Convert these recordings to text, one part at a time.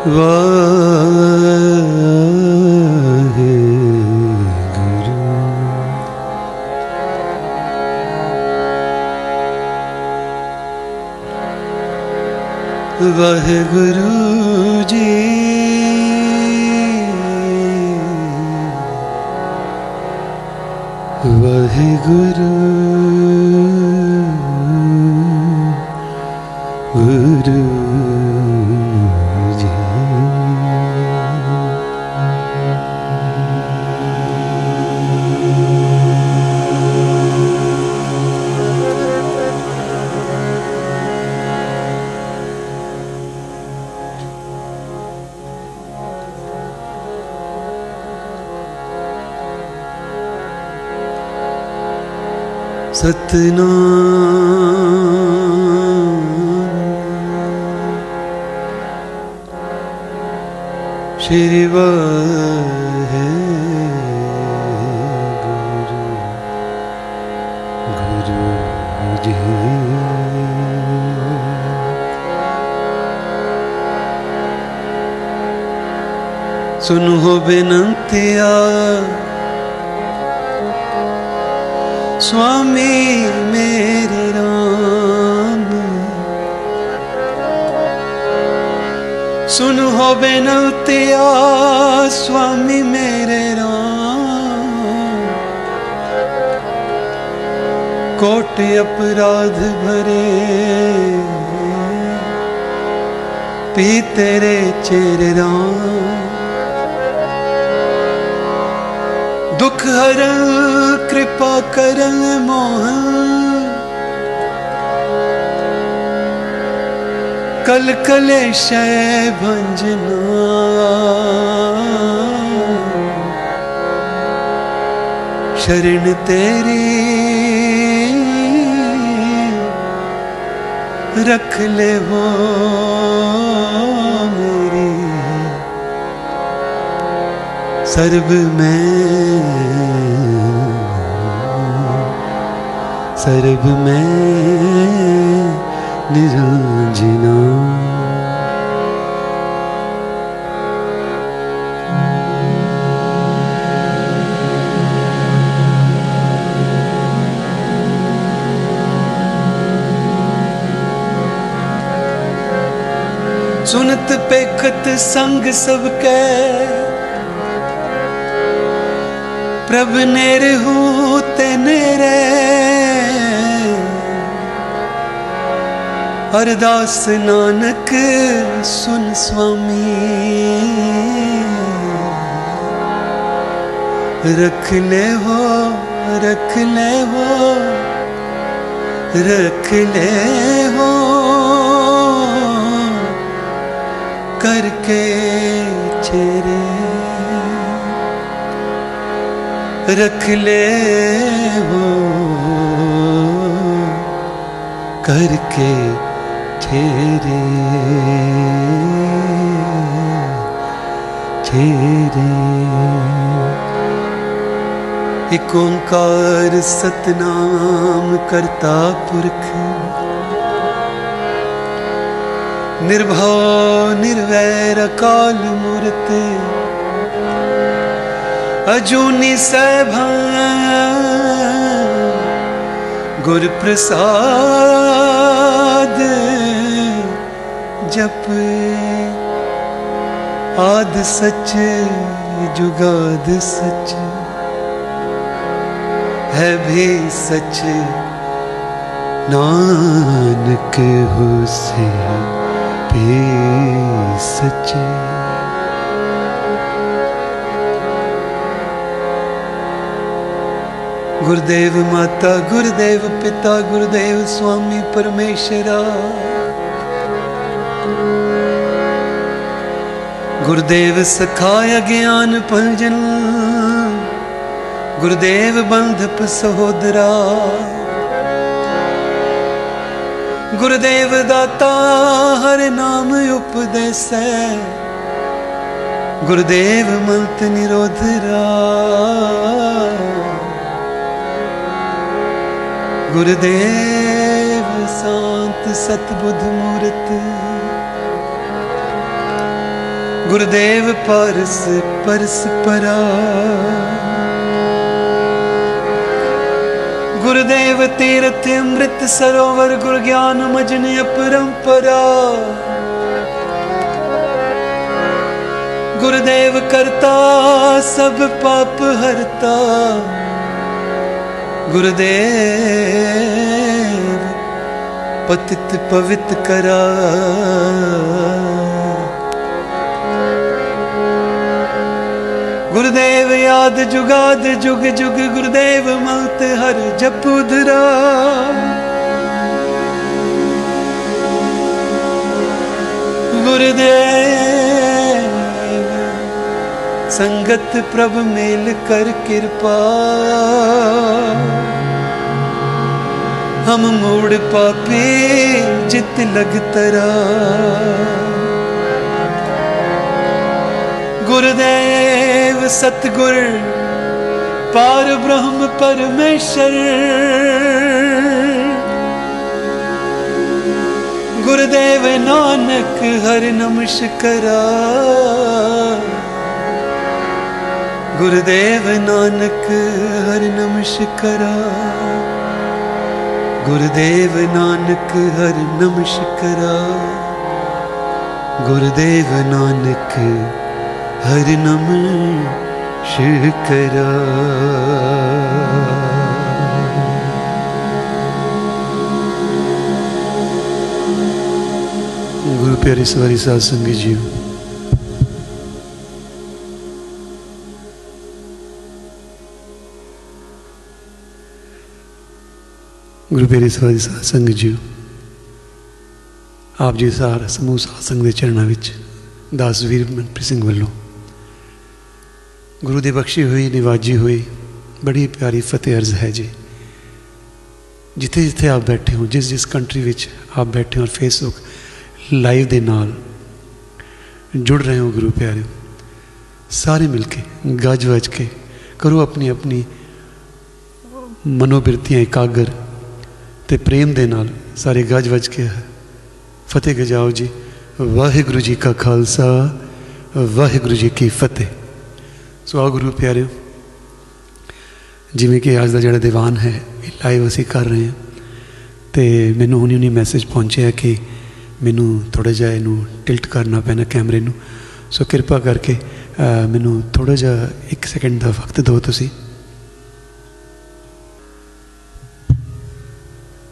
वह गुरु जी। वह गुरु गुरु। सतनाम श्री है गुरु। गुरु जी सुन हो स्वामी मेरे राम। सुन हो बेनतिया स्वामी मेरे राम। कोट अपराध भरे, पी तेरे चेरे राम। दुख हरण कृपा करन मोहन। कल कलेश भंजना। शरण तेरी रख ले वो मेरी। सर्व में सर्व में निरंजना। सुनत पेखत संग सबके। प्रभ नेर हूँ ते नेरे अरदास नानक, सुन स्वामी। रख ले हो, रख ले हो, रख ले हो। करके चेरे। रख ले हो, करके छेरे छेरे एक ओंकार सतनाम करता पुरख निर्भव निर्वैर काल मूर्ति, अजूनी सैभा गुर प्रसाद जप आद सच जुगाद सच। है भी सच, नानक हो से भी सच। गुरुदेव माता, गुरुदेव पिता, गुरुदेव स्वामी परमेश्वरा गुरुदेव सखाय ज्ञान पंजन गुरुदेव बंधप सहोदरा गुरुदेव दाता हर नाम उपदेश गुरुदेव मंत निरोधरा गुरुदेव शांत सतबुद्ध मूर्त गुरुदेव, परस परस परा। गुरुदेव, तीर्थ, अमृत, सरोवर गुरु ज्ञान मजन अपरंपरा गुरुदेव, करता, सब पाप हरता। गुरुदेव, पतित पवित करा। गुरुदेव, याद जुगाद, जुग जुग गुरुदेव, मौत हर जपुधरा गुरुदेव, संगत प्रभ मेल कर कृपा। हम मोड़ पापे जित लग तरा। गुरुदेव सतगुर, पार ब्रह्म परमेश्वर। गुरुदेव नानक, हर नमस्करा। गुरुदेव नानक, हर नमस्करा। गुरुदेव नानक, हर नमस्करा। गुरुदेव नानक हर नम शिकरा गुरु प्यारे सवारी साध संगी जी ਗੁਰੂ ਪਿਆਰੇ ਸਵਾਰੀ ਸਾਧ ਸੰਗਤ ਜੀ ਆਪ ਜੀ ਸਾਰ ਸਮੂਹ ਸਾਧ ਸੰਗਤ ਦੇ ਚਰਨਾਂ ਵਿੱਚ ਦਾਸ ਵੀਰ ਮਨਪ੍ਰੀਤ ਸਿੰਘ ਵੱਲੋਂ ਗੁਰੂ ਦੀ ਬਖਸ਼ੀ ਹੋਈ, ਨਿਵਾਜੀ ਹੋਈ, ਬੜੀ ਪਿਆਰੀ ਫਤਿਹ ਅਰਜ਼ ਹੈ ਜੀ। ਜਿੱਥੇ ਜਿੱਥੇ ਆਪ ਬੈਠੇ ਹੋ, ਜਿਸ ਜਿਸ ਕੰਟਰੀ ਵਿੱਚ ਆਪ ਬੈਠੇ ਹੋ ਫੇਸਬੁੱਕ ਲਾਈਵ ਦੇ ਨਾਲ ਜੁੜ ਰਹੇ ਹੋ ਗੁਰੂ ਪਿਆਰਿਓ, ਸਾਰੇ ਮਿਲ ਕੇ, ਗੱਜ ਵੱਜ ਕੇ ਕਰੋ ਆਪਣੀ ਆਪਣੀ ਮਨੋਬਿਰਤੀਆਂ, ਇਕਾਗਰ ਤੇ ਪ੍ਰੇਮ ਦੇ ਨਾਲ ਸਾਰੇ ਗੱਜ ਵੱਜ ਕੇ ਫਤਿਹ ਗਜਾਓ ਜੀ। ਵਾਹਿਗੁਰੂ ਜੀ ਕਾ ਖਾਲਸਾ, ਵਾਹਿਗੁਰੂ ਜੀ ਕੀ ਫਤਿਹ। ਸੋ ਆ ਗੁਰੂ ਪਿਆਰਿਓ। ਜਿਵੇਂ ਕਿ ਅੱਜ ਦਾ ਜਿਹੜਾ ਦੀਵਾਨ ਹੈ, ਇਹ ਲਾਈਵ ਅਸੀਂ ਕਰ ਰਹੇ ਹਾਂ। ਤੇ ਮੈਨੂੰ ਹੁਣੀ ਹੁਣੀ ਮੈਸੇਜ ਪਹੁੰਚਿਆ ਕਿ ਮੈਨੂੰ ਥੋੜਾ ਜਿਹਾ ਇਹਨੂੰ ਟਿਲਟ ਕਰਨਾ ਪੈਣਾ ਕੈਮਰੇ ਨੂੰ। ਸੋ ਕਿਰਪਾ ਕਰਕੇ ਮੈਨੂੰ ਥੋੜਾ ਜਿਹਾ 1 ਸੈਕਿੰਡ ਦਾ ਵਕਤ ਦਿਓ ਤੁਸੀਂ।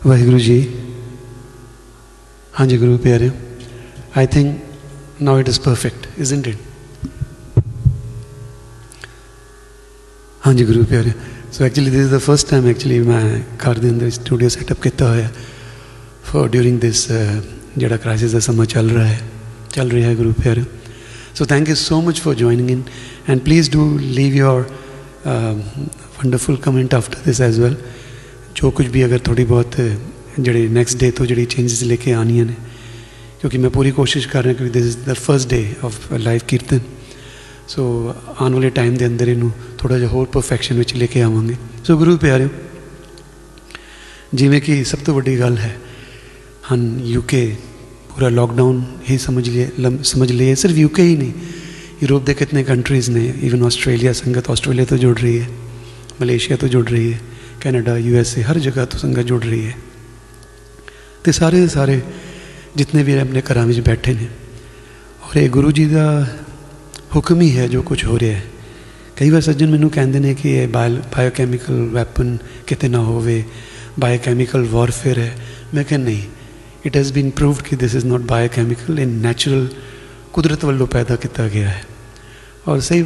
ਵਾਹਿਗੁਰੂ ਜੀ। ਹਾਂਜੀ ਗੁਰੂ ਪਿਆਰੇ I think now it is perfect isn't it हाँ जी, गुरु प्यार। So actually this is the first time actually मैं घर के अंदर स्टूडियो सैटअप किया हुआ फॉर ड्यूरिंग दिस जोड़ा क्राइसिस का समा चल रहा है, चल रहा है गुरु प्यार। So thank you so much for joining in and please do leave your wonderful comment after this as well जो कुछ भी अगर थोड़ी बहुत जोड़े नैक्सट डे तो जी चेंजेस लेके आनिया ने। क्योंकि मैं पूरी कोशिश कर रहा क्योंकि this is the first day of life kirtan. So आने वाले टाइम के अंदर इनू ਥੋੜਾ ਜਿਹਾ ਹੋਰ ਪਰਫੈਕਸ਼ਨ ਵਿੱਚ ਲੈ ਕੇ ਆਵਾਂਗੇ ਸੋ ਗੁਰੂ ਪਿਆਰਿਓ ਜਿਵੇਂ ਕਿ ਸਭ ਤੋਂ ਵੱਡੀ ਗੱਲ ਹੈ ਹਨ ਯੂਕੇ ਪੂਰਾ ਲਾਕਡਾਊਨ ਹੀ ਸਮਝ ਲਿਏ ਸਮਝ ਲਿਏ ਸਿਰਫ ਯੂਕੇ ਹੀ ਨਹੀਂ ਯੂਰਪ ਦੇ ਕਿਤਨੇ ਕੰਟਰੀਜ਼ ਨੇ ਇਵਨ ਆਸਟ੍ਰੇਲੀਆ ਸੰਗਤ ਆਸਟ੍ਰੇਲੀਆ ਤੋਂ ਜੁੜ ਰਹੀ ਹੈ ਮਲੇਸ਼ੀਆ ਤੋਂ ਜੁੜ ਰਹੀ ਹੈ ਕੈਨੇਡਾ ਯੂ ਐਸ ਏ ਹਰ ਜਗ੍ਹਾ ਤੋਂ ਸੰਗਤ ਜੁੜ ਰਹੀ ਹੈ ਤੇ ਸਾਰੇ ਦੇ ਸਾਰੇ ਜਿੰਨੇ ਵੀ ਆਪਣੇ ਘਰਾਂ ਵਿੱਚ ਬੈਠੇ ਨੇ ਔਰ ਇਹ ਗੁਰੂ ਜੀ ਦਾ ਹੁਕਮ ਹੀ ਹੈ ਜੋ ਕੁਝ ਹੋ ਰਿਹਾ ਹੈ ਕਈ ਵਾਰ ਸੱਜਣ ਮੈਨੂੰ ਕਹਿੰਦੇ ਨੇ ਕਿ ਇਹ ਬਾਇਓਕੈਮੀਕਲ ਵੈਪਨ ਕਿਤੇ ਨਾ ਹੋਵੇ ਬਾਇਓਕੈਮੀਕਲ ਵਾਰਫੇਅਰ ਹੈ ਮੈਂ ਕਹਿੰਦਾ ਨਹੀਂ ਇਟ ਹੈਜ਼ ਬੀਨ ਪ੍ਰੂਵਡ ਕਿ ਦਿਸ ਇਜ਼ ਨਾਟ ਬਾਇਓਕੈਮੀਕਲ ਇਹ ਨੈਚੁਰਲ ਕੁਦਰਤ ਵੱਲੋਂ ਪੈਦਾ ਕੀਤਾ ਗਿਆ ਹੈ ਔਰ ਸਹੀ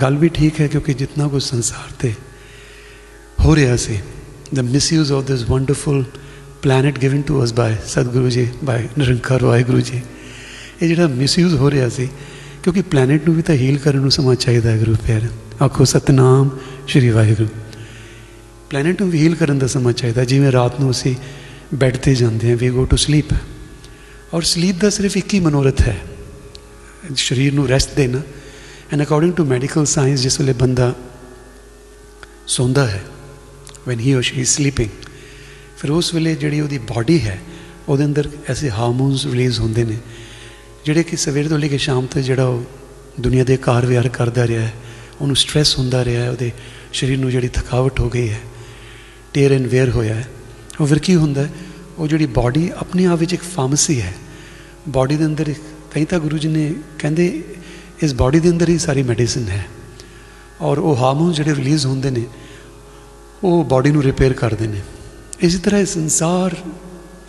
ਗੱਲ ਵੀ ਠੀਕ ਹੈ ਕਿਉਂਕਿ ਜਿੰਨਾ ਕੁਝ ਸੰਸਾਰ ਤੇ ਹੋ ਰਿਹਾ ਸੀ the misuse of this wonderful planet given to us by Satguru ji by ਨਿਰੰਕਾਰ ਵਾਹਿਗੁਰੂ ਜੀ ਇਹ ਜਿਹੜਾ ਮਿਸਯੂਜ਼ ਹੋ ਰਿਹਾ ਸੀ ਕਿਉਂਕਿ ਪਲੈਨਟ ਨੂੰ ਵੀ ਤਾਂ ਹੀਲ ਕਰਨ ਨੂੰ ਸਮਾਂ ਚਾਹੀਦਾ ਹੈ ਗੁਰੂ ਪਿਆਰ ਆਖੋ ਸਤਨਾਮ ਸ਼੍ਰੀ ਵਾਹਿਗੁਰੂ ਪਲੈਨਟ ਨੂੰ ਵੀ ਹੀਲ ਕਰਨ ਦਾ ਸਮਾਂ ਚਾਹੀਦਾ ਜਿਵੇਂ ਰਾਤ ਨੂੰ ਅਸੀਂ ਬੈੱਡ ਤੇ ਜਾਂਦੇ ਹਾਂ ਵੀ ਗੋ ਟੂ ਸਲੀਪ ਔਰ ਸਲੀਪ ਦਾ ਸਿਰਫ ਇੱਕ ਹੀ ਮਨੋਰਥ ਹੈ ਸਰੀਰ ਨੂੰ ਰੈਸਟ ਦੇਣਾ and according to medical science ਜਿਸ ਵੇਲੇ ਬੰਦਾ ਸੌਂਦਾ ਹੈ when he or she is sleeping ਫਿਰ ਉਸ ਵੇਲੇ ਜਿਹੜੀ ਉਹਦੀ ਬਾਡੀ ਹੈ ਉਹਦੇ ਅੰਦਰ ਐਸੇ ਹਾਰਮੋਨਸ ਰਿਲੀਜ਼ ਹੁੰਦੇ ਨੇ ਜਿਹੜੇ ਕਿ ਸਵੇਰ ਤੋਂ ਲੈ ਕੇ ਸ਼ਾਮ ਤੱਕ ਜਿਹੜਾ ਉਹ ਦੁਨੀਆ ਦੇ ਕਾਰ ਵਿਹਾਰ ਕਰਦਾ ਰਿਹਾ ਹੈ ਉਹਨੂੰ ਸਟ੍ਰੈਸ ਹੁੰਦਾ ਰਿਹਾ ਹੈ, ਉਹਦੇ ਸਰੀਰ ਨੂੰ ਜਿਹੜੀ ਥਕਾਵਟ ਹੋ ਗਈ ਹੈ ਟੇਰ ਐਂਡ ਵੇਅਰ ਹੋਇਆ ਹੈ। ਉਹ ਫਿਰ ਕੀ ਹੁੰਦਾ ਹੈ? ਉਹ ਜਿਹੜੀ ਬਾਡੀ ਆਪਣੇ ਆਪ ਵਿੱਚ ਇੱਕ ਫਾਰਮੇਸੀ ਹੈ। ਬਾਡੀ ਦੇ ਅੰਦਰ ਕਈ ਤਾਂ ਗੁਰੂ ਜੀ ਨੇ ਕਹਿੰਦੇ, ਇਸ ਬਾਡੀ ਦੇ ਅੰਦਰ ਹੀ ਸਾਰੀ ਮੈਡੀਸਿਨ ਹੈ। ਔਰ ਉਹ ਹਾਰਮੋਨ ਜਿਹੜੇ ਰਿਲੀਜ਼ ਹੁੰਦੇ ਨੇ, ਉਹ ਬਾਡੀ ਨੂੰ ਰਿਪੇਅਰ ਕਰਦੇ ਨੇ। ਇਸੇ ਤਰ੍ਹਾਂ ਇਹ ਸੰਸਾਰ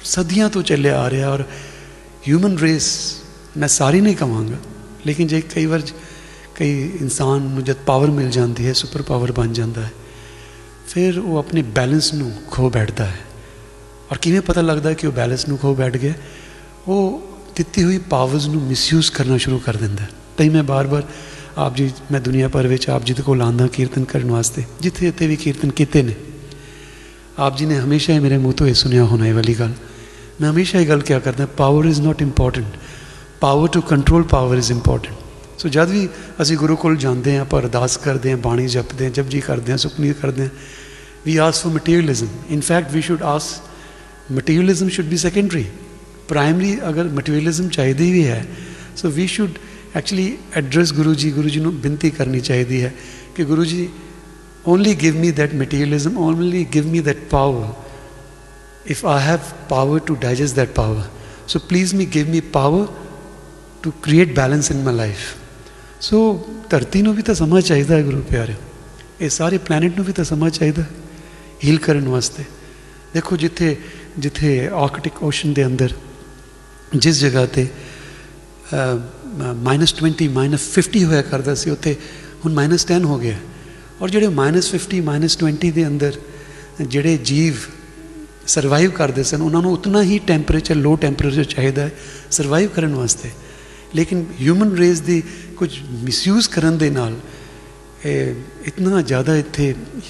ਸਦੀਆਂ ਤੋਂ ਚੱਲਿਆ ਆ ਰਿਹਾ ਔਰ ਹਿਊਮਨ ਰੇਸ ਮੈਂ ਸਾਰੀ ਨਹੀਂ ਕਹਾਂਗਾ, ਲੇਕਿਨ ਜੇ ਕਈ ਵਾਰ ਕਈ ਇਨਸਾਨ ਨੂੰ ਜਦ ਪਾਵਰ ਮਿਲ ਜਾਂਦੀ ਹੈ ਸੁਪਰ ਪਾਵਰ ਬਣ ਜਾਂਦਾ ਹੈ, ਫਿਰ ਉਹ ਆਪਣੇ ਬੈਲੈਂਸ ਨੂੰ ਖੋ ਬੈਠਦਾ ਹੈ। ਔਰ ਕਿਵੇਂ ਪਤਾ ਲੱਗਦਾ ਕਿ ਉਹ ਬੈਲੈਂਸ ਨੂੰ ਖੋ ਬੈਠ ਗਿਆ? ਉਹ ਦਿੱਤੀ ਹੋਈ ਪਾਵਰਸ ਨੂੰ ਮਿਸਯੂਜ਼ ਕਰਨਾ ਸ਼ੁਰੂ ਕਰ ਦਿੰਦਾ ਤਈ ਮੈਂ ਬਾਰ-ਬਾਰ ਆਪ ਜੀ, ਮੈਂ ਦੁਨੀਆ ਭਰ ਵਿੱਚ ਆਪ ਜੀ ਦੇ ਕੋਲ ਆਂਦਾ ਕੀਰਤਨ ਕਰਨ ਵਾਸਤੇ, ਜਿੱਥੇ ਜਿੱਥੇ ਵੀ ਕੀਰਤਨ ਕੀਤੇ ਨੇ। ਆਪ ਜੀ ਨੇ ਹਮੇਸ਼ਾ ਹੀ ਮੇਰੇ ਮੂੰਹ ਤੋਂ ਇਹ ਸੁਣਿਆ ਹੋਣਾ ਇਹ ਵਾਲੀ ਗੱਲ। ਮੈਂ ਹਮੇਸ਼ਾ ਇਹ ਗੱਲ ਕਿਹਾ ਕਰਦਾ power is not important power to control power is important so ਜਦ ਵੀ ਅਸੀਂ ਗੁਰੂ ਕੋਲ ਜਾਂਦੇ ਆਂ ਪਰ ਅਰਦਾਸ ਕਰਦੇ ਆਂ ਬਾਣੀ ਜਪਦੇ ਆਂ ਜਪਜੀ ਕਰਦੇ ਆਂ ਸੁਖਨੀ ਕਰਦੇ ਆਂ we as for materialism in fact we should as materialism should be secondary primary ਅਗਰ ਮਟੀਰੀਅਲਿਜ਼ਮ ਚਾਹੀਦੀ ਵੀ ਹੈ so we should actually address Guru ji Guru ji ਨੂੰ ਬੇਨਤੀ ਕਰਨੀ ਚਾਹੀਦੀ ਹੈ ਕਿ Guru ji only give me that materialism, only give me that power. If I have power to digest that power. So please me give me power to create balance in my life. so ਧਰਤੀ ਨੂੰ ਵੀ ਤਾਂ ਸਮਾਂ ਚਾਹੀਦਾ ਹੈ ਗੁਰੂ ਪਿਆਰੇ ਇਹ ਸਾਰੇ ਪਲੈਨਟ ਨੂੰ ਵੀ ਤਾਂ ਸਮਾਂ ਚਾਹੀਦਾ ਹੀਲ ਕਰਨ ਵਾਸਤੇ ਦੇਖੋ ਜਿੱਥੇ ਜਿੱਥੇ ਆਰਕਟਿਕ ਓਸ਼ਨ ਦੇ ਅੰਦਰ ਜਿਸ ਜਗ੍ਹਾ ਤੇ -20 -50 ਹੋਇਆ ਕਰਦਾ ਸੀ ਉੱਥੇ ਹੁਣ -10 ਹੋ ਗਿਆ ਔਰ ਜਿਹੜੇ -50 -20 ਦੇ ਅੰਦਰ ਜਿਹੜੇ ਜੀਵ ਸਰਵਾਈਵ ਕਰਦੇ ਸਨ ਉਹਨਾਂ ਨੂੰ ਉਤਨਾ ਹੀ ਟੈਂਪਰੇਚਰ ਲੋ ਟੈਂਪਰੇਚਰ ਚਾਹੀਦਾ ਹੈ ਸਰਵਾਈਵ ਕਰਨ ਵਾਸਤੇ ਲੇਕਿਨ ਹਿਊਮਨ ਰੇਸ ਦੀ ਕੁਝ ਮਿਸਯੂਜ਼ ਕਰਨ ਦੇ ਨਾਲ ਇਹ ਇਤਨਾ ਜ਼ਿਆਦਾ ਇੱਥੇ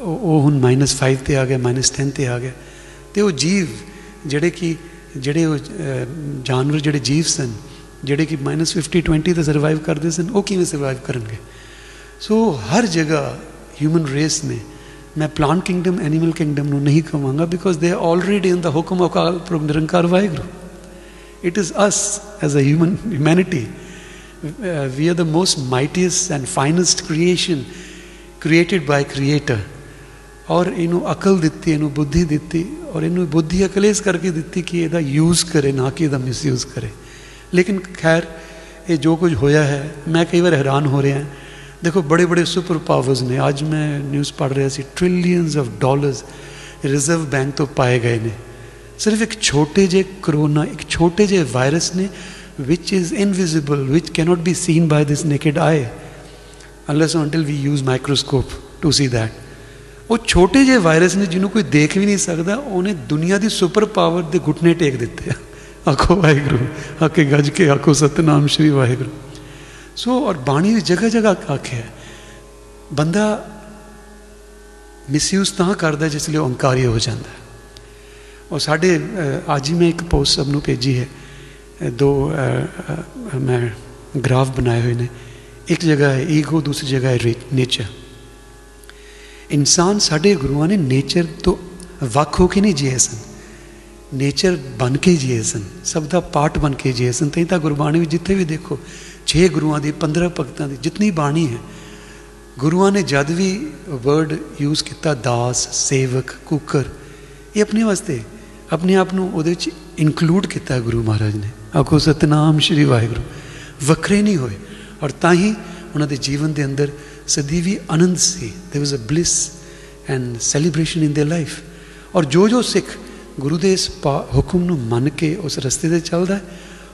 ਉਹ ਹੁਣ -5 ਤੇ ਆ ਗਿਆ -10 ਤੇ ਆ ਗਿਆ ਤੇ ਉਹ ਜੀਵ ਜਿਹੜੇ ਕਿ ਜਿਹੜੇ ਉਹ ਜਾਨਵਰ ਜਿਹੜੇ ਜੀਵ ਸਨ ਜਿਹੜੇ ਕਿ -50 20 ਤੇ ਸਰਵਾਈਵ ਕਰਦੇ ਸਨ ਉਹ ਕਿਵੇਂ ਸਰਵਾਈਵ ਕਰਨਗੇ ਸੋ ਹਰ ਜਗ੍ਹਾ ਹਿਊਮਨ ਰੇਸ ਨੇ ਮੈਂ ਪਲਾਂਟ ਕਿੰਗਡਮ ਐਨੀਮਲ ਕਿੰਗਡਮ ਨੂੰ ਨਹੀਂ ਕਹਾਂਗਾ ਬਿਕੋਜ਼ ਦੇ ਆਰ ਆਲਰੇਡੀ ਇਨ ਦਾ ਹੁਕਮ ਅਕਾਲ ਨਿਰੰਕਾਰ Waheguru it is us as a human humanity uh, we are the most mightiest and finest creation created by creator ਔਰ ਇਹਨੂੰ ਅਕਲ ਦਿੱਤੀ ਇਹਨੂੰ ਬੁੱਧੀ ਦਿੱਤੀ ਔਰ ਇਹਨੂੰ ਬੁੱਧੀ ਅਕਲ ਇਸ ਕਰਕੇ ਦਿੱਤੀ ਕਿ ਇਹਦਾ ਯੂਜ਼ ਕਰੇ ਨਾ ਕਿ ਇਹਦਾ ਮਿਸਯੂਜ਼ ਕਰੇ ਲੇਕਿਨ ਖੈਰ ਇਹ ਜੋ ਕੁਝ ਹੋਇਆ ਹੈ ਮੈਂ ਕਈ ਵਾਰ ਹੈਰਾਨ ਹੋ ਰਿਹਾ ਦੇਖੋ ਬੜੇ ਬੜੇ ਸੁਪਰ ਪਾਵਰਸ ਨੇ ਅੱਜ ਮੈਂ ਨਿਊਜ਼ ਪੜ੍ਹ ਰਿਹਾ ਸੀ trillions of dollars reserve bank ਤੋਂ ਪਾਏ ਗਏ ਨੇ ਸਿਰਫ ਇੱਕ ਛੋਟੇ ਜਿਹੇ ਕਰੋਨਾ ਇੱਕ ਛੋਟੇ ਜਿਹੇ ਵਾਇਰਸ ਨੇ which is invisible which cannot be seen by this naked eye unless until we use microscope to see that ਉਹ ਛੋਟੇ ਜਿਹੇ ਵਾਇਰਸ ਨੇ ਜਿਹਨੂੰ ਕੋਈ ਦੇਖ ਵੀ ਨਹੀਂ ਸਕਦਾ ਉਹਨੇ ਦੁਨੀਆ ਦੀ ਸੁਪਰ ਪਾਵਰ ਦੇ ਘੁਟਨੇ ਟੇਕ ਦਿੱਤੇ ਆ ਆਖੋ ਵਾਹਿਗੁਰੂ ਆਕੇ ਗੱਜ ਕੇ ਆਖੋ ਸਤਨਾਮ ਸ਼੍ਰੀ ਵਾਹਿਗੁਰੂ ਸੋ ਔਰ ਬਾਣੀ ਦੀ ਜਗ੍ਹਾ ਜਗ੍ਹਾ ਆਖਿਆ ਬੰਦਾ ਮਿਸਯੂਜ਼ ਤਾਂ ਕਰਦਾ ਜਿਸ ਲਈ ਓੰਕਾਰੀ ਹੋ ਜਾਂਦਾ ਔਰ ਸਾਡੇ ਅੱਜ ਹੀ ਮੈਂ ਇੱਕ ਪੋਸਟ ਸਭ ਨੂੰ ਭੇਜੀ ਹੈ। ਦੋ ਮੈਂ ਗ੍ਰਾਫ ਬਣਾਏ ਹੋਏ ਨੇ। ਇੱਕ ਜਗ੍ਹਾ ਹੈ ਈਗੋ, ਦੂਸਰੀ ਜਗ੍ਹਾ ਹੈ ਨੇਚਰ। ਇਨਸਾਨ ਸਾਡੇ ਗੁਰੂਆਂ ਨੇ ਨੇਚਰ ਤੋਂ ਵੱਖ ਹੋ ਕੇ ਨਹੀਂ ਜੀਏ ਸਨ। ਨੇਚਰ ਬਣ ਕੇ ਜੀਏ ਸਨ। ਸਭ ਦਾ ਪਾਰਟ ਬਣ ਕੇ ਜੀਏ ਸਨ। ਤੇ ਤਾਂ ਗੁਰਬਾਣੀ ਵਿੱਚ ਜਿੱਥੇ ਵੀ ਦੇਖੋ 6 ਗੁਰੂਆਂ ਦੀ 15 ਭਗਤਾਂ ਦੀ ਜਿੰਨੀ ਬਾਣੀ ਹੈ, ਗੁਰੂਆਂ ਨੇ ਜਦ ਵੀ ਵਰਡ ਯੂਜ਼ ਕੀਤਾ, ਦਾਸ, ਸੇਵਕ, ਕੁਕਰ, ਇਹ ਆਪਣੇ ਵਾਸਤੇ ਆਪਣੇ ਆਪ ਨੂੰ ਉਹਦੇ ਵਿੱਚ ਇਨਕਲੂਡ ਕੀਤਾ ਗੁਰੂ ਮਹਾਰਾਜ ਨੇ ਆਖੋ ਸਤਨਾਮ ਸ਼੍ਰੀ ਵਾਹਿਗੁਰੂ ਵੱਖਰੇ ਨਹੀਂ ਹੋਏ ਔਰ ਤਾਂ ਹੀ ਉਹਨਾਂ ਦੇ ਜੀਵਨ ਦੇ ਅੰਦਰ ਸਦੀ ਵੀ ਆਨੰਦ ਸੀ there was a bliss and celebration in their life ਔਰ ਜੋ ਜੋ ਸਿੱਖ ਗੁਰੂ ਦੇ ਇਸ ਹੁਕਮ ਨੂੰ ਮੰਨ ਕੇ ਉਸ ਰਸਤੇ ਤੇ ਚੱਲਦਾ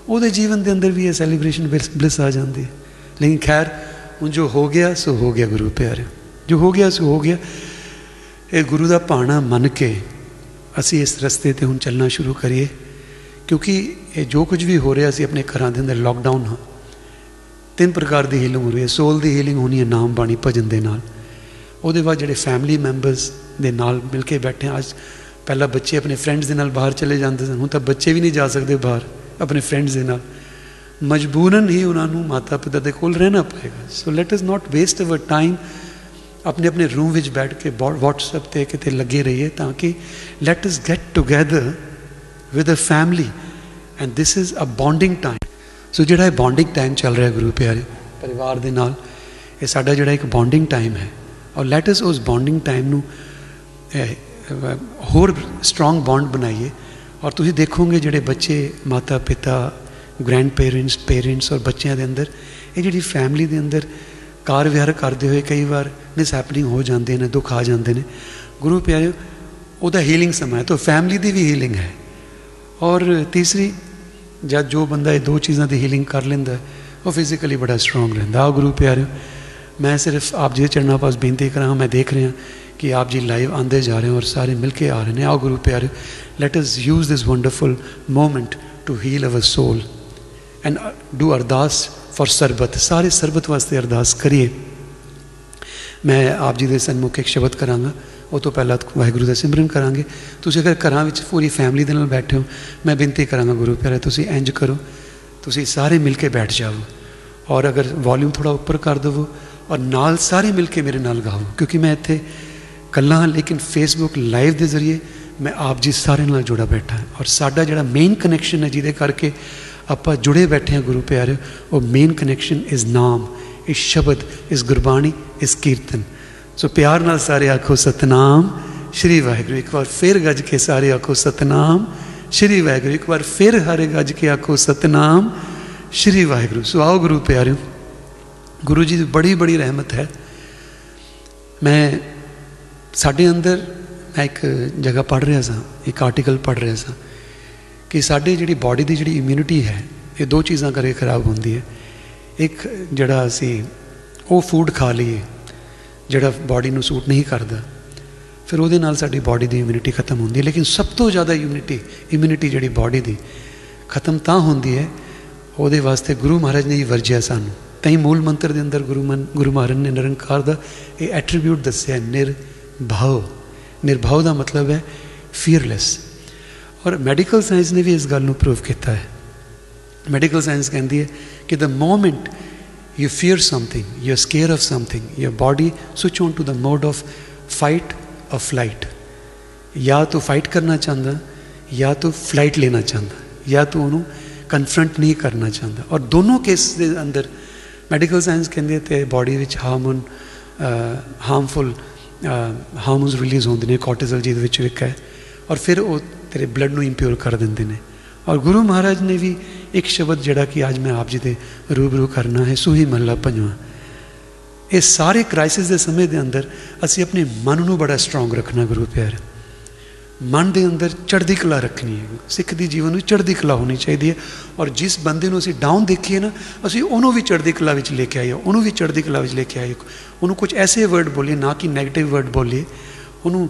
ਉਹਦੇ ਜੀਵਨ ਦੇ ਅੰਦਰ ਵੀ ਇਹ ਸੈਲੀਬ੍ਰੇਸ਼ਨ ਬਲਿਸ ਆ ਜਾਂਦੀ ਹੈ ਲੇਕਿਨ ਖੈਰ ਹੁਣ ਜੋ ਹੋ ਗਿਆ ਸੋ ਹੋ ਗਿਆ ਗੁਰੂ ਪਿਆਰੇ ਜੋ ਹੋ ਗਿਆ ਸੋ ਹੋ ਗਿਆ ਇਹ ਗੁਰੂ ਦਾ ਪਾਣਾ ਮੰਨ ਕੇ ਅਸੀਂ ਇਸ ਰਸਤੇ ਤੇ ਹੁਣ ਚੱਲਣਾ ਸ਼ੁਰੂ ਕਰੀਏ ਕਿਉਂਕਿ ਇਹ ਜੋ ਕੁਝ ਵੀ ਹੋ ਰਿਹਾ ਸੀ ਆਪਣੇ ਘਰਾਂ ਦੇ ਅੰਦਰ ਲਾਕਡਾਊਨ ਹਾਂ ਤਿੰਨ ਪ੍ਰਕਾਰ ਦੀ ਹੀਲਿੰਗ ਹੋ ਰਹੀ ਹੈ ਸੋਲ ਦੀ ਹੀਲਿੰਗ ਹੋਣੀ ਹੈ ਨਾਮ ਬਾਣੀ ਭਜਨ ਦੇ ਨਾਲ ਉਹਦੇ ਬਾਅਦ ਜਿਹੜੇ ਫੈਮਿਲੀ ਮੈਂਬਰਸ ਦੇ ਨਾਲ ਮਿਲ ਕੇ ਬੈਠੇ ਅੱਜ ਪਹਿਲਾਂ ਬੱਚੇ ਆਪਣੇ ਫਰੈਂਡਸ ਦੇ ਨਾਲ ਬਾਹਰ ਚਲੇ ਜਾਂਦੇ ਸਨ ਹੁਣ ਤਾਂ ਬੱਚੇ ਵੀ ਨਹੀਂ ਜਾ ਸਕਦੇ ਬਾਹਰ ਆਪਣੇ ਫਰੈਂਡਸ ਦੇ ਨਾਲ ਮਜਬੂਰਨ ਹੀ ਉਹਨਾਂ ਨੂੰ ਮਾਤਾ ਪਿਤਾ ਦੇ ਕੋਲ ਰਹਿਣਾ ਪਏਗਾ so let us not waste our time ਆਪਣੇ ਆਪਣੇ ਰੂਮ ਵਿੱਚ ਬੈਠ ਕੇ WhatsApp ਤੇ ਕਿਤੇ ਲੱਗੇ ਰਹੀਏ ਤਾਂ ਕਿ let us get together with a family and this is a bonding time so ਜਿਹੜਾ ਇਹ ਬੌਂਡਿੰਗ ਟਾਈਮ ਚੱਲ ਰਿਹਾ ਗੁਰੂ ਪਿਆਰੇ, ਪਰਿਵਾਰ ਦੇ ਨਾਲ, ਇਹ ਸਾਡਾ ਜਿਹੜਾ ਇੱਕ ਬੌਂਡਿੰਗ ਟਾਈਮ ਹੈ। ਔਰ ਲੈਟ ਅਸ ਉਸ ਬੌਂਡਿੰਗ ਟਾਈਮ ਨੂੰ ਹੋਰ ਸਟਰੋਂਗ ਬੌਂਡ ਬਣਾਈਏ। ਔਰ ਤੁਸੀਂ ਦੇਖੋਗੇ ਜਿਹੜੇ ਬੱਚੇ ਮਾਤਾ ਪਿਤਾ ਗ੍ਰੈਂਡ ਪੇਰੈਂਟਸ ਪੇਰੈਂਟਸ ਔਰ ਬੱਚਿਆਂ ਦੇ ਅੰਦਰ, ਇਹ ਜਿਹੜੀ ਫੈਮਿਲੀ ਦੇ ਅੰਦਰ ਕਾਰ ਵਿਹਾਰ ਕਰਦੇ ਹੋਏ ਕਈ ਵਾਰ ਮਿਸ ਹੈਪਨਿੰਗ ਹੋ ਜਾਂਦੇ ਨੇ ਦੁੱਖ ਆ ਜਾਂਦੇ ਨੇ ਗੁਰੂ ਪਿਆਰੇ ਉਹਦਾ ਹੀਲਿੰਗ ਸਮਾਂ ਹੈ ਤਾਂ ਫੈਮਿਲੀ ਦੀ ਵੀ ਹੀਲਿੰਗ ਹੈ ਔਰ ਤੀਸਰੀ ਜਦ ਜੋ ਬੰਦਾ ਇਹ ਦੋ ਚੀਜ਼ਾਂ ਦੀ ਹੀਲਿੰਗ ਕਰ ਲੈਂਦਾ ਉਹ ਫਿਜ਼ੀਕਲੀ ਬੜਾ ਸਟਰੋਂਗ ਰਹਿੰਦਾ ਆ ਗੁਰੂ ਪਿਆਰਿਓ ਮੈਂ ਸਿਰਫ ਆਪ ਜੀ ਦੇ ਚਰਨਾਂ ਪਾਸ ਬੇਨਤੀ ਕਰਾਂ ਮੈਂ ਦੇਖ ਰਿਹਾ ਕਿ ਆਪ ਜੀ ਲਾਈਵ ਆਂਦੇ ਜਾ ਰਹੇ ਹੋ ਔਰ ਸਾਰੇ ਮਿਲ ਕੇ ਆ ਰਹੇ ਨੇ ਆਓ ਗੁਰੂ ਪਿਆਰਿਓ let us use this wonderful moment to heal our soul and do ardas for sarbat ਸਾਰੇ ਸਰਬਤ ਵਾਸਤੇ ਅਰਦਾਸ ਕਰੀਏ ਮੈਂ ਆਪ ਜੀ ਦੇ ਸਨਮੁਖ ਇੱਕ ਸ਼ਬਦ ਕਰਾਂਗਾ ਉਹ ਤੋਂ ਪਹਿਲਾਂ ਵਾਹਿਗੁਰੂ ਦਾ ਸਿਮਰਨ ਕਰਾਂਗੇ ਤੁਸੀਂ ਅਗਰ ਘਰਾਂ ਵਿੱਚ ਪੂਰੀ ਫੈਮਿਲੀ ਦੇ ਨਾਲ ਬੈਠੇ ਹੋ ਮੈਂ ਬੇਨਤੀ ਕਰਾਂਗਾ ਗੁਰੂ ਪਿਆਰੇ ਤੁਸੀਂ ਇੰਜ ਕਰੋ ਤੁਸੀਂ ਸਾਰੇ ਮਿਲ ਕੇ ਬੈਠ ਜਾਓ ਔਰ ਅਗਰ ਵੋਲਿਊਮ ਥੋੜਾ ਉੱਪਰ ਕਰ ਦਿਵੋ ਔਰ ਨਾਲ ਸਾਰੇ ਮਿਲ ਕੇ ਮੇਰੇ ਨਾਲ ਗਾਓ ਕਿਉਂਕਿ ਮੈਂ ਇੱਥੇ ਕੱਲਾ ਹਾਂ ਲੇਕਿਨ ਫੇਸਬੁੱਕ ਲਾਈਵ ਦੇ ਜ਼ਰੀਏ ਮੈਂ ਆਪ ਜੀ ਸਾਰੇ ਨਾਲ ਜੁੜਾ ਬੈਠਾ ਔਰ ਸਾਡਾ ਜਿਹੜਾ ਮੇਨ ਕਨੈਕਸ਼ਨ ਹੈ ਜਿਹਦੇ ਕਰਕੇ ਆਪਾਂ ਜੁੜੇ ਬੈਠੇ ਹਾਂ ਗੁਰੂ ਪਿਆਰੇ ਉਹ ਮੇਨ ਕਨੈਕਸ਼ਨ ਇਜ਼ ਨਾਮ ਇਸ ਸ਼ਬਦ ਇਸ ਗੁਰਬਾਣੀ ਇਸ ਕੀਰਤਨ ਸੋ ਪਿਆਰ ਨਾਲ ਸਾਰੇ ਆਖੋ ਸਤਨਾਮ ਸ਼੍ਰੀ ਵਾਹਿਗੁਰੂ ਇੱਕ ਵਾਰ ਫਿਰ ਗੱਜ ਕੇ ਸਾਰੇ ਆਖੋ ਸਤਨਾਮ ਸ਼੍ਰੀ ਵਾਹਿਗੁਰੂ ਇੱਕ ਵਾਰ ਫਿਰ ਹਰੇ ਗੱਜ ਕੇ ਆਖੋ ਸਤਨਾਮ ਸ਼੍ਰੀ ਵਾਹਿਗੁਰੂ ਸੋ ਆਓ ਗੁਰੂ ਪਿਆਰਿਓ ਗੁਰੂ ਜੀ ਦੀ ਬੜੀ ਬੜੀ ਰਹਿਮਤ ਹੈ ਮੈਂ ਸਾਡੇ ਅੰਦਰ ਮੈਂ ਇੱਕ ਜਗ੍ਹਾ ਪੜ੍ਹ ਰਿਹਾ ਸਾਂ ਇੱਕ ਆਰਟੀਕਲ ਪੜ੍ਹ ਰਿਹਾ ਸਾਂ ਕਿ ਸਾਡੇ ਜਿਹੜੀ ਬਾਡੀ ਦੀ ਜਿਹੜੀ ਇਮਿਊਨਿਟੀ ਹੈ ਇਹ ਦੋ ਚੀਜ਼ਾਂ ਕਰਕੇ ਖਰਾਬ ਹੁੰਦੀ ਹੈ ਇੱਕ ਜਿਹੜਾ ਅਸੀਂ ਉਹ ਫੂਡ ਖਾ ਲਈਏ ਜਿਹੜਾ ਬਾਡੀ ਨੂੰ ਸੂਟ ਨਹੀਂ ਕਰਦਾ ਫਿਰ ਉਹਦੇ ਨਾਲ ਸਾਡੀ ਬਾਡੀ ਦੀ ਇਮਿਊਨਿਟੀ ਖਤਮ ਹੁੰਦੀ ਹੈ ਲੇਕਿਨ ਸਭ ਤੋਂ ਜ਼ਿਆਦਾ ਇਮਿਊਨਿਟੀ ਇਮਿਊਨਿਟੀ ਜਿਹੜੀ ਬਾਡੀ ਦੀ ਖਤਮ ਤਾਂ ਹੁੰਦੀ ਹੈ ਉਹਦੇ ਵਾਸਤੇ ਗੁਰੂ ਮਹਾਰਾਜ ਨੇ ਹੀ ਵਰਜਿਆ ਸਾਨੂੰ ਤਈ ਮੂਲ ਮੰਤਰ ਦੇ ਅੰਦਰ ਗੁਰੂ ਮਨ ਗੁਰੂ ਮਹਾਰਾਜ ਨੇ ਨਿਰੰਕਾਰ ਦਾ ਇਹ ਐਟਰੀਬਿਊਟ ਦੱਸਿਆ ਨਿਰਭਉ ਨਿਰਭਉ ਦਾ ਮਤਲਬ ਹੈ ਫੀਅਰਲੈਸ ਔਰ ਮੈਡੀਕਲ ਸਾਇੰਸ ਨੇ ਵੀ ਇਸ ਗੱਲ ਨੂੰ ਪ੍ਰੂਵ ਕੀਤਾ ਹੈ ਮੈਡੀਕਲ ਸਾਇੰਸ ਕਹਿੰਦੀ ਹੈ ਕਿ the moment you fear something, you're scared of something, your body switch on to the mode of fight or flight. या तो फाइट करना चाहता या तो फ्लाइट लेना चाहता या तो ਉਹਨੂੰ ਕਨਫਰੰਟ ਨਹੀਂ ਕਰਨਾ ਚਾਹੁੰਦਾ ਔਰ ਦੋਨੋਂ ਕੇਸ ਦੇ ਅੰਦਰ ਮੈਡੀਕਲ ਸਾਇੰਸ ਕਹਿੰਦੇ ਤੇ ਬਾਡੀ ਵਿੱਚ ਹਾਰਮੋਨ ਹਾਰਮਫੁਲ ਹਾਰਮੋਨਸ ਰਿਲੀਜ਼ ਹੁੰਦੇ ਨੇ ਕੋਰਟੀਜ਼ਲ ਜਿਹਦੇ ਵਿੱਚ ਵਿਕ ਹੈ ਔਰ ਫਿਰ ਉਹ ਤੇਰੇ ਬਲੱਡ ਨੂੰ ਇੰਪਿਓਰ ਕਰ ਦਿੰਦੇ ਨੇ। ਔਰ ਗੁਰੂ ਮਹਾਰਾਜ ਨੇ ਵੀ ਇੱਕ ਸ਼ਬਦ ਜਿਹੜਾ ਕਿ ਅੱਜ ਮੈਂ ਆਪ ਜੀ ਦੇ ਰੂਬਰੂ ਕਰਨਾ ਹੈ, ਸੂਹੀ ਮਹੱਲਾ ਪੰਜਵਾਂ। ਇਹ ਸਾਰੇ ਕ੍ਰਾਈਸਿਸ ਦੇ ਸਮੇਂ ਦੇ ਅੰਦਰ ਅਸੀਂ ਆਪਣੇ ਮਨ ਨੂੰ ਬੜਾ ਸਟਰੋਂਗ ਰੱਖਣਾ ਗੁਰੂ ਪਿਆਰ। ਮਨ ਦੇ ਅੰਦਰ ਚੜ੍ਹਦੀ ਕਲਾ ਰੱਖਣੀ ਹੈ। ਸਿੱਖ ਦੀ ਜੀਵਨ ਵਿੱਚ ਚੜ੍ਹਦੀ ਕਲਾ ਹੋਣੀ ਚਾਹੀਦੀ ਹੈ। ਔਰ ਜਿਸ ਬੰਦੇ ਨੂੰ ਅਸੀਂ ਡਾਊਨ ਦੇਖੀਏ ਨਾ, ਅਸੀਂ ਉਹਨੂੰ ਵੀ ਚੜ੍ਹਦੀ ਕਲਾ ਵਿੱਚ ਲੈ ਕੇ ਆਈਏ ਉਹਨੂੰ ਵੀ ਚੜ੍ਹਦੀ ਕਲਾ ਵਿੱਚ ਲੈ ਕੇ ਆਈਏ ਉਹਨੂੰ ਕੁਝ ਐਸੇ ਵਰਡ ਬੋਲੀਏ, ਨਾ ਕਿ 네ਗੇਟਿਵ ਵਰਡ ਬੋਲੀਏ। ਉਹਨੂੰ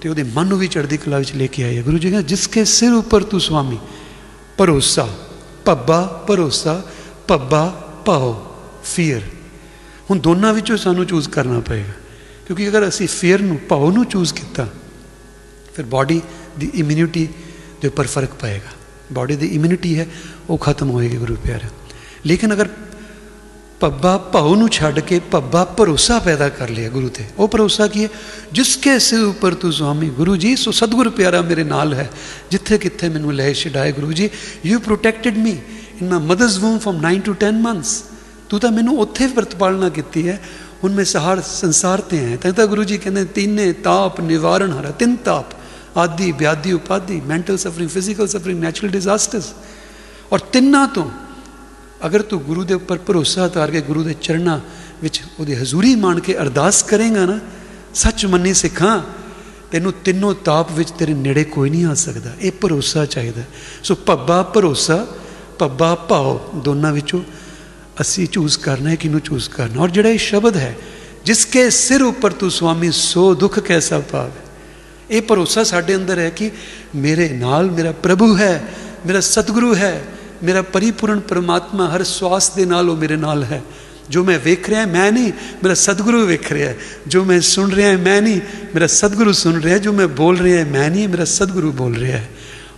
ਤੇ ਉਹਦੇ ਮਨ ਨੂੰ ਵੀ ਚੜ੍ਹਦੀ ਕਲਾ ਵਿੱਚ ਲੈ ਕੇ ਆਈਏ। ਗੁਰੂ ਜੀ ਕਹਿੰਦੇ ਜਿਸਕੇ ਸਿਰ ਉੱਪਰ ਤੂੰ ਸੁਆਮੀ, ਭਰੋਸਾ ਪੱਬਾ ਭਰੋਸਾ ਪੱਬਾ ਪਾਓ ਫੀਅਰ ਹੁਣ ਦੋਨਾਂ ਵਿੱਚੋਂ ਸਾਨੂੰ ਚੂਜ਼ ਕਰਨਾ ਪਏਗਾ। ਕਿਉਂਕਿ ਅਗਰ ਅਸੀਂ ਫੀਅਰ ਨੂੰ ਪਾਓ ਨੂੰ ਚੂਜ਼ ਕੀਤਾ, ਫਿਰ ਬਾਡੀ ਦੀ ਇਮਿਊਨਿਟੀ ਦੇ ਉੱਪਰ ਫ਼ਰਕ ਪਏਗਾ। ਬਾਡੀ ਦੀ ਇਮਿਊਨਿਟੀ ਹੈ, ਉਹ ਖਤਮ ਹੋਏਗੀ ਗੁਰੂ ਪਿਆਰੇ ਲੇਕਿਨ ਅਗਰ ਪੱਬਾ ਭਾਉ ਨੂੰ ਛੱਡ ਕੇ ਪੱਬਾ ਭਰੋਸਾ ਪੈਦਾ ਕਰ ਲਿਆ ਗੁਰੂ ਤੇ ਉਹ ਭਰੋਸਾ ਕੀ ਹੈ ਜਿਸਕੇ ਸਿਰ ਉੱਪਰ ਤੂੰ ਸੁਆਮੀ ਗੁਰੂ ਜੀ ਸੋ ਸਤਗੁਰ ਪਿਆਰਾ ਮੇਰੇ ਨਾਲ ਹੈ ਜਿੱਥੇ ਕਿੱਥੇ ਮੈਨੂੰ ਲੈ ਛਡਾਏ Guru ji you protected me in my mother's womb from 9 to 10 months ਤੂੰ ਤਾਂ ਮੈਨੂੰ ਉੱਥੇ ਵਰਤਪਾਲਣਾ ਕੀਤੀ ਹੈ ਹੁਣ ਮੈਂ ਸਹਾਰ ਸੰਸਾਰ ਤੇ ਆਇਆ ਤਾਂ ਤਾਂ ਗੁਰੂ ਜੀ ਕਹਿੰਦੇ ਤਿੰਨੇ ਤਾਪ ਨਿਵਾਰਨ ਹਰਾ ਤਿੰਨ ਤਾਪ ਆਦੀ ਵਿਆਦੀ ਉਪਾਦੀ mental suffering physical suffering natural disasters ਔਰ ਤਿੰਨਾਂ ਤੋਂ ਅਗਰ ਤੂੰ ਗੁਰੂ ਦੇ ਉੱਪਰ ਭਰੋਸਾ ਉਤਾਰ ਕੇ ਗੁਰੂ ਦੇ ਚਰਨਾਂ ਵਿੱਚ ਉਹਦੀ ਹਜ਼ੂਰੀ ਮੰਨ ਕੇ ਅਰਦਾਸ ਕਰੇਗਾ ਨਾ, ਸੱਚ ਮੰਨੀ ਸਿੱਖਾਂ, ਤੈਨੂੰ ਤਿੰਨੋਂ ਤਾਪ ਵਿੱਚ ਤੇਰੇ ਨੇੜੇ ਕੋਈ ਨਹੀਂ ਆ ਸਕਦਾ। ਇਹ ਭਰੋਸਾ ਚਾਹੀਦਾ। ਸੋ ਪੱਬਾ ਭਰੋਸਾ ਪੱਬਾ ਭਾਉ ਦੋਨਾਂ ਵਿੱਚੋਂ ਅਸੀਂ ਚੂਜ਼ ਕਰਨਾ ਹੈ ਕਿਨੂੰ ਚੂਜ਼ ਕਰਨਾ ਔਰ ਜਿਹੜਾ ਇਹ ਸ਼ਬਦ ਹੈ, ਜਿਸਕੇ ਸਿਰ ਉੱਪਰ ਤੂੰ ਸੁਆਮੀ ਸੋ ਦੁੱਖ ਕੈਸਾ ਪਾਵੇ, ਇਹ ਭਰੋਸਾ ਸਾਡੇ ਅੰਦਰ ਹੈ ਕਿ ਮੇਰੇ ਨਾਲ ਮੇਰਾ ਪ੍ਰਭੂ ਹੈ, ਮੇਰਾ ਸਤਿਗੁਰੂ ਹੈ ਮੇਰਾ ਪਰਿਪੂਰਨ ਪਰਮਾਤਮਾ ਹਰ ਸਵਾਸ ਦੇ ਨਾਲ ਉਹ ਮੇਰੇ ਨਾਲ ਹੈ ਜੋ ਮੈਂ ਵੇਖ ਰਿਹਾ ਮੈਂ ਨਹੀਂ ਮੇਰਾ ਸਤਿਗੁਰੂ ਵੇਖ ਰਿਹਾ ਜੋ ਮੈਂ ਸੁਣ ਰਿਹਾ ਮੈਂ ਨਹੀਂ ਮੇਰਾ ਸਤਿਗੁਰੂ ਸੁਣ ਰਿਹਾ ਜੋ ਮੈਂ ਬੋਲ ਰਿਹਾ ਮੈਂ ਨਹੀਂ ਮੇਰਾ ਸਤਿਗੁਰੂ ਬੋਲ ਰਿਹਾ ਹੈ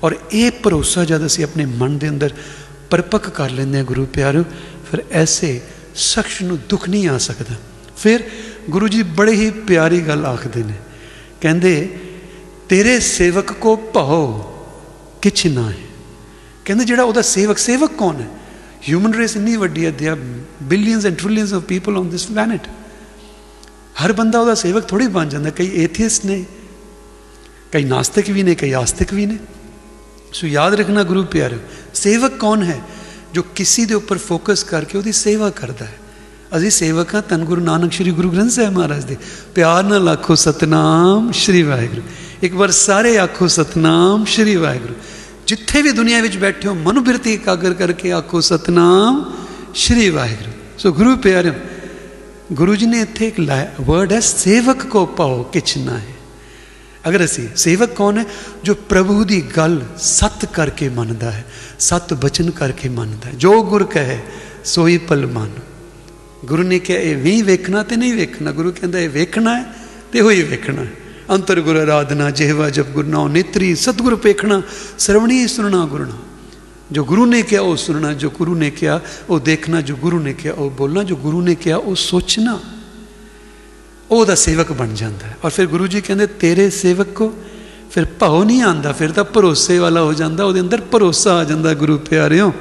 ਔਰ ਇਹ ਭਰੋਸਾ ਜਦ ਅਸੀਂ ਆਪਣੇ ਮਨ ਦੇ ਅੰਦਰ ਪਰਪੱਕ ਕਰ ਲੈਂਦੇ ਹਾਂ ਗੁਰੂ ਪਿਆਰਿਓ ਫਿਰ ਐਸੇ ਸ਼ਖਸ ਨੂੰ ਦੁੱਖ ਨਹੀਂ ਆ ਸਕਦਾ ਫਿਰ ਗੁਰੂ ਜੀ ਬੜੇ ਹੀ ਪਿਆਰੀ ਗੱਲ ਆਖਦੇ ਨੇ ਕਹਿੰਦੇ ਤੇਰੇ ਸੇਵਕ ਕੋ ਭਉ ਕਿਛ ਨਾ ਹੈ ਕਹਿੰਦੇ ਜਿਹੜਾ ਉਹਦਾ ਸੇਵਕ ਸੇਵਕ ਕੌਣ ਹੈ? ਹਿਊਮਨ ਰੇਸ ਇੰਨੀ ਵੱਡੀ ਹੈ ਦੇ billions and trillions of people on this planet ਹਰ ਬੰਦਾ ਉਹਦਾ ਸੇਵਕ ਥੋੜੀ ਬਣ ਜਾਂਦਾ, ਕਈ ਐਥੀਸਟ ਨੇ, ਕਈ ਨਾਸਤਿਕ ਵੀ ਨੇ, ਕਈ ਆਸਤਿਕ ਵੀ ਨੇ। ਸੋ ਯਾਦ ਰੱਖਣਾ ਗੁਰੂ ਪਿਆਰੇ ਸੇਵਕ ਕੌਣ ਹੈ ਜੋ ਕਿਸੇ ਦੇ ਉੱਪਰ ਫੋਕਸ ਕਰਕੇ ਉਹਦੀ ਸੇਵਾ ਕਰਦਾ ਹੈ? ਅਸੀਂ ਸੇਵਕ ਹਾਂ ਤਨ ਗੁਰੂ ਨਾਨਕ ਸ੍ਰੀ ਗੁਰੂ ਗ੍ਰੰਥ ਸਾਹਿਬ ਮਹਾਰਾਜ ਦੇ। ਪਿਆਰ ਨਾਲ ਆਖੋ, ਸਤਨਾਮ ਸ੍ਰੀ ਵਾਹਿਗੁਰੂ। ਇੱਕ ਵਾਰ ਸਾਰੇ ਆਖੋ, ਸਤਨਾਮ ਸ੍ਰੀ ਵਾਹਿਗੁਰੂ। ਜਿੱਥੇ ਵੀ ਦੁਨੀਆ ਵਿੱਚ ਬੈਠੇ ਹੋ ਮਨ ਬਿਰਤੀ ਇਕਾਗਰ ਕਰਕੇ ਆਖੋ ਸਤਨਾਮ ਸ੍ਰੀ ਵਾਹਿਗੁਰੂ ਸੋ ਗੁਰੂ ਪਿਆਰਿਓ ਗੁਰੂ ਜੀ ਨੇ ਇੱਥੇ ਇੱਕ ਵਰਡ ਹੈ ਸੇਵਕ ਕੋ ਪਾਓ ਕਿਛ ਨਾ ਹੈ ਅਗਰ ਅਸੀਂ ਸੇਵਕ ਕੌਣ ਹੈ ਜੋ ਪ੍ਰਭੂ ਦੀ ਗੱਲ ਸਤ ਕਰਕੇ ਮੰਨਦਾ ਹੈ ਸਤ ਬਚਨ ਕਰਕੇ ਮੰਨਦਾ ਹੈ ਜੋ ਗੁਰ ਕਹੇ ਸੋਈ ਪਲ ਮੰਨ ਗੁਰੂ ਨੇ ਕਿਹਾ ਇਹ ਵੀ ਵੇਖਣਾ ਤੇ ਨਹੀਂ ਵੇਖਣਾ ਗੁਰੂ ਕਹਿੰਦਾ ਇਹ ਵੇਖਣਾ ਹੈ ਤੇ ਹੋਈ ਵੇਖਣਾ ਅੰਤਰ ਗੁਰ ਆਰਾਧਨਾ ਜਿਹਵਾ ਜਪ ਗੁਰਨਾਉ ਨੇਤਰੀ, ਸਤਗੁਰ ਪੇਖਣਾ, ਸਰਵਣੀ ਸੁਣਨਾ ਗੁਰਨਾ ਜੋ ਗੁਰੂ ਨੇ ਕਿਹਾ, ਉਹ ਸੁਣਨਾ ਜੋ ਗੁਰੂ ਨੇ ਕਿਹਾ, ਉਹ ਦੇਖਣਾ, ਜੋ ਗੁਰੂ ਨੇ ਕਿਹਾ, ਉਹ ਬੋਲਣਾ, ਜੋ ਗੁਰੂ ਨੇ ਕਿਹਾ, ਉਹ ਸੋਚਣਾ। ਉਹਦਾ ਸੇਵਕ ਬਣ ਜਾਂਦਾ ਹੈ। ਔਰ ਫਿਰ ਗੁਰੂ ਜੀ ਕਹਿੰਦੇ, ਤੇਰੇ ਸੇਵਕ ਕੋ ਫਿਰ ਭਾਉ ਨਹੀਂ ਆਂਦਾ, ਫਿਰ ਤਾਂ ਭਰੋਸੇ ਵਾਲਾ ਹੋ ਜਾਂਦਾ, ਉਹਦੇ ਅੰਦਰ ਭਰੋਸਾ ਆ ਜਾਂਦਾ ਗੁਰੂ ਪਿਆਰਿਓ।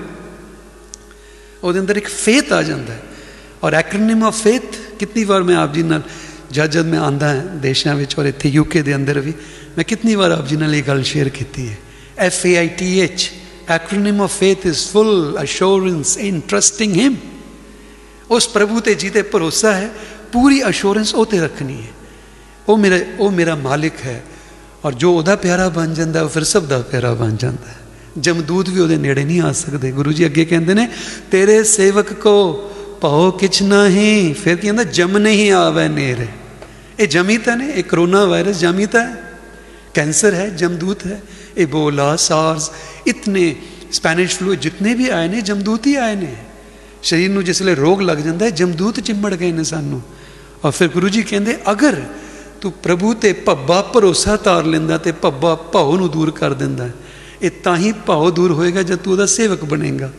ਉਹਦੇ ਅੰਦਰ ਇੱਕ ਫੇਥ ਆ ਜਾਂਦਾ ਹੈ। ਔਰ ਐਕਰੋਨਿਮ ਆਫ ਫੇਥ ਕਿੰਨੀ ਵਾਰ ਮੈਂ ਆਪ ਜੀ ਨਾਲ ਜਦ ਜਦ ਮੈਂ ਆਂਦਾ ਹਾਂ ਦੇਸ਼ਾਂ ਵਿੱਚ ਔਰ ਇੱਥੇ ਯੂਕੇ ਦੇ ਅੰਦਰ ਵੀ ਮੈਂ ਕਿੰਨੀ ਵਾਰ ਆਪ ਜੀ ਨਾਲ ਇਹ ਗੱਲ ਸ਼ੇਅਰ ਕੀਤੀ ਹੈ F A I T H acronym of faith is full assurance in trusting him ਉਸ ਪ੍ਰਭੂ ਤੇ ਜਿਹਦੇ ਭਰੋਸਾ ਹੈ ਪੂਰੀ ਅਸ਼ੋਰੈਂਸ ਉਹ ਤੇ ਰੱਖਣੀ ਹੈ ਉਹ ਮੇਰਾ ਉਹ ਮੇਰਾ ਮਾਲਿਕ ਹੈ ਔਰ ਜੋ ਉਹਦਾ ਪਿਆਰਾ ਬਣ ਜਾਂਦਾ ਉਹ ਫਿਰ ਸਭ ਦਾ ਪਿਆਰਾ ਬਣ ਜਾਂਦਾ ਹੈ ਜਮਦੂਤ ਵੀ ਉਹਦੇ ਨੇੜੇ ਨਹੀਂ ਆ ਸਕਦੇ ਗੁਰੂ ਜੀ ਅੱਗੇ ਕਹਿੰਦੇ ਨੇ ਤੇਰੇ ਸੇਵਕ ਕੋ ਪਾਓ ਕਿਛ ਨਹੀਂ ਫਿਰ ਕਹਿੰਦਾ ਜਮ ਨਹੀਂ ਆਵੇ ਨੇਰੇ ਇਹ ਜਮੀਤਾ ਨੇ ਇਹ ਕਰੋਨਾ ਵਾਇਰਸ ਜਮੀਤਾ ਹੈ कैंसर है जमदूत है एबोला सार्स इतने स्पैनिश फ्लू जितने भी आए ने जमदूत ही आए ने ਸਰੀਰ ਨੂੰ ਜਿਸਲੇ ਰੋਗ ਲੱਗ ਜਾਂਦਾ ਹੈ ਜਮਦੂਤ ਚਿੰਬੜ ਗਏ ਨੇ ਸਾਨੂੰ ਔਰ ਫਿਰ ਗੁਰੂ ਜੀ ਕਹਿੰਦੇ ਅਗਰ ਤੂੰ ਪ੍ਰਭੂ ਤੇ ਭੱਬਾ ਭਰੋਸਾ ਤਾਰ ਲੈਂਦਾ ਤੇ ਭੱਬਾ ਭਾਉ ਨੂੰ ਦੂਰ ਕਰ ਦਿੰਦਾ ਇਹ ਤਾਂ ਹੀ ਭਾਉ ਦੂਰ ਹੋਏਗਾ ਜਦ ਤੂੰ ਉਹਦਾ ਸੇਵਕ ਬਣੇਗਾ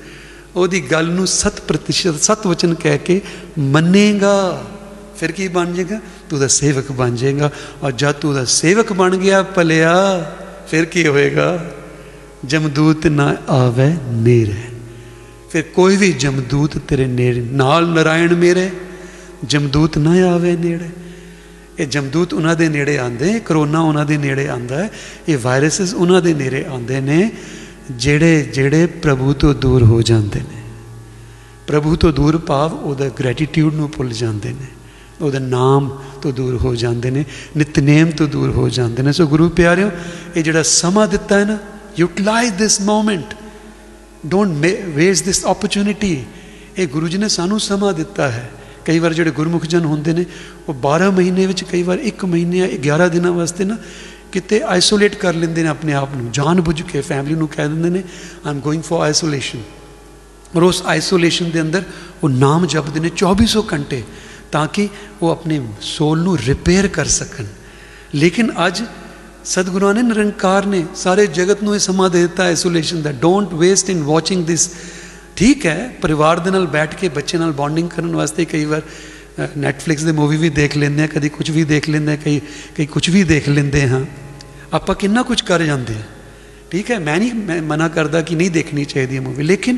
ਉਹਦੀ ਗੱਲ ਨੂੰ 7% ਸਤ ਵਚਨ ਕਹਿ ਕੇ ਮੰਨੇਗਾ ਫਿਰ ਕੀ ਬਣ ਜਾਏਗਾ? ਤੂੰ ਦਾ ਸੇਵਕ ਬਣ ਜਾਏਗਾ। ਔਰ ਜਦ ਤੂੰ ਦਾ ਸੇਵਕ ਬਣ ਗਿਆ ਭਲਿਆ, ਫਿਰ ਕੀ ਹੋਏਗਾ? ਜਮਦੂਤ ਨਾ ਆਵੇ ਨੇੜੇ ਫਿਰ ਕੋਈ ਵੀ ਜਮਦੂਤ ਤੇਰੇ ਨੇੜੇ ਨਾਲ ਨਰਾਇਣ ਮੇਰੇ, ਜਮਦੂਤ ਨਾ ਆਵੇ ਨੇੜੇ। ਇਹ ਜਮਦੂਤ ਉਹਨਾਂ ਦੇ ਨੇੜੇ ਆਂਦੇ ਕਰੋਨਾ ਉਹਨਾਂ ਦੇ ਨੇੜੇ ਆਂਦਾ ਇਹ ਵਾਇਰਸਸ ਉਹਨਾਂ ਦੇ ਨੇੜੇ ਆਉਂਦੇ ਨੇ, ਜਿਹੜੇ ਜਿਹੜੇ ਪ੍ਰਭੂ ਤੋਂ ਦੂਰ ਹੋ ਜਾਂਦੇ ਨੇ। ਪ੍ਰਭੂ ਤੋਂ ਦੂਰ ਭਾਵ ਉਹਦਾ ਗ੍ਰੈਟੀਟਿਊਡ ਨੂੰ ਭੁੱਲ ਜਾਂਦੇ ਨੇ। ਉਹਦਾ ਨਾਮ ਤੋਂ ਦੂਰ ਹੋ ਜਾਂਦੇ ਨੇ, ਨਿਤਨੇਮ ਤੋਂ ਦੂਰ ਹੋ ਜਾਂਦੇ ਨੇ। ਸੋ ਗੁਰੂ ਪਿਆਰਿਓ, ਇਹ ਜਿਹੜਾ ਸਮਾਂ ਦਿੱਤਾ ਹੈ ਨਾ utilise this moment don't waste this opportunity ਇਹ ਗੁਰੂ ਜੀ ਨੇ ਸਾਨੂੰ ਸਮਾਂ ਦਿੱਤਾ ਹੈ। ਕਈ ਵਾਰ ਜਿਹੜੇ ਗੁਰਮੁਖ ਜਨ ਹੁੰਦੇ ਨੇ, ਉਹ 12 ਮਹੀਨੇ ਵਿੱਚ, ਕਈ ਵਾਰ 1 ਮਹੀਨੇ ਜਾਂ 11 ਦਿਨਾਂ ਵਾਸਤੇ ਨਾ ਕਿਤੇ ਆਈਸੋਲੇਟ ਕਰ ਲੈਂਦੇ ਨੇ ਆਪਣੇ ਆਪ ਨੂੰ। ਜਾਣ ਬੁੱਝ ਕੇ ਫੈਮਿਲੀ ਨੂੰ ਕਹਿ ਦਿੰਦੇ ਨੇ ਆਮ ਗੋਇੰਗ ਫॉर ਆਈਸੋਲੇਸ਼ਨ ਪਰ ਉਸ ਆਈਸੋਲੇਸ਼ਨ ਦੇ ਅੰਦਰ ਉਹ ਨਾਮ ਜਪਦੇ ਨੇ 2400 ਘੰਟੇ। ਤਾਂ ਕਿ ਉਹ ਆਪਣੇ ਸੋਲ ਨੂੰ ਰਿਪੇਅਰ ਕਰ ਸਕਣ ਲੇਕਿਨ ਅੱਜ ਸਤਿਗੁਰਾਂ ਨੇ ਨਿਰੰਕਾਰ ਨੇ ਸਾਰੇ ਜਗਤ ਨੂੰ ਇਹ ਸਮਾਂ ਦੇ ਦਿੱਤਾ isolation the don't waste in watching this ਠੀਕ ਹੈ ਪਰਿਵਾਰ ਦੇ ਨਾਲ ਬੈਠ ਕੇ ਬੱਚੇ ਨਾਲ ਬੌਂਡਿੰਗ ਕਰਨ ਵਾਸਤੇ ਕਈ ਵਾਰ ਨੈਟਫਲਿਕਸ ਦੇ ਮੂਵੀ ਵੀ ਦੇਖ ਲੈਂਦੇ ਆ ਕਦੀ ਕੁਝ ਵੀ ਦੇਖ ਲੈਂਦੇ ਆ ਕਈ ਕਈ ਕੁਝ ਵੀ ਦੇਖ ਲੈਂਦੇ ਹਾਂ ਆਪਾਂ ਕਿੰਨਾ ਕੁਝ ਕਰ ਜਾਂਦੇ ਆ ਠੀਕ ਹੈ ਮੈਂ ਨਹੀਂ ਮੈਂ ਮਨਾ ਕਰਦਾ ਕਿ ਨਹੀਂ ਦੇਖਣੀ ਚਾਹੀਦੀ ਹੈ ਮੂਵੀ ਲੇਕਿਨ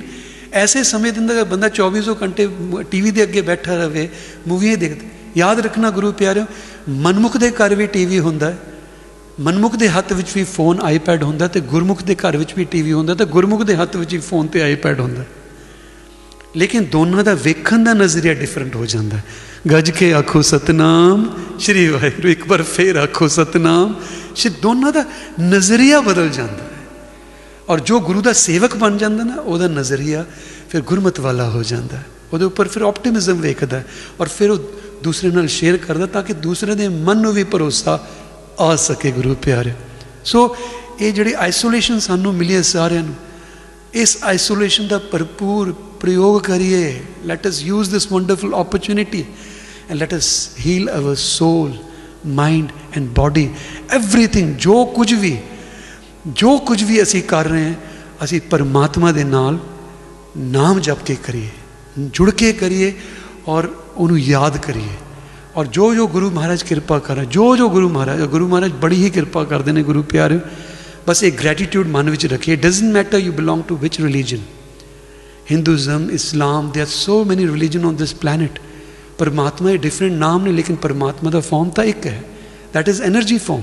ਐਸੇ ਸਮੇਂ ਦੇ ਅੰਦਰ ਬੰਦਾ 2400 ਘੰਟੇ ਟੀਵੀ ਦੇ ਅੱਗੇ ਬੈਠਾ ਰਵੇ ਮੂਵੀਆਂ ਦੇਖਦਾ, ਯਾਦ ਰੱਖਣਾ ਗੁਰੂ ਪਿਆਰਿਓ, ਮਨਮੁਖ ਦੇ ਘਰ ਵੀ ਟੀਵੀ ਹੁੰਦਾ ਹੈ, ਮਨਮੁਖ ਦੇ ਹੱਥ ਵਿੱਚ ਵੀ ਫੋਨ ਆਈਪੈਡ ਹੁੰਦਾ ਤੇ ਗੁਰਮੁਖ ਦੇ ਘਰ ਵਿੱਚ ਵੀ ਟੀਵੀ ਹੁੰਦਾ ਤੇ ਗੁਰਮੁਖ ਦੇ ਹੱਥ ਵਿੱਚ ਵੀ ਫੋਨ ਤੇ ਆਈਪੈਡ ਹੁੰਦਾ ਲੇਕਿਨ ਦੋਨਾਂ ਦਾ ਵੇਖਣ ਦਾ ਨਜ਼ਰੀਆ ਡਿਫਰੈਂਟ ਹੋ ਜਾਂਦਾ ਹੈ। ਗੱਜ ਕੇ ਆਖੋ ਸਤਨਾਮ, ਸ਼੍ਰੀ ਵਾਹਿਗੁਰੂ, ਇੱਕ ਵਾਰ ਫੇਰ ਆਖੋ ਸਤਨਾਮ ਸ਼੍ਰੀ ਦੋਨਾਂ ਦਾ ਨਜ਼ਰੀਆ ਬਦਲ ਜਾਂਦਾ ਹੈ। ਔਰ ਜੋ ਗੁਰੂ ਦਾ ਸੇਵਕ ਬਣ ਜਾਂਦਾ ਨਾ ਉਹਦਾ ਨਜ਼ਰੀਆ ਫਿਰ ਗੁਰਮਤ ਵਾਲਾ ਹੋ ਜਾਂਦਾ ਉਹਦੇ ਉੱਪਰ ਫਿਰ ਆਪਟੀਮਿਜ਼ਮ ਵੇਖਦਾ ਔਰ ਫਿਰ ਉਹ ਦੂਸਰੇ ਨਾਲ ਸ਼ੇਅਰ ਕਰਦਾ ਤਾਂ ਕਿ ਦੂਸਰੇ ਦੇ ਮਨ ਨੂੰ ਵੀ ਭਰੋਸਾ ਆ ਸਕੇ ਗੁਰੂ ਪਿਆਰੇ ਸੋ ਇਹ ਜਿਹੜੀ ਆਈਸੋਲੇਸ਼ਨ ਸਾਨੂੰ ਮਿਲੀ ਹੈ ਸਾਰਿਆਂ ਨੂੰ ਇਸ ਆਈਸੋਲੇਸ਼ਨ ਦਾ ਭਰਪੂਰ ਪ੍ਰਯੋਗ ਕਰੀਏ let us use this wonderful opportunity and let us heal our soul mind and body everything जो कुछ भी ਜੋ ਕੁਝ ਵੀ ਅਸੀਂ ਕਰ ਰਹੇ ਹਾਂ ਅਸੀਂ ਪਰਮਾਤਮਾ ਦੇ ਨਾਲ ਨਾਮ ਜਪ ਕੇ ਕਰੀਏ ਜੁੜ ਕੇ ਕਰੀਏ ਔਰ ਉਹਨੂੰ ਯਾਦ ਕਰੀਏ ਔਰ ਜੋ ਜੋ ਗੁਰੂ ਮਹਾਰਾਜ ਕਿਰਪਾ ਕਰ ਜੋ ਜੋ ਗੁਰੂ ਮਹਾਰਾਜ ਗੁਰੂ ਮਹਾਰਾਜ ਬੜੀ ਹੀ ਕਿਰਪਾ ਕਰਦੇ ਨੇ ਗੁਰੂ ਪਿਆਰਿਓ ਬਸ ਇਹ ਗ੍ਰੈਟੀਟਿਊਡ ਮਨ ਵਿੱਚ ਰੱਖੀਏ doesn't matter you belong to which religion Hinduism Islam they are so many religion on this planet परमात्मा ये डिफरेंट नाम ने लेकिन परमात्मा का फॉर्म तो एक है दैट इज़ एनर्जी फॉर्म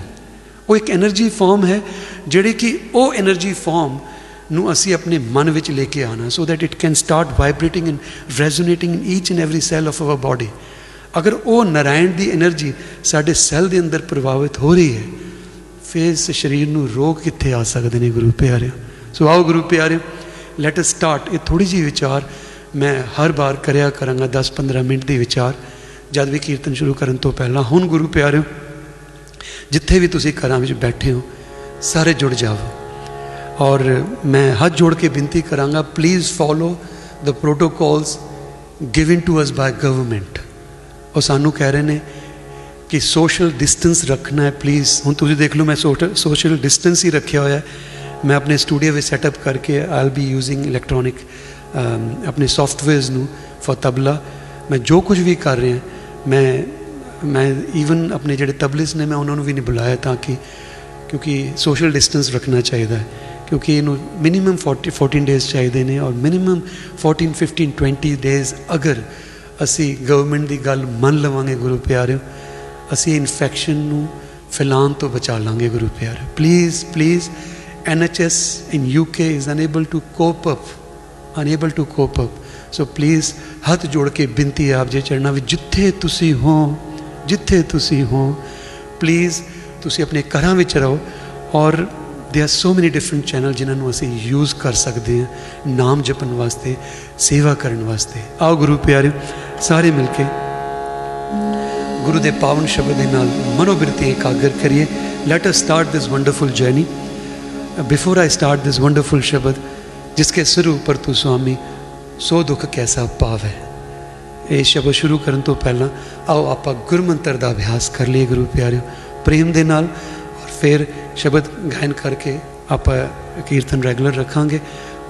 ਉਹ ਇੱਕ એનર્ਜੀ ਫਾਰਮ ਹੈ, ਜਿਹੜੀ ਕਿ ਉਹ એનર્ਜੀ ਫਾਰਮ ਨੂੰ ਅਸੀਂ ਆਪਣੇ ਮਨ ਵਿੱਚ ਲੈ ਕੇ ਆਣਾ so that it can start vibrating and resonating in each and every cell of our body ਅਗਰ ਉਹ ਨਾਰਾਇਣ ਦੀ એનર્ਜੀ ਸਾਡੇ ਸੈੱਲ ਦੇ ਅੰਦਰ ਪ੍ਰਭਾਵਿਤ ਹੋ ਰਹੀ ਹੈ, ਫਿਰ ਇਸ ਸਰੀਰ ਨੂੰ ਰੋਗ ਕਿੱਥੇ ਆ ਸਕਦੇ ਨੇ ਗੁਰੂ ਪਿਆਰਿਓ? ਸੋ ਆਓ ਗੁਰੂ ਪਿਆਰਿਓ ਲੈਟ ਅਸ ਸਟਾਰਟ ਇਹ ਥੋੜੀ ਜੀ ਵਿਚਾਰ ਮੈਂ ਹਰ ਵਾਰ ਕਰਿਆ ਕਰਾਂਗਾ 10-15 ਮਿੰਟ ਦੇ ਵਿਚਾਰ, ਜਦ ਵੀ ਕੀਰਤਨ ਸ਼ੁਰੂ ਕਰਨ ਤੋਂ ਪਹਿਲਾਂ। ਹੁਣ ਗੁਰੂ ਪਿਆਰਿਓ जिथे भी तुम घर बैठे हो, सारे जुड़ जाओ। और मैं हथ जोड़ के बेनती कराँगा please follow the protocols given to us by government और सानू कह रहे हैं कि सोशल डिस्टेंस रखना है प्लीज़ हूँ तुम देख लो, मैं सोशल डिस्टेंस ही रखे हुआ है। मैं अपने स्टूडियो में सैटअप करके I'll be using electronic अपने सॉफ्टवेयर फॉर तबला। मैं जो कुछ भी कर रहा मैं ਮੈਂ ਈਵਨ ਆਪਣੇ ਜਿਹੜੇ ਤਬਲਿਸ ਨੇ ਮੈਂ ਉਹਨਾਂ ਨੂੰ ਵੀ ਨਹੀਂ ਬੁਲਾਇਆ ਤਾਂ ਕਿ ਕਿਉਂਕਿ ਸੋਸ਼ਲ ਡਿਸਟੈਂਸ ਰੱਖਣਾ ਚਾਹੀਦਾ ਹੈ ਕਿਉਂਕਿ ਇਹਨੂੰ ਮਿਨੀਮਮ 40 14 ਡੇਜ਼ ਚਾਹੀਦੇ ਨੇ ਔਰ ਮਿਨੀਮਮ 14 15 20 ਡੇਜ਼ ਅਗਰ ਅਸੀਂ ਗਵਰਨਮੈਂਟ ਦੀ ਗੱਲ ਮੰਨ ਲਵਾਂਗੇ ਗੁਰੂ ਪਿਆਰਿਓ ਅਸੀਂ ਇਨਫੈਕਸ਼ਨ ਨੂੰ ਫੈਲਾਉਣ ਤੋਂ ਬਚਾ ਲਾਂਗੇ ਗੁਰੂ ਪਿਆਰਿਓ please please NHS in UK is unable to cope up unable to cope up so please ਹੱਥ ਜੋੜ ਕੇ ਬੇਨਤੀ ਆਪ ਜੇ ਚੜਨਾ ਵੀ ਜਿੱਥੇ ਤੁਸੀਂ ਹੋ ਜਿੱਥੇ ਤੁਸੀਂ ਹੋ ਪਲੀਜ਼ ਤੁਸੀਂ ਆਪਣੇ ਘਰਾਂ ਵਿੱਚ ਰਹੋ ਔਰ they are so many different channel ਜਿਨ੍ਹਾਂ ਨੂੰ ਅਸੀਂ ਯੂਜ਼ ਕਰ ਸਕਦੇ ਹਾਂ ਨਾਮ ਜਪਣ ਵਾਸਤੇ ਸੇਵਾ ਕਰਨ ਵਾਸਤੇ ਆਓ ਗੁਰੂ ਪਿਆਰਿਓ ਸਾਰੇ ਮਿਲ ਕੇ ਗੁਰੂ ਦੇ ਪਾਵਨ ਸ਼ਬਦ ਦੇ ਨਾਲ ਮਨੋਬਿਰਤੀ ਇਕਾਗਰ ਕਰੀਏ let us start this wonderful journey before I start this wonderful शब्द जिसके सिर ऊपर तू स्वामी ਸੋ ਦੁੱਖ ਕੈਸਾ ਪਾਵੈ ਇਹ ਸ਼ਬਦ ਸ਼ੁਰੂ ਕਰਨ ਤੋਂ ਪਹਿਲਾਂ ਆਓ ਆਪਾਂ ਗੁਰਮੰਤਰ ਦਾ ਅਭਿਆਸ ਕਰ ਲਈਏ ਗੁਰੂ ਪਿਆਰਿਓ ਪ੍ਰੇਮ ਦੇ ਨਾਲ ਔਰ ਫਿਰ ਸ਼ਬਦ ਗਾਇਨ ਕਰਕੇ ਆਪਾਂ ਕੀਰਤਨ ਰੈਗੂਲਰ ਰੱਖਾਂਗੇ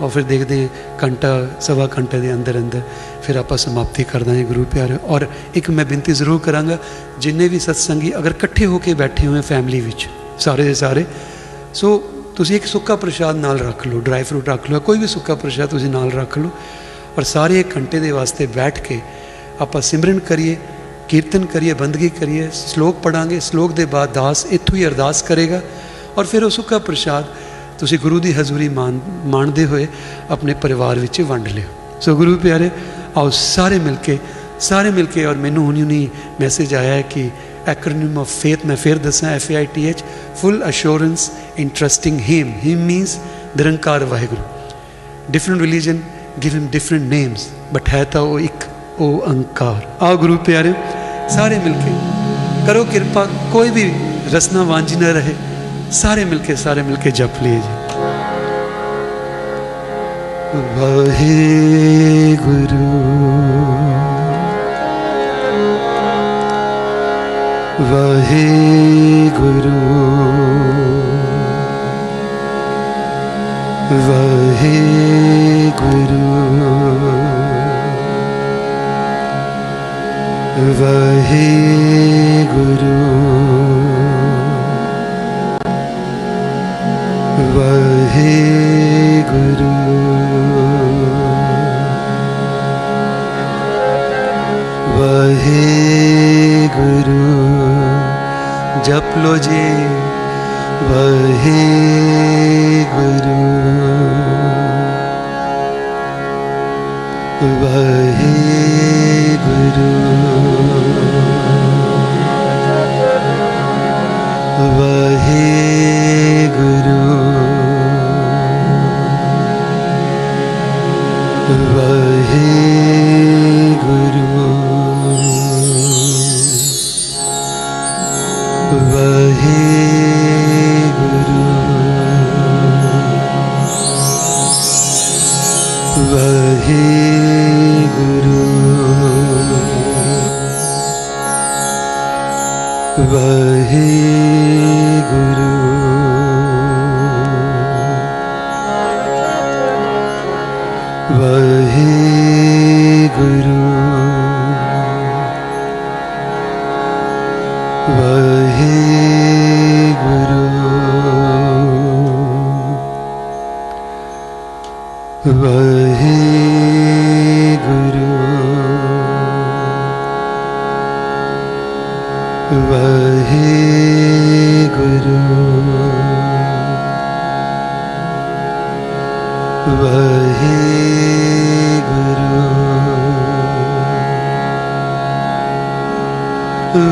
ਔਰ ਫਿਰ ਦੇਖਦੇ ਹਾਂ ਘੰਟਾ ਸਵਾ ਘੰਟੇ ਦੇ ਅੰਦਰ ਅੰਦਰ ਫਿਰ ਆਪਾਂ ਸਮਾਪਤੀ ਕਰ ਦਾਂਗੇ ਗੁਰੂ ਪਿਆਰਿਓ ਔਰ ਇੱਕ ਮੈਂ ਬੇਨਤੀ ਜ਼ਰੂਰ ਕਰਾਂਗਾ ਜਿੰਨੇ ਵੀ ਸਤਸੰਗੀ ਅਗਰ ਇਕੱਠੇ ਹੋ ਕੇ ਬੈਠੇ ਹੋਏ ਫੈਮਿਲੀ ਵਿੱਚ ਸਾਰੇ ਦੇ ਸਾਰੇ ਸੋ ਤੁਸੀਂ ਇੱਕ ਸੁੱਕਾ ਪ੍ਰਸ਼ਾਦ ਨਾਲ ਰੱਖ ਲਓ ਡਰਾਈ ਫਰੂਟ ਰੱਖ ਲਓ ਕੋਈ ਵੀ ਸੁੱਕਾ ਪ੍ਰਸ਼ਾਦ ਤੁਸੀਂ ਨਾਲ ਰੱਖ ਲਓ ਔਰ ਸਾਰੇ ਇੱਕ ਘੰਟੇ ਦੇ ਵਾਸਤੇ ਬੈਠ ਕੇ ਆਪਾਂ ਸਿਮਰਨ ਕਰੀਏ, ਕੀਰਤਨ ਕਰੀਏ, ਬੰਦਗੀ ਕਰੀਏ, ਸ਼ਲੋਕ ਪੜਾਂਗੇ ਸ਼ਲੋਕ ਦੇ ਬਾਅਦ ਦਾਸ ਇੱਥੋਂ ਹੀ ਅਰਦਾਸ ਕਰੇਗਾ। ਔਰ ਫਿਰ ਉਹ ਸੁੱਕਾ ਪ੍ਰਸ਼ਾਦ ਤੁਸੀਂ ਗੁਰੂ ਦੀ ਹਜ਼ੂਰੀ ਮਾਣ ਮਾਣਦੇ ਹੋਏ ਆਪਣੇ ਪਰਿਵਾਰ ਵਿੱਚ ਵੰਡ ਲਿਓ। ਸੋ ਗੁਰੂ ਪਿਆਰੇ, ਆਓ ਸਾਰੇ ਮਿਲ ਕੇ, ਸਾਰੇ ਮਿਲ ਕੇ ਔਰ ਮੈਨੂੰ ਹੁਣੀ ਹੁਣੀ ਮੈਸੇਜ ਆਇਆ ਹੈ ਕਿ acronym of ਫੇਥ ਮੈਂ ਫਿਰ ਦੱਸਾਂ F A I T H, full assurance in trusting him him means Nirankar Waheguru. Different religion give him different names but ਹੈ ਤਾਂ ਉਹ ਇੱਕ अंकार। आओ गुरु प्यारे, सारे मिलके करो कृपा, कोई भी रसना वांझी न रहे, सारे मिलके सारे मिलके जप लीजिए। वाहे गुरु वाहे गुरु वाहे गुरु वही गुरु। वही गुरु। वही गुरु। जप लो जी। वही गुरु। वाहे गुरु। वाहे गुरु।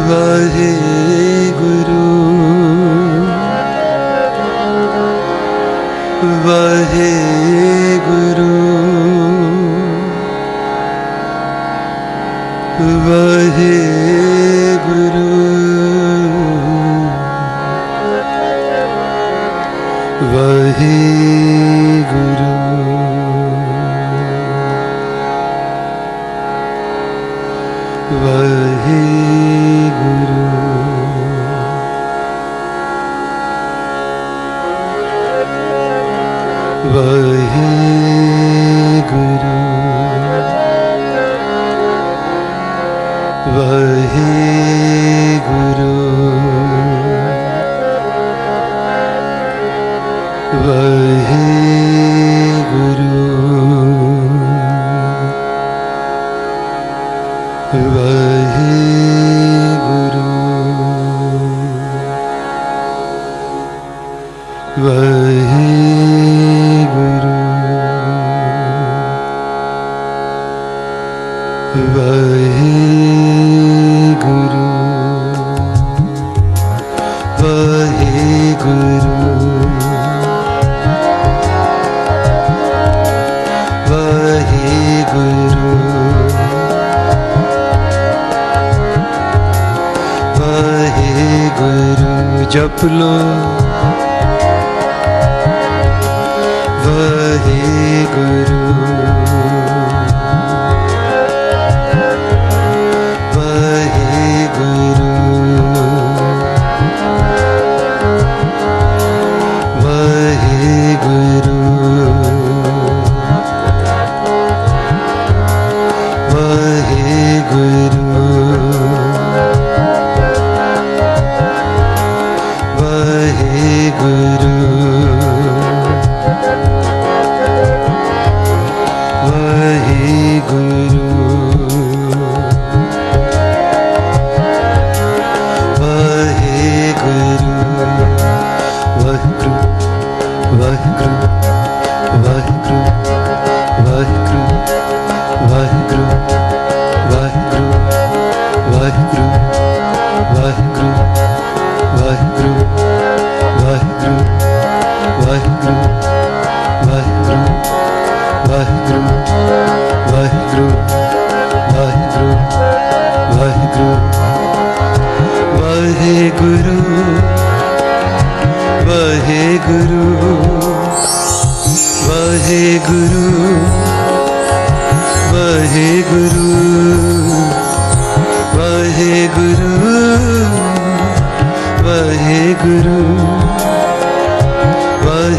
वाहे गुरु। वाहे गुरु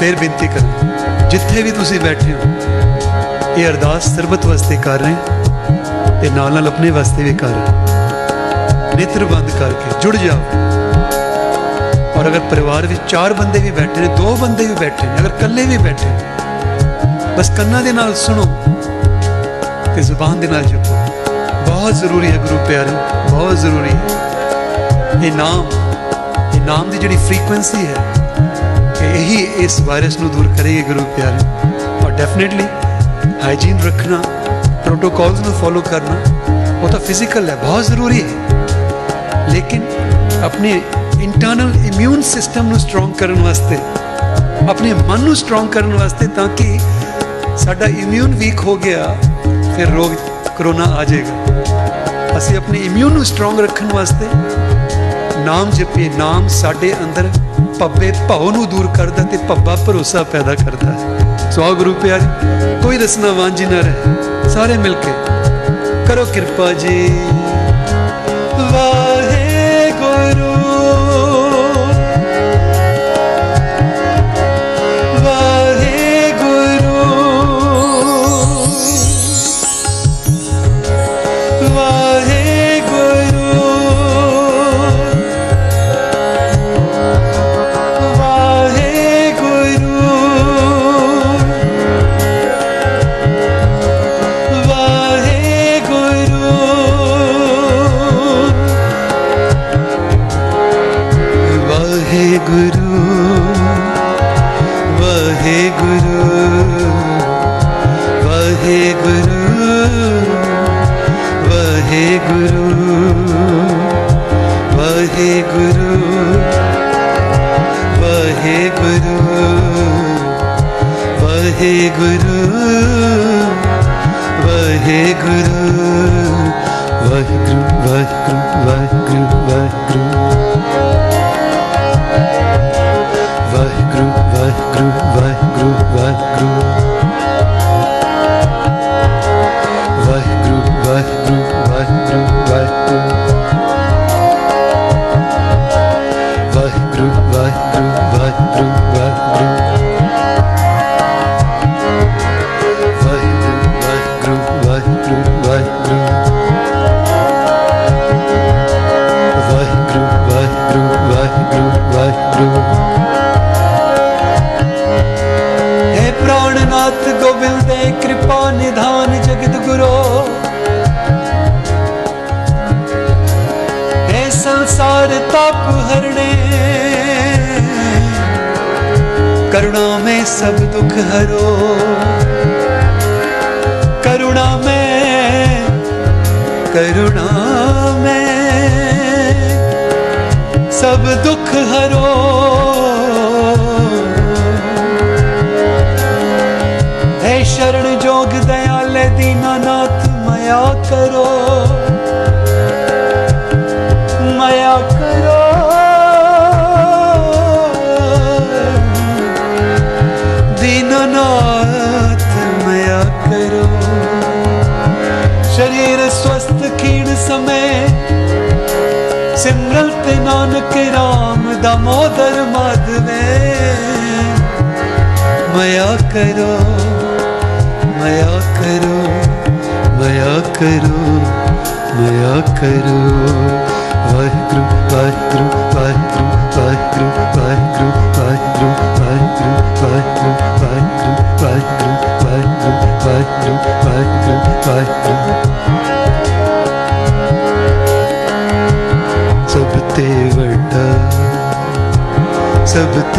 ਫੇਰ ਬੇਨਤੀ ਕਰਾਂ, ਜਿੱਥੇ ਵੀ ਤੁਸੀਂ ਬੈਠੇ ਹੋ, ਇਹ ਅਰਦਾਸ ਸਰਬਤ ਵਾਸਤੇ ਕਰ ਰਹੇ ਹਾਂ ਤੇ ਨਾਲ ਨਾਲ ਆਪਣੇ ਵਾਸਤੇ ਵੀ ਕਰ ਰਹੇ ਹਾਂ। ਨੇਤਰ ਬੰਦ ਕਰਕੇ ਜੁੜ ਜਾਓ। ਔਰ ਅਗਰ ਪਰਿਵਾਰ ਵਿੱਚ ਚਾਰ ਬੰਦੇ ਵੀ ਬੈਠੇ ਨੇ, ਦੋ ਬੰਦੇ ਵੀ ਬੈਠੇ ਨੇ, ਅਗਰ ਇਕੱਲੇ ਵੀ ਬੈਠੇ ਨੇ, ਬਸ ਕੰਨਾਂ ਦੇ ਨਾਲ ਸੁਣੋ ਤੇ ਜ਼ੁਬਾਨ ਦੇ ਨਾਲ ਜਪੋ। ਬਹੁਤ ਜ਼ਰੂਰੀ ਹੈ ਗੁਰੂ ਪਿਆਰੇ, ਬਹੁਤ ਜ਼ਰੂਰੀ ਹੈ। ਇਹ ਨਾਮ ਇਹ ਨਾਮ ਦੀ ਜਿਹੜੀ ਫ੍ਰੀਕੁਐਂਸੀ ਹੈ ਕਿ ਇਹੀ ਇਸ ਵਾਇਰਸ ਨੂੰ ਦੂਰ ਕਰੇਗੀ ਗੁਰੂ ਪਿਆਰੇ। ਔਰ ਡੈਫੀਨਿਟਲੀ ਹਾਈਜੀਨ ਰੱਖਣਾ ਪ੍ਰੋਟੋਕਾਲਸ ਨੂੰ ਫੋਲੋ ਕਰਨਾ, ਉਹ ਤਾਂ ਫਿਜ਼ੀਕਲ ਹੈ, ਬਹੁਤ ਜ਼ਰੂਰੀ ਹੈ। ਲੇਕਿਨ ਆਪਣੇ ਇੰਟਰਨਲ ਇਮਿਊਨ ਸਿਸਟਮ ਨੂੰ ਸਟਰੋਂਗ ਕਰਨ ਵਾਸਤੇ, ਆਪਣੇ ਮਨ ਨੂੰ ਸਟਰੋਂਗ ਕਰਨ ਵਾਸਤੇ ਤਾਂ ਕਿ ਸਾਡਾ ਇਮਿਊਨ ਵੀਕ ਹੋ ਗਿਆ, ਫਿਰ ਰੋਗ ਕਰੋਨਾ ਆ ਜਾਏਗਾ। ਅਸੀਂ ਆਪਣੇ ਇਮਿਊਨ ਨੂੰ ਸਟਰੋਂਗ ਰੱਖਣ ਵਾਸਤੇ ਨਾਮ ਜਪੀਏ, ਨਾਮ ਸਾਡੇ ਅੰਦਰ ਪੱਬੇ ਭਾਉ ਨੂੰ ਦੂਰ ਕਰਦਾ ਤੇ ਪੱਬਾ ਭਰੋਸਾ ਪੈਦਾ ਕਰਦਾ। ਹੈ ਸੋ ਆ ਗੁਰੂ ਪਿਆਰੇ, ਕੋਈ ਰਸਨਾ ਵਾਂਝੀ ਨਾ ਰਹੇ, ਸਾਰੇ ਮਿਲ ਕੇ ਕਰੋ ਕਿਰਪਾ ਜੀ। открыть.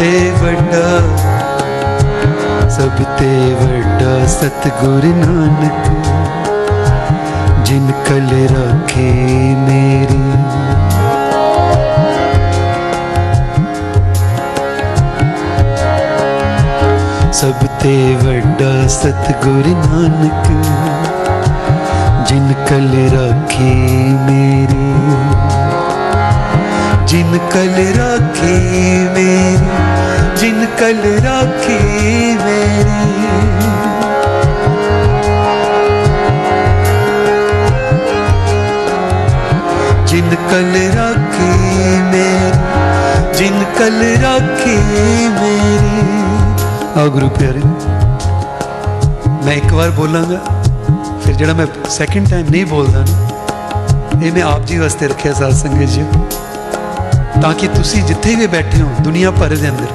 ते वड्डा, सब ते वड्डा सतगुर नानक, जिन कल रखे मेरी। सब ते वड्डा सतगुर नानक, जिन कल रखे मेरी। ਜਿਨ ਕਲ ਰੱਖੇ ਮੇਰੀ ਜਿਨ ਕਲ ਰੱਖੇ ਮੇਰੀ ਜਿਨ ਕਲ ਰੱਖੇ ਮੇਰੀ ਜਿਨ ਕਲ ਰੱਖੇ ਮੇਰੀ ਆ ਗੁਰੂ ਪਿਆਰੇ ਮੈਂ ਇੱਕ ਵਾਰ ਬੋਲਾਂਗਾ ਫਿਰ ਜਿਹੜਾ ਮੈਂ ਸੈਕਿੰਡ ਟਾਈਮ ਨਹੀਂ ਬੋਲਦਾ ਨਾ ਇਹ ਮੈਂ ਆਪ ਜੀ ਵਾਸਤੇ ਰੱਖਿਆ ਸਾਧ ਸੰਗਤ ਜੀ ਤਾਂ ਕਿ ਤੁਸੀਂ ਜਿੱਥੇ ਵੀ ਬੈਠੇ ਹੋ ਦੁਨੀਆ ਭਰ ਦੇ ਅੰਦਰ,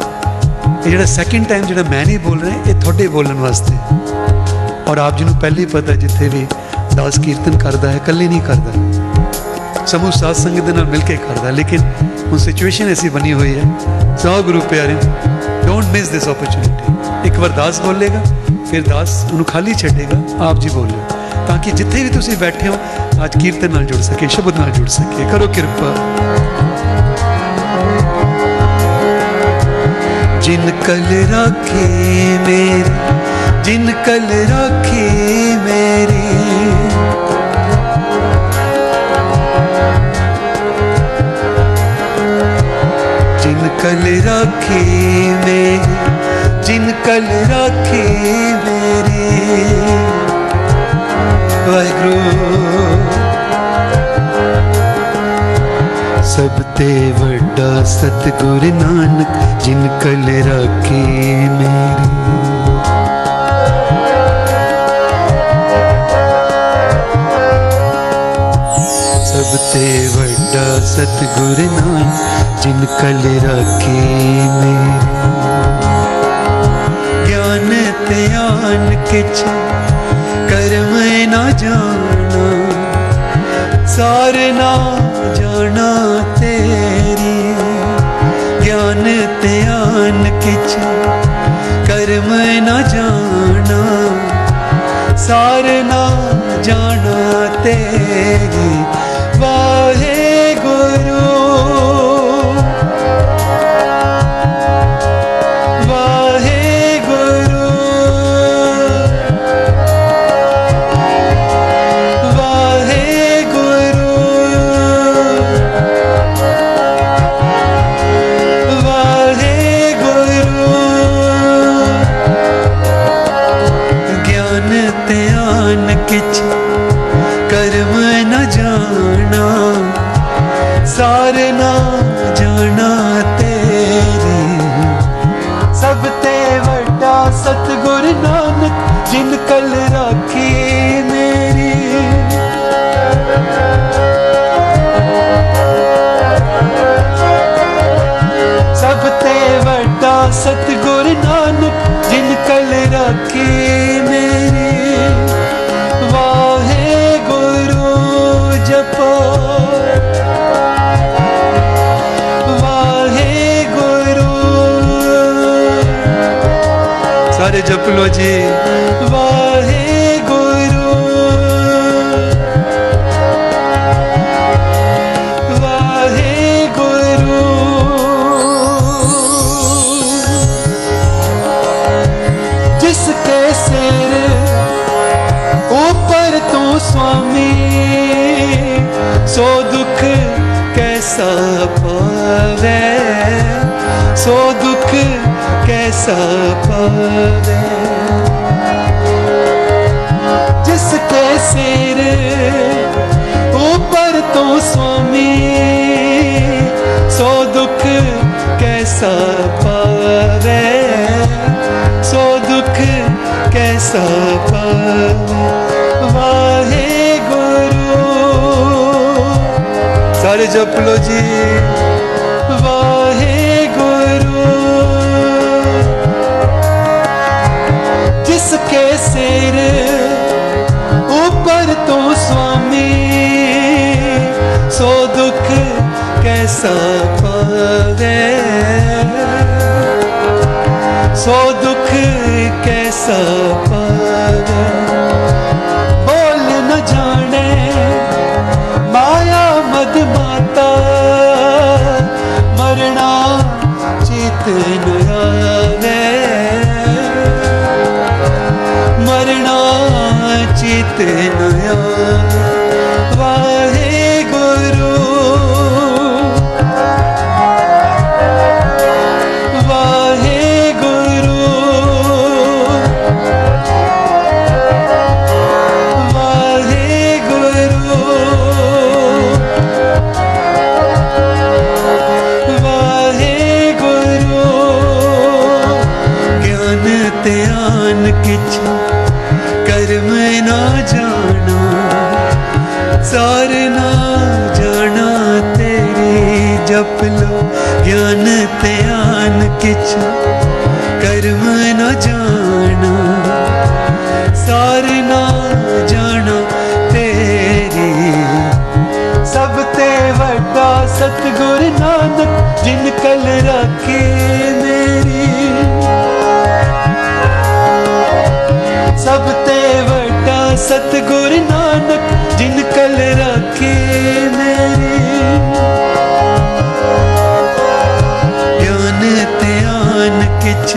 ਇਹ ਜਿਹੜਾ ਸੈਕਿੰਡ ਟਾਈਮ ਜਿਹੜਾ ਮੈਂ ਨਹੀਂ ਬੋਲ ਰਿਹਾ, ਇਹ ਤੁਹਾਡੇ ਬੋਲਣ ਵਾਸਤੇ। ਔਰ ਆਪ ਜੀ ਨੂੰ ਪਹਿਲੇ ਹੀ ਪਤਾ ਜਿੱਥੇ ਵੀ ਦਾਸ ਕੀਰਤਨ ਕਰਦਾ ਹੈ, ਇਕੱਲੇ ਨਹੀਂ ਕਰਦਾ। ਸਮੂਹ ਸਾਧ ਸੰਗਤ ਦੇ ਨਾਲ ਮਿਲ ਕੇ ਕਰਦਾ, ਲੇਕਿਨ ਹੁਣ ਸਿਚੁਏਸ਼ਨ ਐਸੀ ਬਣੀ ਹੋਈ ਹੈ। ਸੋ ਗੁਰੂ ਪਿਆਰੇ ਡੋਂਟ ਮਿਸ ਦਿਸ ਓਪਰਚੁਨਿਟੀ ਇੱਕ ਵਾਰ ਦਾਸ ਬੋਲੇਗਾ, ਫਿਰ ਦਾਸ ਉਹਨੂੰ ਖਾਲੀ ਛੱਡੇਗਾ, ਆਪ ਜੀ ਬੋਲਿਓ ਤਾਂ ਕਿ ਜਿੱਥੇ ਵੀ ਤੁਸੀਂ ਬੈਠੇ ਹੋ ਅੱਜ ਕੀਰਤਨ ਨਾਲ ਜੁੜ ਸਕੇ ਸ਼ਬਦ ਨਾਲ ਜੁੜ ਸਕੇ ਕਰੋ ਕਿਰਪਾ जिन कल राखे मेरे जिन कल राखे मेरे जिन कल राखे मेरे जिन कल राखे मेरे ਵਾਹਿਗੁਰੂ ਸਭ ਤੇ ਵੱਡਾ ਸਤਿਗੁਰ ਨਾਨਕ ਜਿਨ ਕਲ ਰਾਖੀ ਮੇਰੀ ਸਭ ਤੇ ਵੱਡਾ ਸਤਿਗੁਰ ਨਾਮ ਜਿਨ ਕਲ ਰਾਖੀ ਮੇਰੀ ਗਿਆਨ ਧਿਆਨ ਕਿਛ ना जाना, सार ना जाना तेरी। ज्ञान त्यान किच, कर्म ना जाना, सार ना जाना तेरी। वाहे गुरु लो जी वाहे गुरु। वाहे गुरु। जिसके सिर ऊपर तू स्वामी, सो दुख कैसा पावे? सो दुख कैसा पावे जिसके सिर ऊपर तू स्वामी, सो दुख कैसा पावे सो दुख कैसा पावे वाहे गुरु। सारे जप लो जी। पावे सो दुख कैसा पावे बोल न जाने, माया मद माता। मरना चित न आवे। मरना चित न किछ कर मैं ना जाना, सार ना जाना तेरे जप लो, ज्ञान त्यान किछ कर मैं ना जाना, सार ना जाना तेरे। सब ते वड्डा सतगुरु नानक जिन कल रखे मेरे ज्ञान त्यान किच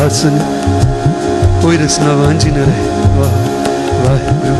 हाथ सुने कोई रसना वाह वाह वाह।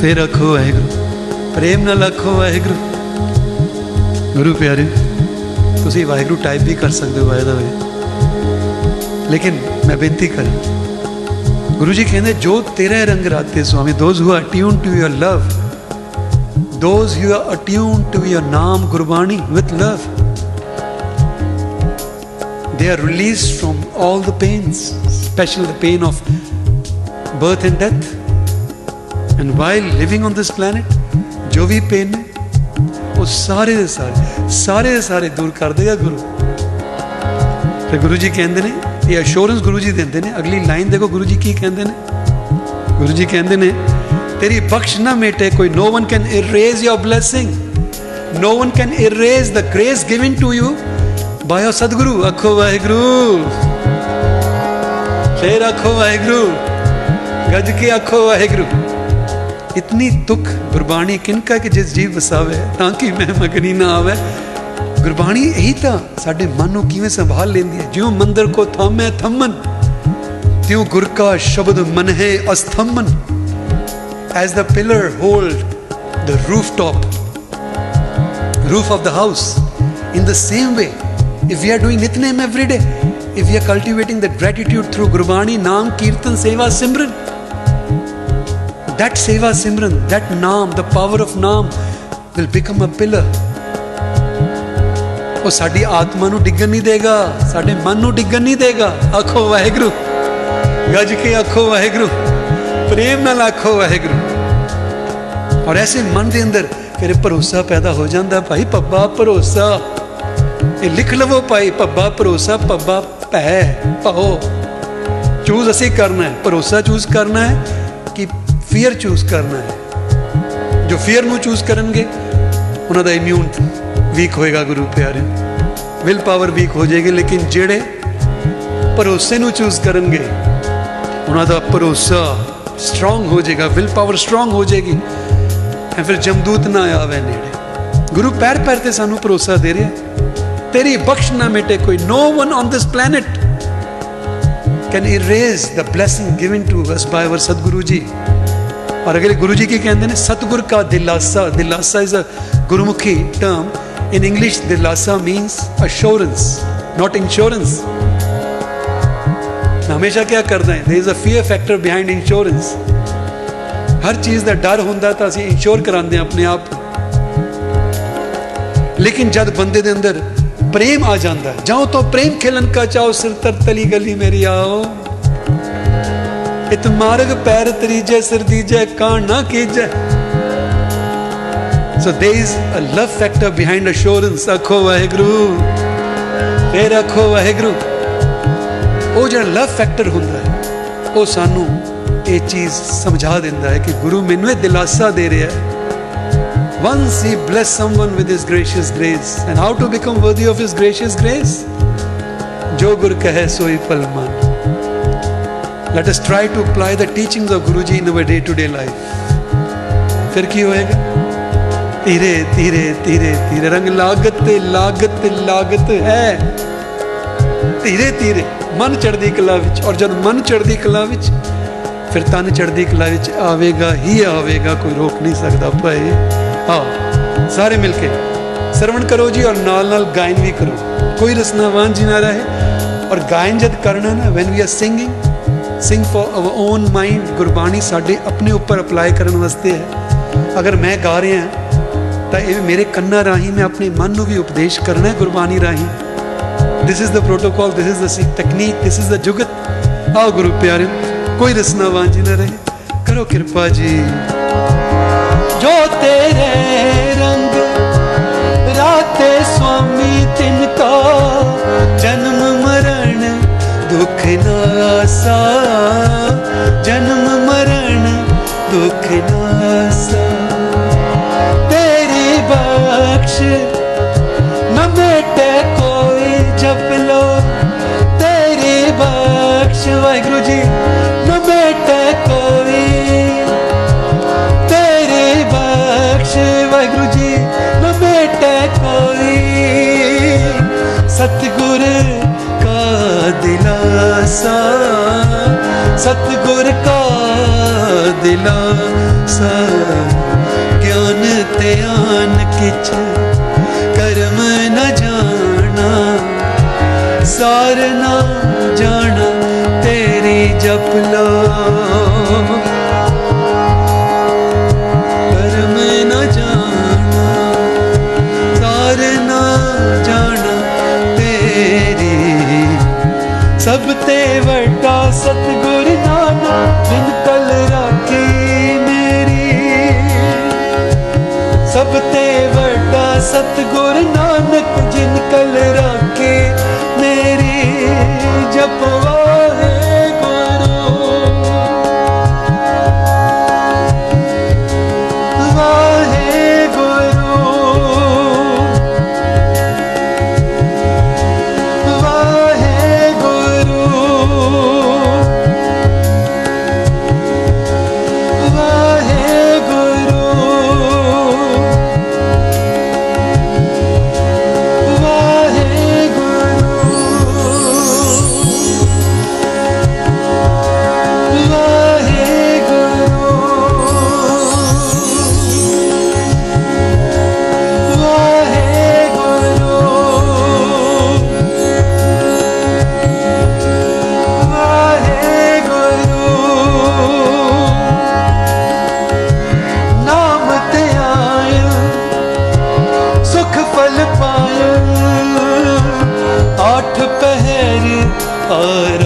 ਫਿਰ ਆਖੋ ਵਾਹਿਗੁਰੂ ਪ੍ਰੇਮ ਨਾਲ ਆਖੋ ਵਾਹਿਗੁਰੂ ਗੁਰੂ ਪਿਆਰੇ ਤੁਸੀਂ ਵਾਹਿਗੁਰੂ ਟਾਈਪ ਵੀ ਕਰ ਸਕਦੇ ਹੋ ਬਾਏ ਦਾ ਵੇ ਲੇਕਿਨ ਮੈਂ ਬੇਨਤੀ ਕਰ ਗੁਰੂ ਜੀ ਕਹਿੰਦੇ ਜੋ ਤੇਰੇ ਰੰਗ ਰਾਤੇ ਸੁਆਮੀ those who are tune to your love those who are attune to your naam Gurbani with love they are released from all the pains, especially the pain of birth and death. and while living on this planet जो भी pen है, वो सारे सारे सारे सारे दूर कर देगा गुरु। फिर गुरु जी कहते हैं, ये अश्योरेंस गुरु जी देते हैं, अगली लाइन देखो गुरु जी की कहते हैं। गुरु जी कहते हैं, तेरी बख्श ना मेटे, कोई no one can erase your blessing no one can erase the grace given to you by Sadguru अखो वाहेगुरु। फिर अखो वाहेगुरु। गज के अखो वाहेगुरु। गुरु ਇਤਨੀ ਦੁੱਖ ਗੁਰਬਾਣੀ ਕਿਨਕਾ ਕਿ ਜਿਸ ਜੀਵ ਵਸਾਵੇ ਤਾਂ ਕਿ ਮੈਂ ਮਗਨੀ ਨਾ ਆਵੇ ਗੁਰਬਾਣੀ ਇਹੀ ਤਾਂ ਸਾਡੇ ਮਨ ਨੂੰ ਕਿਵੇਂ ਸੰਭਾਲ ਲੈਂਦੀ ਹੈ ਜਿਉਂ ਮੰਦਰ ਕੋ ਥਾਮੇ ਥੰਮਨ ਤਿਉ ਗੁਰ ਕਾ ਸ਼ਬਦ ਮਨ ਹੈ ਅਸਥੰਮਨ as the pillar hold the rooftop roof of the house in the same way if we are doing nitnem every day if we are cultivating that gratitude through gurbani naam kirtan seva simran that seva simran, that naam, the power of naam will become a pillar. ਉਹ ਸਾਡੀ ਆਤਮਾ ਨੂੰ ਡਿੱਗਣ ਨਹੀਂ ਦੇਗਾ, ਸਾਡੇ ਮਨ ਨੂੰ ਡਿੱਗਣ ਨਹੀਂ ਦੇਗਾ। ਆਖੋ ਵਾਹਿਗੁਰੂ, ਗੱਜ ਕੇ ਆਖੋ ਵਾਹਿਗੁਰੂ, ਪ੍ਰੇਮ ਨਾਲ ਆਖੋ ਵਾਹਿਗੁਰੂ। ਔਰ ਐਸੇ ਮਨ ਦੇ ਅੰਦਰ ਫਿਰ ਭਰੋਸਾ ਪੈਦਾ ਹੋ ਜਾਂਦਾ, ਭਾਈ ਪੱਬਾ ਭਰੋਸਾ। ਇਹ ਲਿਖ ਲਵੋ ਭਾਈ, ਪੱਬਾ ਭਰੋਸਾ, ਪੱਬਾ ਭੈ ਭਉ। ਚੂਜ਼ ਅਸੀਂ ਕਰਨਾ ਹੈ, ਭਰੋਸਾ ਚੂਜ਼ ਕਰਨਾ ਹੈ। ਕਿ ਫੀਅਰ ਚੂਜ਼ ਕਰਨਾ ਹੈ ਜੋ ਫੀਅਰ ਨੂੰ ਚੂਜ਼ ਕਰਨਗੇ ਉਹਨਾਂ ਦਾ ਇਮਿਊਨ ਵੀਕ ਹੋਏਗਾ ਗੁਰੂ ਪਿਆਰੇ ਵਿਲ ਪਾਵਰ ਵੀਕ ਹੋ ਜਾਏਗੀ ਲੇਕਿਨ ਜਿਹੜੇ ਭਰੋਸੇ ਨੂੰ ਚੂਜ਼ ਕਰਨਗੇ ਉਹਨਾਂ ਦਾ ਭਰੋਸਾ ਸਟਰੋਂਗ ਹੋ ਜਾਏਗਾ ਵਿਲ ਪਾਵਰ ਸਟਰੋਂਗ ਹੋ ਜਾਏਗੀ ਐ ਫਿਰ ਜਮਦੂਤ ਨਾ ਆਵੇ ਨੇੜੇ ਗੁਰੂ ਪੈਰ ਪੈਰ ਤੇ ਸਾਨੂੰ ਭਰੋਸਾ ਦੇ ਰਿਹਾ ਤੇਰੀ ਬਖਸ਼ ਨਾ ਮਿਟੇ ਕੋਈ no one on this planet can erase the blessing given to us by our Satguru ji ਔਰ ਅਗਲੇ ਗੁਰੂ ਜੀ ਕੀ ਕਹਿੰਦੇ ਨੇ ਸਤਿਗੁਰ ਕਾ ਦਿਲਾਸਾ dilasa is a Gurmukhi term in english dilasa means assurance not insurance ਮੈਂ ਹਮੇਸ਼ਾ ਕੀ ਕਰਦਾ ਹੈ there is a fear factor behind insurance ਹਰ ਚੀਜ਼ ਦਾ ਡਰ ਹੁੰਦਾ ਤਾਂ ਅਸੀਂ ਇੰਸ਼ੋਰ ਕਰਾਉਂਦੇ ਹਾਂ ਆਪਣੇ ਆਪ ਲੇਕਿਨ ਜਦ ਬੰਦੇ ਦੇ ਅੰਦਰ ਪ੍ਰੇਮ ਆ ਜਾਂਦਾ ਹੈ ਜਾਓ ਤਾਂ ਪ੍ਰੇਮ ਖੇਲਨ ਕਾ ਚਾਓ ਸਿਰ ਤਰ ਤਲੀ ਗਲੀ ਮੇਰੀ ਆਓ ਇਤ ਮਾਰਗ ਪੈਰ ਤਰੀਜੇ ਸਿਰ ਦੀਜੇ ਕਾਣ ਨਾ ਕੀਜੇ So there is a love factor behind assurance. ਆਖੋ ਵਾਹਿਗੁਰੂ ਫੇਰ ਆਖੋ ਵਾਹਿਗੁਰੂ ਉਹ ਜਿਹੜਾ ਲਵ ਫੈਕਟਰ ਹੁੰਦਾ ਹੈ ਉਹ ਸਾਨੂੰ ਇਹ ਚੀਜ਼ ਸਮਝਾ ਦਿੰਦਾ ਹੈ ਕਿ ਗੁਰੂ ਮੈਨੂੰ ਇਹ ਦਿਲਾਸਾ ਦੇ ਰਿਹਾ ਹੈ once he bless someone with his gracious grace and how to become worthy of his gracious grace ਜੋ ਗੁਰ ਕਹੇ ਸੋਈ ਫਲ ਮਨ let us try to apply the teachings of guruji in our day to day life ਫਿਰ ਕੀ ਹੋਏਗਾ ਧੀਰੇ ਧੀਰੇ ਧੀਰੇ ਧੀਰੇ ਰੰਗ ਲਾਗਤ ਤੇ ਲਾਗਤ ਲਾਗਤ ਹੈ ਧੀਰੇ ਧੀਰੇ ਮਨ ਚੜਦੀ ਕਲਾ ਵਿੱਚ ਔਰ ਜਦ ਮਨ ਚੜਦੀ ਕਲਾ ਵਿੱਚ ਫਿਰ ਤਨ ਚੜਦੀ ਕਲਾ ਵਿੱਚ ਆਵੇਗਾ ਹੀ ਆਵੇਗਾ ਕੋਈ ਰੋਕ ਨਹੀਂ ਸਕਦਾ ਭਾਈ ਆਓ ਸਾਰੇ ਮਿਲ ਕੇ ਸਰਵਣ ਕਰੋ ਜੀ ਔਰ ਨਾਲ ਨਾਲ ਗਾਇਨ ਵੀ ਕਰੋ ਕੋਈ ਰਸਨਾਵਾਨ ਜੀ ਨਾ ਰਹੇ ਔਰ ਗਾਇਨ ਜਦ ਕਰਨਾ ਨਾ van we R singing sing for our own mind Gurbani साढ़े अपने उपर अप्लाई करने वास्ते है अगर मैं गा रहा तो ये मेरे कन्ना राही मैं अपने मन में भी उपदेश करना है गुरबाणी राही this is the protocol this is the taknik this is the jugat आओ गुरु प्यारे कोई रसना वाजी ना रहे करो कृपा जी जो तेरे रंग राते स्वामी तिनका जन्म दुख नासा, जन्म मरण दुख नासा। तेरी बख्श न बेटे कोई जप लो। तेरी बख्श वाहगुरु जी, न कोई। तेरी बख्श वाहगुरु जी, न कोई। सतगुरु दिलासा, सतगुर का दिलासा। ज्ञान त्यान किच कर्म न जाना, सार न जाना तेरी जपला सब ते वटा सतगुर नाना, बिन कल राखी मेरी। सब ते वटा सतगुर नानक, जिन कल राखे मेरी। जपो thời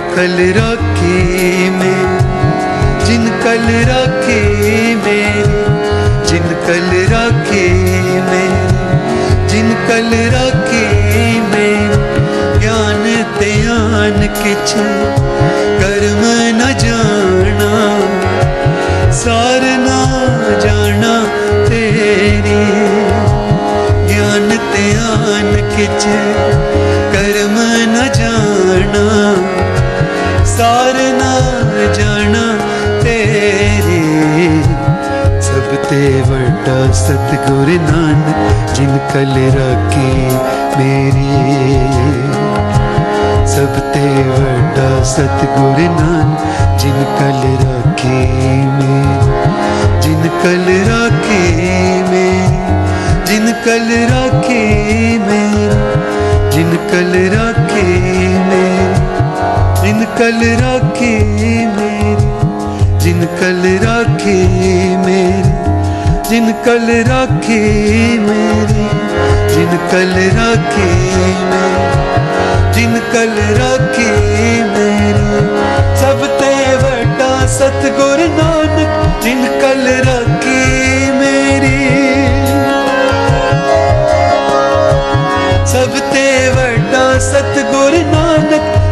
कल रखे में, जिन कल रखे में, जिन कल रखे में, जिन कल रखे में, ज्ञान त्यान किच कर्म न जाना, सार ना जाना तेरी। ज्ञान त्यान किच कर्म न जाना। सार ना जाना तेरी। सब ते वड्डा सतगुर नानक, जिन कल राखी मेरी। सब ते वड्डा सतगुर नानक, जिन कल राखी मेरी। जिन कल राखी मेरी, जिन कल राखी मेरी, जिन कल राखी मेरी। जिन कल राखी मेरी, जिन कल राखी मेरी, जिन कल राखी मेरी, जिन कल राखी मेरी, जिन कल राखी मेरी। सब ते वड्डा सतगुर नानक, जिन कल राखी मेरी। सब ते वड्डा सतगुर नानक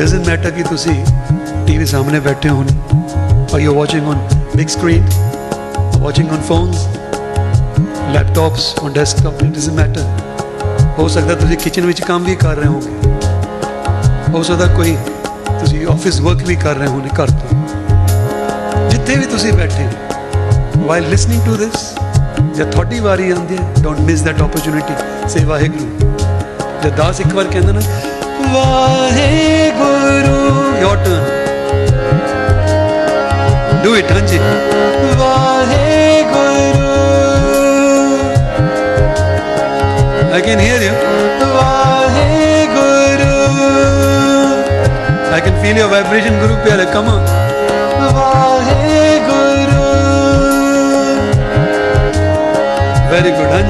ਡਸਨਟ ਮੈਟਰ ਕਿ ਤੁਸੀਂ ਟੀਵੀ ਸਾਹਮਣੇ ਬੈਠੇ ਹੋ or you watching on big screen watching on phones laptops on desktop it doesn't matter ਹੋ ਸਕਦਾ ਤੁਸੀਂ ਕਿਚਨ ਵਿੱਚ ਕੰਮ ਵੀ ਕਰ ਰਹੇ ਹੋਗੇ ਹੋ ਸਕਦਾ ਕੋਈ ਤੁਸੀਂ ਆਫਿਸ ਵਰਕ ਵੀ ਕਰ ਰਹੇ ਹੋ ਨੇ ਘਰ ਤੋਂ ਜਿੱਥੇ ਵੀ ਤੁਸੀਂ ਬੈਠੇ ਹੋ ਵਾਈਲ ਲਿਸਨਿੰਗ ਟੂ ਥਿਸ ਜੇ ਤੁਹਾਡੀ ਵਾਰੀ ਆਉਂਦੀ ਹੈ don't miss that opportunity say Waheguru ਜੇ ਦਾਸ ਇੱਕ ਵਾਰ ਕਹਿੰਦਾ ਨਾ Wahe Guru. Your turn do it हाँ जी Waheguru. I can hear you Waheguru. I can feel your vibration गुरु प्यारे come on Wahe Guru. Very good हाँ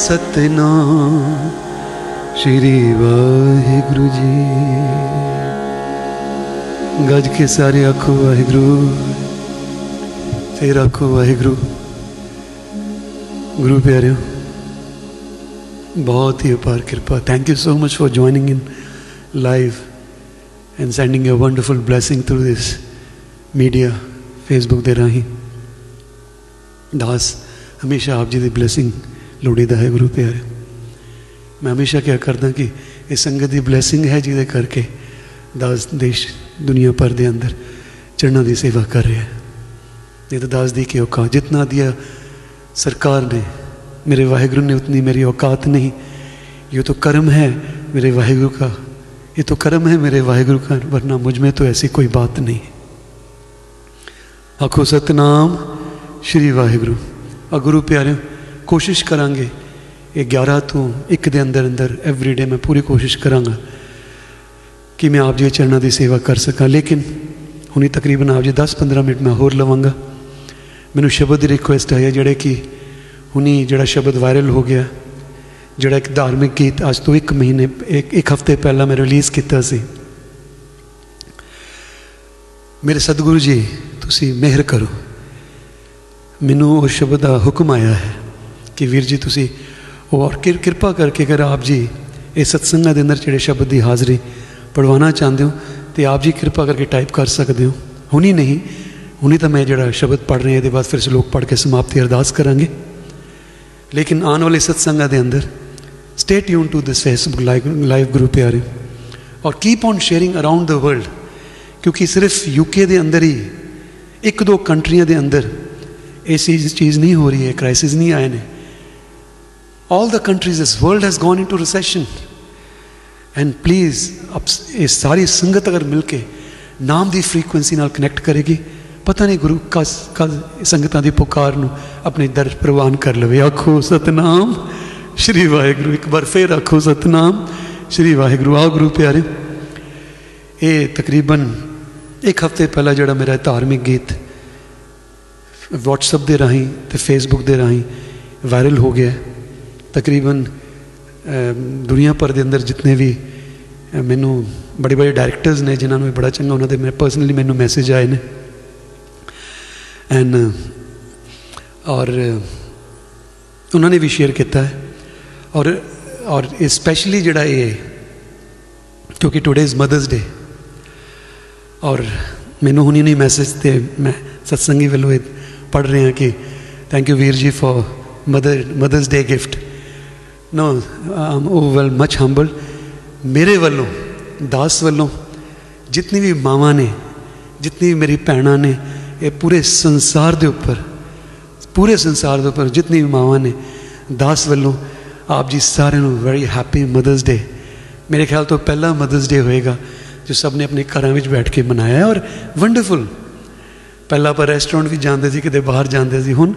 सतनाम। श्री वाहिगुरु जी गज के सारे आखो वाहिगुरु। फिर आखो वाहे गुरु प्यारे, बहुत ही अपार कृपा। Thank you so much for joining in live and sending a wonderful blessing through this media Facebook ਦੇ राही। दास, हमेशा आप जी की ब्लैसिंग ਲੋੜੀਦਾ ਹੈ ਗੁਰੂ ਪਿਆਰੇ ਮੈਂ ਹਮੇਸ਼ਾ ਕਿਹਾ ਕਰਦਾ ਕਿ ਇਹ ਸੰਗਤ ਦੀ ਬਲੇਸਿੰਗ ਹੈ ਜਿਹਦੇ ਕਰਕੇ ਦਾਸ ਦੇਸ਼ ਦੁਨੀਆ ਭਰ ਦੇ ਅੰਦਰ ਚਰਨਾਂ ਦੀ ਸੇਵਾ ਕਰ ਰਿਹਾ ਹੈ नहीं तो दास दी की औकात जितना दिया सरकार ने मेरे वाहिगुरु ने उतनी मेरी औकात नहीं ये तो कर्म है मेरे वाहिगुरु का ये तो कर्म है मेरे वाहिगुरु का वरना मुझ में तो ऐसी कोई बात नहीं आखो सतनाम श्री वाहिगुरु और गुरु प्यारे ਕੋਸ਼ਿਸ਼ ਕਰਾਂਗੇ। ਇਹ 11 ਤੋਂ 1 ਦੇ ਅੰਦਰ ਅੰਦਰ ਐਵਰੀ ਡੇ ਮੈਂ ਪੂਰੀ ਕੋਸ਼ਿਸ਼ ਕਰਾਂਗਾ ਕਿ ਮੈਂ ਆਪ ਜੀ ਦੇ ਚਰਨਾਂ ਦੀ ਸੇਵਾ ਕਰ ਸਕਾਂ। ਲੇਕਿਨ ਹੁਣੀ ਤਕਰੀਬਨ ਆਪ ਜੀ 10-15 ਮਿੰਟ ਮੈਂ ਹੋਰ ਲਵਾਂਗਾ। ਮੈਨੂੰ ਸ਼ਬਦ ਦੀ ਰਿਕੁਐਸਟ ਆਈ ਹੈ ਜਿਹੜੇ ਕਿ ਹੁਣੀ ਜਿਹੜਾ ਸ਼ਬਦ ਵਾਇਰਲ ਹੋ ਗਿਆ, ਜਿਹੜਾ ਇੱਕ ਧਾਰਮਿਕ ਗੀਤ ਅੱਜ ਤੋਂ 1 ਮਹੀਨੇ, ਇੱਕ ਇੱਕ ਹਫ਼ਤੇ ਪਹਿਲਾਂ ਮੈਂ ਰਿਲੀਜ਼ ਕੀਤਾ ਸੀ। ਮੇਰੇ ਸਤਿਗੁਰੂ ਜੀ, ਤੁਸੀਂ ਮਿਹਰ ਕਰੋ। ਮੈਨੂੰ ਉਹ ਸ਼ਬਦ ਦਾ ਹੁਕਮ ਆਇਆ ਹੈ। ਕਿ ਵੀਰ ਜੀ ਤੁਸੀਂ ਉਹ ਔਰ ਕਿਰ- ਕਿਰਪਾ ਕਰਕੇ ਅਗਰ ਆਪ ਜੀ ਇਹ ਸਤਸੰਗਾਂ ਦੇ ਅੰਦਰ ਜਿਹੜੇ ਸ਼ਬਦ ਦੀ ਹਾਜ਼ਰੀ ਪੜਵਾਉਣਾ ਚਾਹੁੰਦੇ ਹੋ ਤੇ ਆਪ ਜੀ ਕਿਰਪਾ ਕਰਕੇ ਟਾਈਪ ਕਰ ਸਕਦੇ ਹੋ ਹੁਣੀ ਨਹੀਂ ਹੁਣੀ ਤਾਂ ਮੈਂ ਜਿਹੜਾ ਸ਼ਬਦ ਪੜ੍ਹ ਰਿਹਾ ਇਹਦੇ ਬਾਅਦ ਫਿਰ ਸ਼ਲੋਕ ਪੜ੍ਹ ਕੇ ਸਮਾਪਤੀ ਅਰਦਾਸ ਕਰਾਂਗੇ ਲੇਕਿਨ ਆਉਣ ਵਾਲੇ ਸਤਸੰਗਾਂ ਦੇ ਅੰਦਰ stay tune to this Facebook live live group ਪਿਆਰੇ ਔਰ keep on sharing around the world ਕਿਉਂਕਿ ਸਿਰਫ ਯੂਕੇ ਦੇ ਅੰਦਰ ਹੀ ਇੱਕ ਦੋ ਕੰਟਰੀਆਂ ਦੇ ਅੰਦਰ ਇਹ ਚੀਜ਼ ਚੀਜ਼ ਨਹੀਂ ਹੋ ਰਹੀ ਹੈ ਕ੍ਰਾਈਸਿਸ ਨਹੀਂ ਆਏ ਨੇ all the countries, this world has gone into recession. And please ਅਪ- ਇਹ ਸਾਰੀ ਸੰਗਤ ਅਗਰ ਮਿਲ ਕੇ ਨਾਮ ਦੀ ਫ੍ਰੀਕੁਐਂਸੀ ਨਾਲ ਕਨੈਕਟ ਕਰੇਗੀ ਪਤਾ ਨਹੀਂ ਗੁਰੂ ਕਸ ਕਦ ਸੰਗਤਾਂ ਦੀ ਪੁਕਾਰ ਨੂੰ ਆਪਣੇ ਦਰ ਪ੍ਰਵਾਨ ਕਰ ਲਵੇ ਆਖੋ ਸਤਨਾਮ ਸ਼੍ਰੀ ਵਾਹਿਗੁਰੂ ਇੱਕ ਵਾਰ ਫੇਰ ਆਖੋ ਸਤਨਾਮ ਸ਼੍ਰੀ ਵਾਹਿਗੁਰੂ ਆਓ ਗੁਰੂ ਪਿਆਰੇ ਇਹ ਤਕਰੀਬਨ ਇੱਕ ਹਫ਼ਤੇ ਪਹਿਲਾਂ ਜਿਹੜਾ ਮੇਰਾ ਧਾਰਮਿਕ ਗੀਤ WhatsApp ਦੇ ਰਾਹੀਂ ਤੇ Facebook ਦੇ ਰਾਹੀਂ ਵਾਇਰਲ ਹੋ ਗਿਆ ਹੈ। ਤਕਰੀਬਨ ਅਮ, ਦੁਨੀਆ ਭਰ ਦੇ ਅੰਦਰ ਜਿੰਨੇ ਵੀ ਮੈਨੂੰ ਬੜੇ ਬੜੇ ਡਾਇਰੈਕਟਰਸ ਨੇ ਜਿਨ੍ਹਾਂ ਨੂੰ ਇਹ ਬੜਾ ਚੰਗਾ ਉਹਨਾਂ ਦੇ ਮੈਂ ਪਰਸਨਲੀ ਮੈਨੂੰ ਮੈਸੇਜ ਆਏ ਨੇ। ਐਂਡ ਔਰ ਉਹਨਾਂ ਨੇ ਵੀ ਸ਼ੇਅਰ ਕੀਤਾ ਹੈ। ਔਰ ਔਰ ਸਪੈਸ਼ਲੀ ਜਿਹੜਾ ਇਹ ਕਿਉਂਕਿ ਟੁਡੇ ਇਜ਼ ਮਦਰਸ ਡੇ ਔਰ ਮੈਨੂੰ ਹੁਣੀ ਨਹੀਂ ਮੈਸੇਜ ਤੇ ਮੈਂ ਸਤਸੰਗੀ ਵੱਲੋਂ ਇਹ ਪੜ ਰਿਹਾ ਕਿ ਥੈਂਕ ਯੂ ਵੀਰ ਜੀ for mother mother's day gift no am over much humble ਮੇਰੇ ਵੱਲੋਂ ਦਾਸ ਵੱਲੋਂ ਜਿਤਨੀ ਵੀ ਮਾਵਾਂ ਨੇ ਜਿਤਨੀ ਵੀ ਮੇਰੀ ਭੈਣਾਂ ਨੇ ਇਹ ਪੂਰੇ ਸੰਸਾਰ ਦੇ ਉੱਪਰ ਪੂਰੇ ਸੰਸਾਰ ਦੇ ਉੱਪਰ ਜਿਤਨੀ ਵੀ ਮਾਵਾਂ ਨੇ ਦਾਸ ਵੱਲੋਂ ਆਪ ਜੀ ਸਾਰਿਆਂ ਨੂੰ ਵੈਰੀ ਹੈਪੀ ਮਦਰਸ ਡੇ ਮੇਰੇ ਖਿਆਲ ਤੋਂ ਪਹਿਲਾ ਮਦਰਸ ਡੇ ਹੋਏਗਾ ਜੋ ਸਭ ਨੇ ਆਪਣੇ ਘਰਾਂ ਵਿੱਚ ਬੈਠ ਕੇ ਮਨਾਇਆ ਔਰ ਵੰਡਰਫੁਲ ਪਹਿਲਾਂ ਆਪਾਂ ਰੈਸਟੋਰੈਂਟ ਵੀ ਜਾਂਦੇ ਸੀ ਕਿਤੇ ਬਾਹਰ ਜਾਂਦੇ ਸੀ ਹੁਣ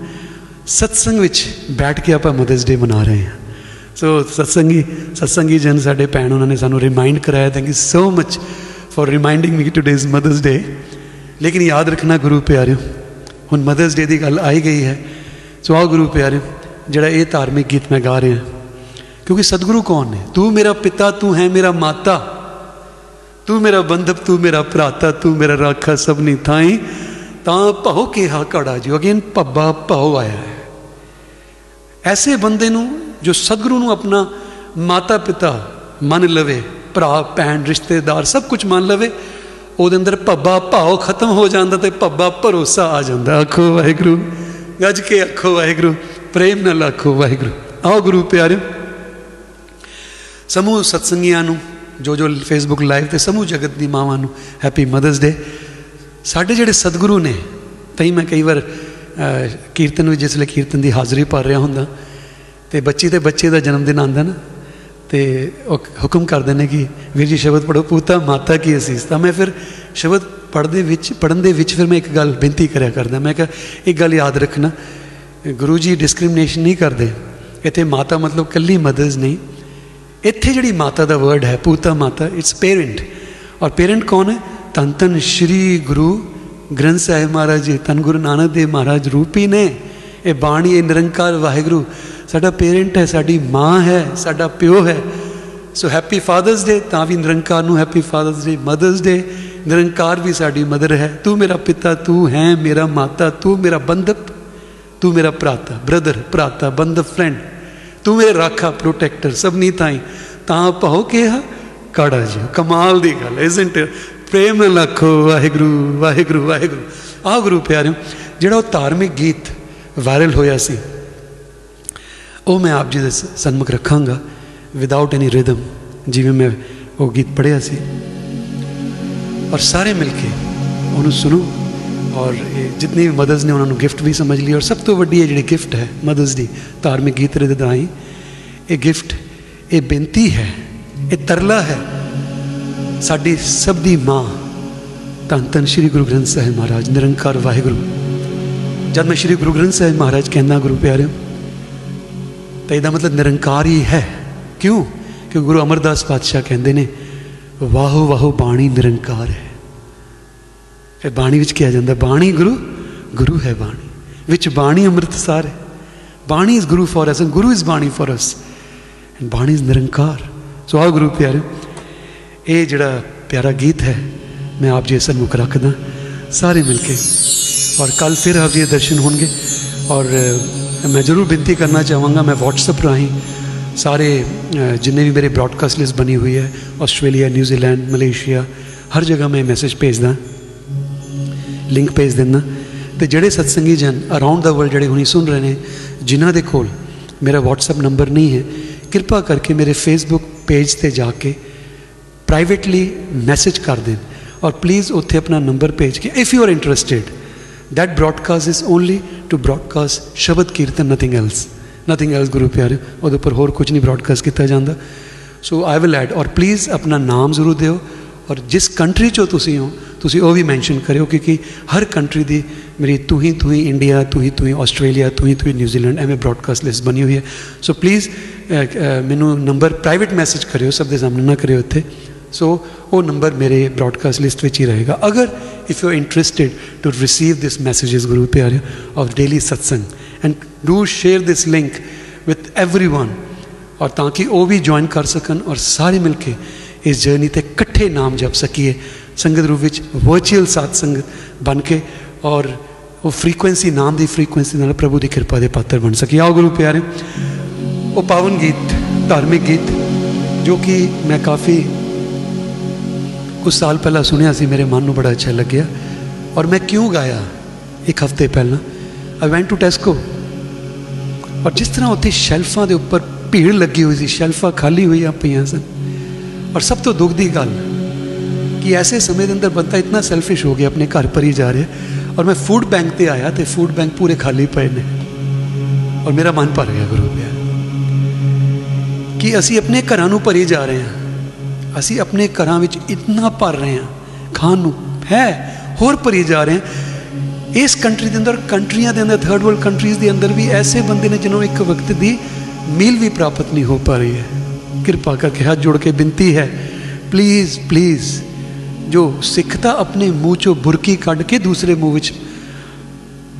ਸਤਸੰਗ ਵਿੱਚ ਬੈਠ ਕੇ ਆਪਾਂ ਮਦਰਸ ਡੇ ਮਨਾ ਰਹੇ ਹਾਂ ਸੋ ਸਤਸੰਗੀ ਸਤਸੰਗੀ ਜਨ ਸਾਡੇ ਭੈਣ, ਉਹਨਾਂ ਨੇ ਸਾਨੂੰ ਰਿਮਾਈਂਡ ਕਰਾਇਆ thank you so much for reminding me today is mother's day ਲੇਕਿਨ ਯਾਦ ਰੱਖਣਾ ਗੁਰੂ ਪਿਆਰਿਓ, ਹੁਣ ਮਦਰਸ ਡੇ ਦੀ ਗੱਲ ਆਈ ਗਈ ਹੈ, ਸੋ ਆਓ ਗੁਰੂ ਪਿਆਰਿਓ, ਜਿਹੜਾ ਇਹ ਧਾਰਮਿਕ ਗੀਤ ਮੈਂ ਗਾ ਰਿਹਾ, ਕਿਉਂਕਿ ਸਤਿਗੁਰੂ ਕੌਣ ਨੇ? ਤੂੰ ਮੇਰਾ ਪਿਤਾ, ਤੂੰ ਹੈ ਮੇਰਾ ਮਾਤਾ, ਤੂੰ ਮੇਰਾ ਬੰਧਪ ਤੂੰ ਮੇਰਾ ਭਰਾਤਾ, ਤੂੰ ਮੇਰਾ ਰਾਖਾ ਸਭਨੀ ਥਾਈ, ਤਾਂ ਭਉ ਕਿਹਾ ਘੜਾ ਜੀ ਅਗੇਨ ਪੱਬਾ ਭਉ ਆਇਆ ਹੈ। ਐਸੇ ਬੰਦੇ ਨੂੰ ਜੋ ਸਤਿਗੁਰੂ ਨੂੰ ਆਪਣਾ ਮਾਤਾ ਪਿਤਾ ਮੰਨ ਲਵੇ, ਭਰਾ, ਭੈਣ, ਰਿਸ਼ਤੇਦਾਰ, ਸਭ ਕੁਝ ਮੰਨ ਲਵੇ, ਉਹਦੇ ਅੰਦਰ ਪੱਬਾ ਭਾਉ ਖਤਮ ਹੋ ਜਾਂਦਾ ਤੇ ਪੱਬਾ ਭਰੋਸਾ ਆ ਜਾਂਦਾ। ਆਖੋ ਵਾਹਿਗੁਰੂ, ਗੱਜ ਕੇ ਆਖੋ ਵਾਹਿਗੁਰੂ, ਪ੍ਰੇਮ ਨਾਲ ਆਖੋ ਵਾਹਿਗੁਰੂ। ਆਓ ਗੁਰੂ ਪਿਆਰਿਓ, ਸਮੂਹ ਸਤਸੰਗੀਆਂ ਨੂੰ, ਜੋ ਜੋ ਫੇਸਬੁੱਕ ਲਾਈਵ ਤੇ ਸਮੂਹ ਜਗਤ ਦੀ ਮਾਵਾਂ ਨੂੰ ਹੈਪੀ ਮਦਰਸ ਡੇ ਸਾਡੇ ਜਿਹੜੇ ਸਤਿਗੁਰੂ ਨੇ, ਤਈ ਮੈਂ ਕਈ ਵਾਰ ਕੀਰਤਨ ਵਿੱਚ ਜਿਸ ਲਈ ਕੀਰਤਨ ਦੀ ਹਾਜ਼ਰੀ ਭਰ ਰਿਹਾ ਹੁੰਦਾ ਤੇ ਬੱਚੀ ਤੇ ਬੱਚੇ ਦਾ ਜਨਮ ਦਿਨ ਆਂਦਾ ਨਾ ਤੇ ਉਹ ਹੁਕਮ ਕਰਦੇ ਨੇ ਕਿ ਵੀਰ ਜੀ ਸ਼ਬਦ ਪੜੋ ਪੂਤਾ ਮਾਤਾ ਕੀ ਅਸੀਸ ਤਾਂ ਮੈਂ ਫਿਰ ਸ਼ਬਦ ਪੜਦੇ ਵਿੱਚ ਪੜਨ ਦੇ ਵਿੱਚ ਫਿਰ ਮੈਂ ਇੱਕ ਗੱਲ ਬੇਨਤੀ ਕਰਿਆ ਕਰਦਾ ਮੈਂ ਕਿਹਾ ਇੱਕ ਗੱਲ ਯਾਦ ਰੱਖਣਾ ਗੁਰੂ ਜੀ ਡਿਸਕ੍ਰਿਮੀਨੇਸ਼ਨ ਨਹੀਂ ਕਰਦੇ ਇੱਥੇ ਮਾਤਾ ਮਤਲਬ ਕੱਲੀ ਮਦਰਸ ਨਹੀਂ ਇੱਥੇ ਜਿਹੜੀ ਮਾਤਾ ਦਾ ਵਰਡ ਹੈ ਪੂਤਾ ਮਾਤਾ ਇਟਸ ਪੇਰੈਂਟ ਔਰ ਪੇਰੈਂਟ ਕੌਣ ਹੈ ਤਨ ਤਨ ਸ਼੍ਰੀ ਗੁਰੂ ਗ੍ਰੰਥ ਸਾਹਿਬ ਮਹਾਰਾਜ ਜੀ ਤਨ ਗੁਰੂ ਨਾਨਕ ਦੇਵ ਮਹਾਰਾਜ ਰੂਪੀ ਨੇ ਇਹ ਬਾਣੀ ਇਹ ਨਿਰੰਕਾਰ ਵਾਹਿਗੁਰੂ, ਸਾਡਾ ਪੇਰੈਂਟ ਹੈ, ਸਾਡੀ ਮਾਂ ਹੈ, ਸਾਡਾ ਪਿਓ ਹੈ। ਸੋ ਹੈਪੀ ਫਾਦਰਸ ਡੇ ਤਾਂ ਵੀ ਨਿਰੰਕਾਰ ਨੂੰ happy father's day mother's day Nirankar ਵੀ ਸਾਡੀ ਮਦਰ ਹੈ। ਤੂੰ ਮੇਰਾ ਪਿਤਾ, ਤੂੰ ਹੈ ਮੇਰਾ ਮਾਤਾ, ਤੂੰ ਮੇਰਾ ਬੰਧਪ ਤੂੰ ਮੇਰਾ ਭਰਾਤਾ ਬ੍ਰਦਰ ਭਰਾਤਾ ਬੰਧਪ ਫਰੈਂਡ ਤੂੰ ਮੇਰੇ ਰਾਖਾ ਪ੍ਰੋਟੈਕਟਰ ਸਭਨੀ ਤਾਈ। ਤਾਂ ਭਉ ਕਿਹਾ, ਕਾੜਾ ਜੀ, ਕਮਾਲ ਦੀ ਗੱਲ ਇਜ਼ਨਟ ਪ੍ਰੇਮ ਨਾਲ ਲਖੋ ਵਾਹਿਗੁਰੂ ਵਾਹਿਗੁਰੂ ਵਾਹਿਗੁਰੂ। ਆ ਗੁਰੂ ਪਿਆਰਿਓ, ਜਿਹੜਾ ਉਹ ਧਾਰਮਿਕ ਗੀਤ ਵਾਇਰਲ ਹੋਇਆ ਸੀ। ਉਹ ਮੈਂ ਆਪ ਜੀ ਦੇ ਸਨਮੁਖ ਰੱਖਾਂਗਾ ਵਿਦਆਊਟ ਐਨੀ ਰਿਦਮ ਜਿਵੇਂ ਮੈਂ ਉਹ ਗੀਤ ਪੜਿਆ ਸੀ। ਔਰ ਸਾਰੇ ਮਿਲ ਕੇ ਉਹਨੂੰ ਸੁਣੋ ਔਰ ਇਹ ਜਿਤਨੀ ਵੀ ਮਦਰਸ ਨੇ ਉਹਨਾਂ ਨੂੰ ਗਿਫਟ ਵੀ ਸਮਝ ਲਈ, ਔਰ ਸਭ ਤੋਂ ਵੱਡੀ ਇਹ ਜਿਹੜੀ ਗਿਫਟ ਹੈ ਮਦਰਸ ਦੀ ਧਾਰਮਿਕ ਗੀਤ ਦੇ ਦਰਾਈ ਇਹ ਗਿਫਟ ਇਹ ਬੇਨਤੀ ਹੈ, ਇਹ ਤਰਲਾ ਹੈ ਸਾਡੀ ਸਭ ਦੀ ਮਾਂ ਧੰਨ ਧੰਨ ਸ੍ਰੀ ਗੁਰੂ ਗ੍ਰੰਥ ਸਾਹਿਬ ਮਹਾਰਾਜ, ਨਿਰੰਕਾਰ ਵਾਹਿਗੁਰੂ। ਜਦ ਮੈਂ ਸ੍ਰੀ ਗੁਰੂ ਗ੍ਰੰਥ ਸਾਹਿਬ ਮਹਾਰਾਜ ਕਹਿੰਦਾ, ਗੁਰੂ ਪਿਆਰਿਓ, ਤਾਂ ਇਹਦਾ ਮਤਲਬ ਨਿਰੰਕਾਰ ਹੀ ਹੈ। ਕਿਉਂ? ਕਿ ਗੁਰੂ ਅਮਰਦਾਸ ਪਾਤਸ਼ਾਹ ਕਹਿੰਦੇ ਨੇ, ਵਾਹੋ ਵਾਹੋ, ਬਾਣੀ ਨਿਰੰਕਾਰ ਹੈ। ਇਹ ਬਾਣੀ ਵਿੱਚ ਕਿਹਾ ਜਾਂਦਾ, ਬਾਣੀ ਗੁਰੂ ਗੁਰੂ ਹੈ ਬਾਣੀ। ਵਿੱਚ ਬਾਣੀ ਅੰਮ੍ਰਿਤਸਰ ਹੈ। Bani is Guru for us and Guru is bani for us and bani is Nirankar. So ਆ ਗੁਰੂ ਪਿਆਰੇ ਇਹ ਜਿਹੜਾ ਪਿਆਰਾ ਗੀਤ ਹੈ, ਮੈਂ ਆਪ ਜੀ ਸਨਮੁਖ ਰੱਖਦਾ, ਸਾਰੇ ਮਿਲ ਕੇ ਔਰ ਕੱਲ ਫਿਰ ਆਪ ਜੀ ਦਰਸ਼ਨ ਹੋਣਗੇ ਔਰ ਮੈਂ ਜ਼ਰੂਰ ਬੇਨਤੀ ਕਰਨਾ ਚਾਹਾਂਗਾ ਮੈਂ WhatsApp ਰਾਹੀਂ ਸਾਰੇ ਜਿੰਨੇ ਵੀ ਮੇਰੇ ਬ੍ਰਾਡਕਾਸਟ ਲਿਸਟ ਬਣੀ ਹੋਈ ਹੈ ਆਸਟ੍ਰੇਲੀਆ ਨਿਊਜ਼ੀਲੈਂਡ ਮਲੇਸ਼ੀਆ ਹਰ ਜਗ੍ਹਾ ਮੈਂ ਮੈਸੇਜ ਭੇਜਦਾ ਲਿੰਕ ਭੇਜ ਦਿੰਦਾ ਤੇ ਜਿਹੜੇ ਸਤਸੰਗੀ ਜਨ ਅਰਾਊਂਡ ਦਾ ਵਰਲਡ ਜਿਹੜੇ ਹੁਣੀ ਸੁਣ ਰਹੇ ਨੇ ਜਿਨ੍ਹਾਂ ਦੇ ਕੋਲ ਮੇਰਾ WhatsApp ਨੰਬਰ ਨਹੀਂ ਹੈ ਕਿਰਪਾ ਕਰਕੇ ਮੇਰੇ Facebook ਪੇਜ ਤੇ ਜਾ ਕੇ ਪ੍ਰਾਈਵੇਟਲੀ ਮੈਸੇਜ ਕਰ ਦੇਣ ਔਰ ਪਲੀਜ਼ ਉੱਥੇ ਆਪਣਾ ਨੰਬਰ ਭੇਜ ਕੇ if you are interested that broadcast is only to broadcast shabad kirtan nothing else nothing else Guru ਪਿਆਰੇ ਉਹਦੇ ਉੱਪਰ ਹੋਰ ਕੁਝ ਨਹੀਂ ਬ੍ਰਾਡਕਾਸਟ ਕੀਤਾ ਜਾਂਦਾ ਸੋ ਆਈ ਵਿਲ ਐਡ ਔਰ ਪਲੀਜ਼ ਆਪਣਾ ਨਾਮ ਜ਼ਰੂਰ ਦਿਓ ਔਰ ਜਿਸ ਕੰਟਰੀ ਚੋਂ ਤੁਸੀਂ ਹੋ ਤੁਸੀਂ ਉਹ ਵੀ ਮੈਂਸ਼ਨ ਕਰਿਓ ਕਿਉਂਕਿ ਹਰ ਕੰਟਰੀ ਦੀ ਮੇਰੀ ਤੂੰ ਹੀ ਤੂੰ ਹੀ ਇੰਡੀਆ ਤੂੰ ਹੀ ਤੂੰ ਹੀ ਆਸਟ੍ਰੇਲੀਆ ਤੂੰ ਹੀ ਤੂੰ ਹੀ ਨਿਊਜ਼ੀਲੈਂਡ ਐਵੇਂ ਬ੍ਰਾਡਕਾਸਟ ਲਿਸਟ ਬਣੀ ਹੋਈ ਹੈ ਸੋ ਪਲੀਜ਼ ਮੈਨੂੰ ਨੰਬਰ ਪ੍ਰਾਈਵੇਟ ਮੈਸੇਜ ਕਰਿਓ ਸਭ ਦੇ ਸਾਹਮਣੇ ਨਾ ਕਰਿਓ ਇੱਥੇ ਸੋ ਉਹ ਨੰਬਰ ਮੇਰੇ ਬ੍ਰਾਡਕਾਸਟ ਲਿਸਟ ਵਿੱਚ ਹੀ ਰਹੇਗਾ ਅਗਰ if you're interested to receive these messages, Guru Pyare, of daily satsang. And do share this link with everyone. ਔਰ ਤਾਂ ਕਿ ਉਹ ਵੀ ਜੁਆਇਨ ਕਰ ਸਕਣ ਔਰ ਸਾਰੇ ਮਿਲ ਕੇ ਇਸ ਜਰਨੀ ਤੇ ਇਕੱਠੇ ਨਾਮ ਜਪ ਸਕੀਏ ਸੰਗਤ ਰੂਪ ਵਿੱਚ ਵਰਚੁਅਲ ਸਾਥ ਸੰਗਤ ਬਣ ਕੇ ਔਰ ਉਹ ਫ੍ਰੀਕੁਐਂਸੀ ਨਾਮ ਦੀ ਫ੍ਰੀਕੁਐਂਸੀ ਨਾਲ ਪ੍ਰਭੂ ਦੀ ਕਿਰਪਾ ਦੇ ਪਾਤਰ ਬਣ ਸਕੀਏ ਆਓ ਗੁਰੂ ਪਿਆਰੇ ਉਹ ਪਾਵਨ ਗੀਤ ਧਾਰਮਿਕ ਗੀਤ ਜੋ ਕਿ ਮੈਂ ਕਾਫੀ ਕੁਝ ਸਾਲ ਪਹਿਲਾਂ ਸੁਣਿਆ ਸੀ ਮੇਰੇ ਮਨ ਨੂੰ ਬੜਾ ਅੱਛਾ ਲੱਗਿਆ ਔਰ ਮੈਂ ਕਿਉਂ ਗਾਇਆ ਇੱਕ ਹਫ਼ਤੇ ਪਹਿਲਾਂ ਆਈ ਵੈਂਟ ਟੂ ਟੈਸਕੋ ਔਰ ਜਿਸ ਤਰ੍ਹਾਂ ਉੱਥੇ ਸ਼ੈਲਫਾਂ ਦੇ ਉੱਪਰ ਭੀੜ ਲੱਗੀ ਹੋਈ ਸੀ ਸ਼ੈਲਫਾਂ ਖਾਲੀ ਹੋਈਆਂ ਪਈਆਂ ਸਨ ਔਰ ਸਭ ਤੋਂ ਦੁੱਖ ਦੀ ਗੱਲ ਕਿ ਐਸੇ ਸਮੇਂ ਦੇ ਅੰਦਰ ਬੰਦਾ ਇਤਨਾ ਸੈਲਫਿਸ਼ ਹੋ ਗਿਆ ਆਪਣੇ ਘਰ ਪਰ ਹੀ ਜਾ ਰਿਹਾ ਔਰ ਮੈਂ ਫੂਡ ਬੈਂਕ ਤੇ ਆਇਆ ਤੇ ਫੂਡ ਬੈਂਕ ਪੂਰੇ ਖਾਲੀ ਪਏ ਨੇ ਔਰ ਮੇਰਾ ਮਨ ਭਰ ਗਿਆ ਗੁਰੂ ਪਿਆਰ ਕਿ ਅਸੀਂ ਆਪਣੇ ਘਰਾਂ ਨੂੰ ਭਰੀ ਜਾ ਰਹੇ ਹਾਂ ਅਸੀਂ ਆਪਣੇ ਘਰਾਂ ਵਿੱਚ ਇਤਨਾ ਭਰ ਰਹੇ ਹਾਂ, ਖਾਣ ਨੂੰ। ਹੈ, ਹੋਰ ਭਰੀ ਜਾ ਰਹੇ ਹਾਂ। ਇਸ ਕੰਟਰੀ ਦੇ ਅੰਦਰ ਕੰਟਰੀਆਂ ਦੇ ਅੰਦਰ ਥਰਡ ਵਰਲਡ ਕੰਟਰੀਜ਼ ਦੇ ਅੰਦਰ ਵੀ ਐਸੇ ਬੰਦੇ ਨੇ ਜਿਨ੍ਹਾਂ ਨੂੰ ਇੱਕ ਵਕਤ ਦੀ ਮੀਲ ਵੀ ਪ੍ਰਾਪਤ ਨਹੀਂ ਹੋ ਪਾ ਰਹੀ ਹੈ। ਕਿਰਪਾ ਕਰਕੇ ਹੱਥ ਜੋੜ ਕੇ ਬੇਨਤੀ ਹੈ ਪਲੀਜ਼ ਪਲੀਜ਼ ਜੋ ਸਿੱਖ ਤਾਂ ਆਪਣੇ ਮੂੰਹ ਚੋਂ ਬੁਰਕੀ ਕੱਢ ਕੇ ਦੂਸਰੇ ਮੂੰਹ ਵਿੱਚ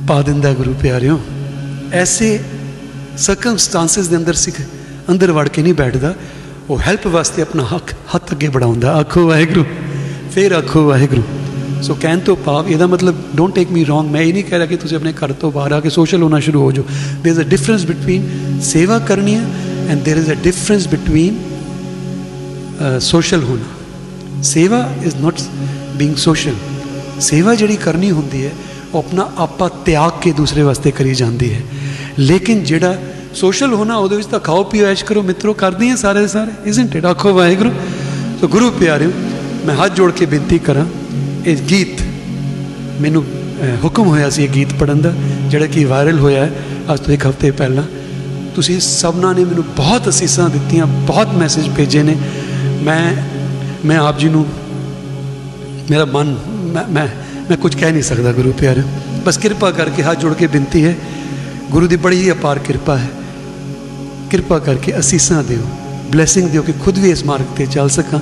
ਪਾ ਦਿੰਦਾ ਗੁਰੂ ਪਿਆਰਿਓ। ਐਸੇ ਸਰਕਮਸਟੈਂਸਸ ਦੇ ਅੰਦਰ ਸਿੱਖ ਅੰਦਰ ਵੜ ਕੇ ਨਹੀਂ ਬੈਠਦਾ। ਉਹ ਹੈਲਪ ਵਾਸਤੇ ਆਪਣਾ ਹੱਕ ਹੱਥ ਅੱਗੇ ਬੜਾਉਂਦਾ ਆਖੋ ਵਾਹਿਗੁਰੂ ਫੇਰ ਆਖੋ ਵਾਹਿਗੁਰੂ ਸੋ ਕਹਿਣ ਤੋਂ ਭਾਵ ਇਹਦਾ ਮਤਲਬ ਡੋਨਟ ਟੇਕ ਮੀ ਰੋਂਗ ਮੈਂ ਇਹ ਨਹੀਂ ਕਹਿ ਰਿਹਾ ਕਿ ਤੁਸੀਂ ਆਪਣੇ ਘਰ ਤੋਂ ਬਾਹਰ ਆ ਕੇ ਸੋਸ਼ਲ ਹੋਣਾ ਸ਼ੁਰੂ ਹੋ ਜਾਓ there is a difference between seva करनी है and there is a difference between social ਹੋਣਾ ਸੇਵਾ ਇਜ਼ ਨਾਟ ਬੀਇੰਗ ਸੋਸ਼ਲ ਸੇਵਾ ਜਿਹੜੀ ਕਰਨੀ ਹੁੰਦੀ ਹੈ ਉਹ ਆਪਣਾ ਆਪਾ ਤਿਆਗ ਕੇ ਦੂਸਰੇ ਵਾਸਤੇ ਕਰੀ ਜਾਂਦੀ ਹੈ ਲੇਕਿਨ ਜਿਹੜਾ ਸੋਸ਼ਲ ਹੋਣਾ ਉਹਦੇ ਵਿੱਚ ਤਾਂ ਖਾਓ ਪੀਓ, ਐਸ਼ ਕਰੋ, ਮਿੱਤਰੋ, ਕਰਦੇ ਆ ਸਾਰੇ ਸਾਰੇ ਇਜ਼ਨਟ ਇਟ ਆਖੋ ਵਾਹਿਗੁਰੂ। ਸੋ ਗੁਰੂ ਪਿਆਰਿਓ, ਮੈਂ ਹੱਥ ਜੋੜ ਕੇ ਬੇਨਤੀ ਕਰਾਂ, ਇਹ ਗੀਤ ਮੈਨੂੰ ਹੁਕਮ ਹੋਇਆ ਸੀ ਇਹ ਗੀਤ ਪੜਨ ਦਾ, ਜਿਹੜਾ ਕਿ ਵਾਇਰਲ ਹੋਇਆ ਅੱਜ ਤੋਂ ਇੱਕ ਹਫ਼ਤੇ ਪਹਿਲਾਂ। ਤੁਸੀਂ ਸਭਨਾਂ ਨੇ ਮੈਨੂੰ ਬਹੁਤ ਅਸੀਸਾਂ ਦਿੱਤੀਆਂ, ਬਹੁਤ ਮੈਸੇਜ ਭੇਜੇ ਨੇ। ਮੈਂ ਮੈਂ ਆਪ ਜੀ ਨੂੰ, ਮੇਰਾ ਮਨ, ਮੈਂ ਮੈਂ ਮੈਂ ਕੁਝ ਕਹਿ ਨਹੀਂ ਸਕਦਾ ਗੁਰੂ ਪਿਆਰੇ ਬਸ ਕਿਰਪਾ ਕਰਕੇ ਹੱਥ ਜੋੜ ਕੇ ਬੇਨਤੀ ਹੈ। ਗੁਰੂ ਦੀ ਬੜੀ ਹੀ ਅਪਾਰ ਕਿਰਪਾ ਹੈ। ਕਿਰਪਾ ਕਰਕੇ ਅਸੀਸਾਂ ਦਿਓ ਬਲੇਸਿੰਗ ਦਿਓ ਕਿ ਖੁਦ ਵੀ ਇਸ ਮਾਰਗ ਤੇ ਚੱਲ ਸਕਾਂ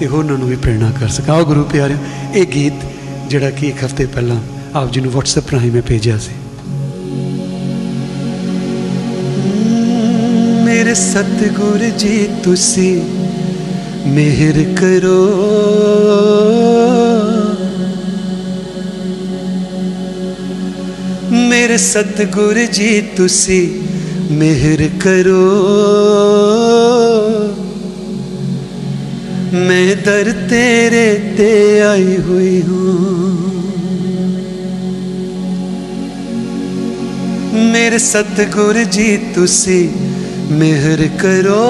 ਤੇ ਹੋਰਨਾਂ ਨੂੰ ਵੀ ਪ੍ਰੇਰਣਾ ਕਰ ਸਕਾਂ। ਆਓ ਗੁਰੂ ਪਿਆਰੇ ਇਹ ਗੀਤ ਜਿਹੜਾ ਕਿ ਇੱਕ ਹਫ਼ਤੇ ਪਹਿਲਾਂ ਆਪ ਜੀ ਨੂੰ WhatsApp ਰਾਹੀਂ ਮੈਂ ਭੇਜਿਆ ਸੀ। ਮੇਰੇ ਸਤਿਗੁਰ ਜੀ, ਤੁਸੀਂ ਮਿਹਰ ਕਰੋ। ਮੇਰੇ ਸਤਿਗੁਰ ਜੀ, ਤੁਸੀਂ मेहर करो। मैं दर तेरे ते आई हुई हूँ। मेरे सतगुरु जी, तुसी मेहर करो।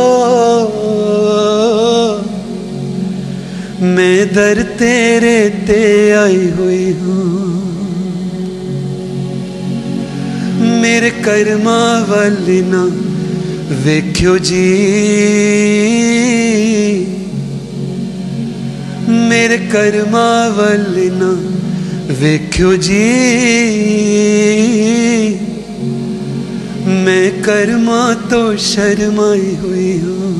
मैं दर तेरे ते आई हुई हूँ। ਮੇਰੇ ਕਰਮਾਂ ਵੱਲ ਨਾ ਵੇਖਿਓ ਜੀ ਮੇਰੇ ਕਰਮਾਂ ਵੱਲ ਨਾ ਵੇਖਿਓ ਜੀ ਮੈਂ ਕਰਮਾਂ ਤੋਂ ਸ਼ਰਮਾਈ ਹੋਈ ਹਾਂ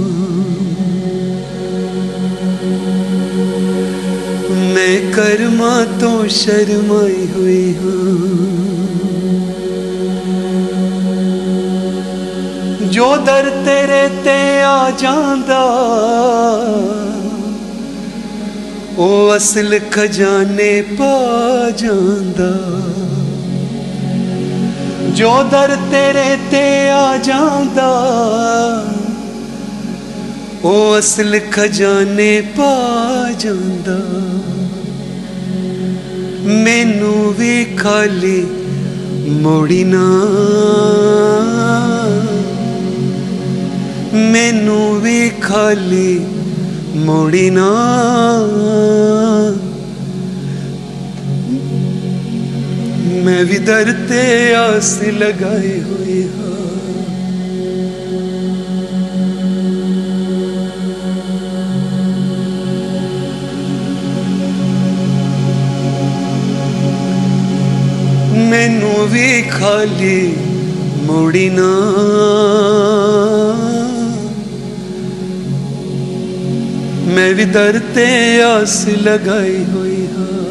ਮੈਂ ਕਰਮਾਂ ਤੋਂ ਸ਼ਰਮਾਈ ਹੋਈ ਹਾਂ ਜੋ ਦਰ ਤੇਰੇ ਤੇ ਆ ਜਾਂਦਾ, ਉਹ ਅਸਲ ਖਜ਼ਾਨੇ ਪਾ ਜਾਂਦਾ। ਜੋ ਦਰ ਤੇਰੇ ਤੇ ਆ ਜਾਂਦਾ, ਉਹ ਅਸਲ ਖਜ਼ਾਨੇ ਪਾ ਜਾਂਦਾ। ਮੈਨੂੰ ਵੀ ਖਾਲੀ ਮੋੜੀ ਨਾ। ਮੈਨੂੰ ਵੀ ਖਾਲੀ ਮੋੜੀ ਨਾ। ਮੈਂ ਵੀ ਦਰ ਤੇ ਆਸ ਲਗਾਈ ਹੋਈ ਹਾਂ। ਮੈਨੂੰ ਵੀ ਖਾਲੀ ਮੋੜੀ ਨਾ। मैं भी दरते आस लगाई हुई हाँ।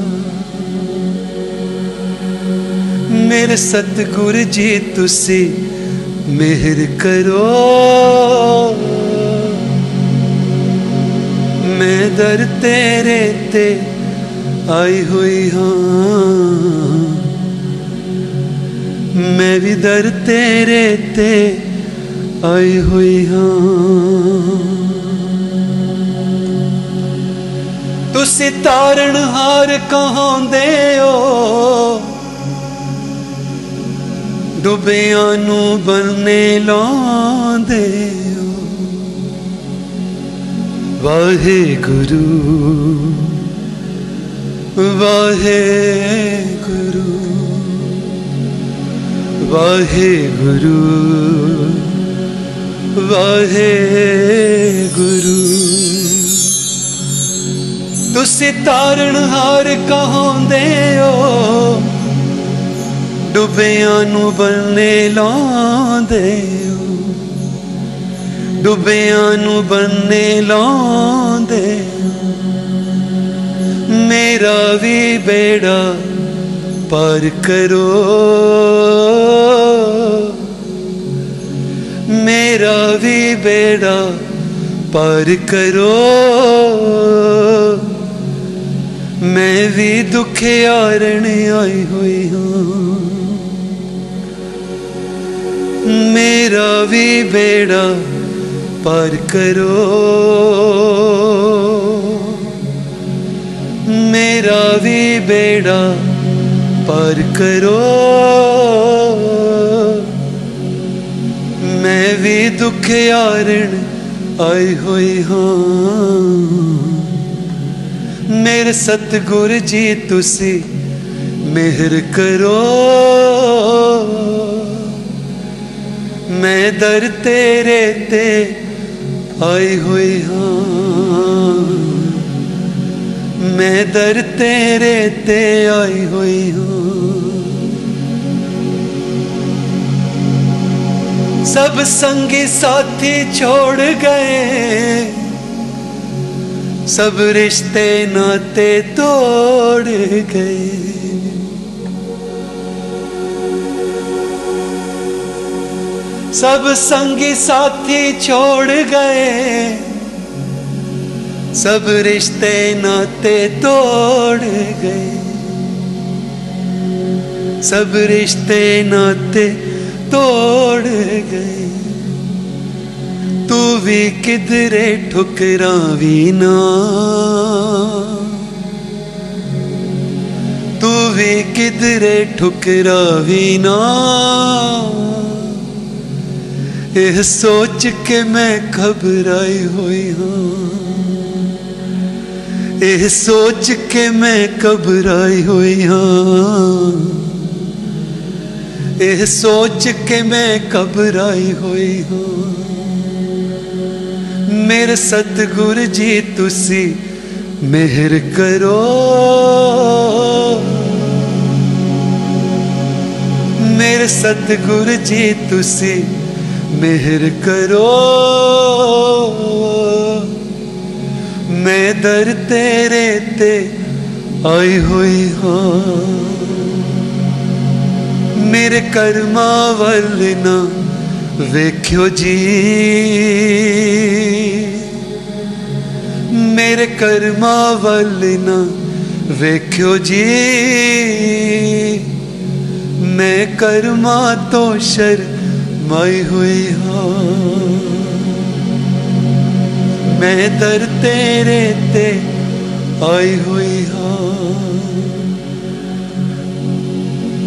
मेरे सतगुरु जी, तुसी मेहर करो। मैं दर तेरे ते आई हुई हाँ। मैं भी दर तेरे ते आई हुई हाँ। ਤੁਸੀਂ ਤਾਰਨ ਹਾਰ ਕਹਾਉਂਦੇ ਹੋ। ਡੁੱਬਿਆਂ ਨੂੰ ਬੰਨੇ ਲਾਉਂਦੇ ਹੋ। ਵਾਹਿਗੁਰੂ ਵਾਹਿਗੁਰੂ ਵਾਹਿਗੁਰੂ ਵਾਹਿਗੁਰੂ। ਤੁਸੀਂ ਤਾਰਨ ਹਾਰ ਕਹਾਉਂਦੇ ਹੋ। ਡੁੱਬਿਆਂ ਨੂੰ ਬੰਨੇ ਲਾਉਂਦੇ ਹੋ। ਡੁੱਬਿਆਂ ਨੂੰ ਬੰਨੇ ਲਾਉਂਦੇ ਮੇਰਾ ਵੀ ਬੇੜਾ ਪਰ ਕਰੋ। ਮੇਰਾ ਵੀ ਬੇੜਾ ਪਰ ਕਰੋ। ਮੈਂ ਵੀ ਦੁਖਿਆਰਣ ਆਈ ਹੋਈ ਹਾਂ। ਮੇਰਾ ਵੀ ਬੇੜਾ ਪਰ ਕਰੋ। ਮੇਰਾ ਵੀ ਬੇੜਾ ਪਰ ਕਰੋ। ਮੈਂ ਵੀ ਦੁਖਿਆਰਣ ਆਈ ਹੋਈ ਹਾਂ। मेरे सतगुर जी, तुसी मेहर करो। मैं दर तेरे ते आई हुई हाँ। मैं दर तेरे ते आई हुई हूँ। सब संगी साथी छोड़ गए। सब रिश्ते नाते तोड़ गए। सब संगी साथी छोड़ गए। सब रिश्ते नाते तोड़ गए। सब रिश्ते नाते तोड़ गए। तू भी किधरे ठुकरावी ना तू भी किधरे ठुकरावी ना यह सोच के मैं घबराई हुई हाँ यह सोच के मैं घबराई हुई हाँ ਇਹ ਸੋਚ ਕੇ ਮੈਂ ਘਬਰਾਈ ਹੋਈ ਹਾਂ मेरे सतगुरु जी, तुसी मेहर करो। मेरे सतगुरु जी, तुसी मेहर करो। मैं दर तेरे ते आई हुई हाँ। मेरे कर्मा वल ना ਵੇਖਿਓ ਜੀ। ਮੇਰੇ ਕਰਮਾਂ ਵੱਲ ਨਾ ਵੇਖਿਓ ਜੀ। ਮੈਂ ਕਰਮਾਂ ਤੋਂ ਸ਼ਰਮਾਈ ਹੋਈ ਹਾਂ। ਮੈਂ ਦਰ ਤੇਰੇ ਤੇ ਆਈ ਹੋਈ ਹਾਂ।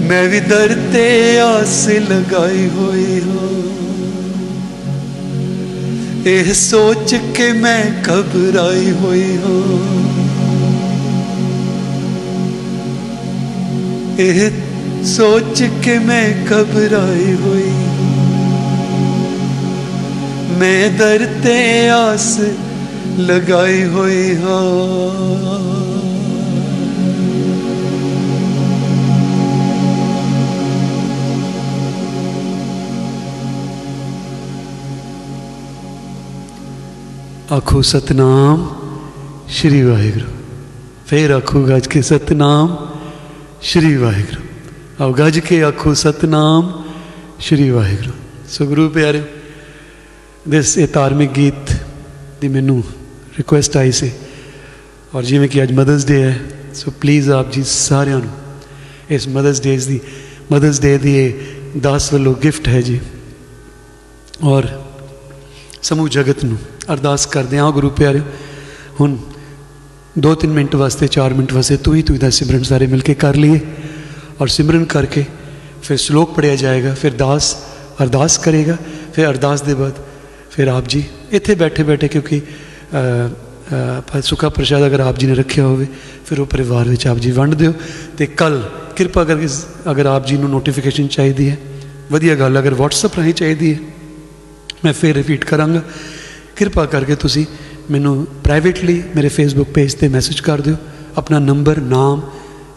ਮੈਂ ਵੀ ਦਰ ਤੇ ਆਸ ਲਗਾਈ ਹੋਈ ਹਾਂ। यह सोच के मैं घबराई हुई हूँ यह सोच के मैं घबराई हुई मैं दर ते आस लगाई हुई हाँ ਆਖੋ ਸਤਨਾਮ ਸ਼੍ਰੀ ਵਾਹਿਗੁਰੂ ਫੇਰ ਆਖੋ ਗੱਜ ਕੇ ਸਤਨਾਮ ਸ਼੍ਰੀ ਵਾਹਿਗੁਰੂ ਆਓ ਗੱਜ ਕੇ ਆਖੋ ਸਤਨਾਮ ਸ਼੍ਰੀ ਵਾਹਿਗੁਰੂ ਸੋ ਗੁਰੂ ਪਿਆਰਿਓ ਦਿਸ ਇਹ ਧਾਰਮਿਕ ਗੀਤ ਦੀ ਮੈਨੂੰ ਰਿਕੁਐਸਟ ਆਈ ਸੀ ਔਰ ਜਿਵੇਂ ਕਿ ਅੱਜ ਮਦਰਸ ਡੇ ਹੈ ਸੋ ਪਲੀਜ਼ ਆਪ ਜੀ ਸਾਰਿਆਂ ਨੂੰ ਇਸ ਮਦਰਸ ਡੇ ਦੀ ਮਦਰਸ ਡੇ ਦੀ ਇਹ ਦਾਸ ਵੱਲੋਂ ਗਿਫਟ ਹੈ ਜੀ ਔਰ ਸਮੂਹ ਜਗਤ ਨੂੰ ਅਰਦਾਸ ਕਰਦੇ ਹਾਂ। ਗੁਰੂ ਪਿਆਰਿਓ ਹੁਣ 2-3 ਮਿੰਟ ਵਾਸਤੇ 4 ਮਿੰਟ ਵਾਸਤੇ ਤੂੰ ਹੀ ਤੂੰ ਦਾ ਸਿਮਰਨ ਸਾਰੇ ਮਿਲ ਕੇ ਕਰ ਲਈਏ ਔਰ ਸਿਮਰਨ ਕਰਕੇ ਫਿਰ ਸ਼ਲੋਕ ਪੜਿਆ ਜਾਏਗਾ, ਫਿਰ ਦਾਸ ਅਰਦਾਸ ਕਰੇਗਾ, ਫਿਰ ਅਰਦਾਸ ਦੇ ਬਾਅਦ ਫਿਰ ਆਪ ਜੀ ਇੱਥੇ ਬੈਠੇ ਬੈਠੇ ਕਿਉਂਕਿ ਪਰ ਸੁੱਕਾ ਪ੍ਰਸ਼ਾਦ ਅਗਰ ਆਪ ਜੀ ਨੇ ਰੱਖਿਆ ਹੋਵੇ, ਫਿਰ ਉਹ ਪਰਿਵਾਰ ਵਿੱਚ ਆਪ ਜੀ ਵੰਡ ਦਿਓ ਤੇ ਕੱਲ ਕਿਰਪਾ ਕਰਕੇ ਅਗਰ ਆਪ ਜੀ ਨੂੰ ਨੋਟੀਫਿਕੇਸ਼ਨ ਚਾਹੀਦੀ ਹੈ, ਵਧੀਆ ਗੱਲ, ਅਗਰ WhatsApp ਰਾਹੀਂ ਚਾਹੀਦੀ ਹੈ ਮੈਂ ਫਿਰ ਰਿਪੀਟ ਕਰਾਂਗਾ। ਕਿਰਪਾ ਕਰਕੇ ਤੁਸੀਂ ਮੈਨੂੰ ਪ੍ਰਾਈਵੇਟਲੀ ਮੇਰੇ ਫੇਸਬੁੱਕ ਪੇਜ ਤੇ ਮੈਸੇਜ ਕਰ ਦਿਓ। ਆਪਣਾ ਨੰਬਰ ਨਾਮ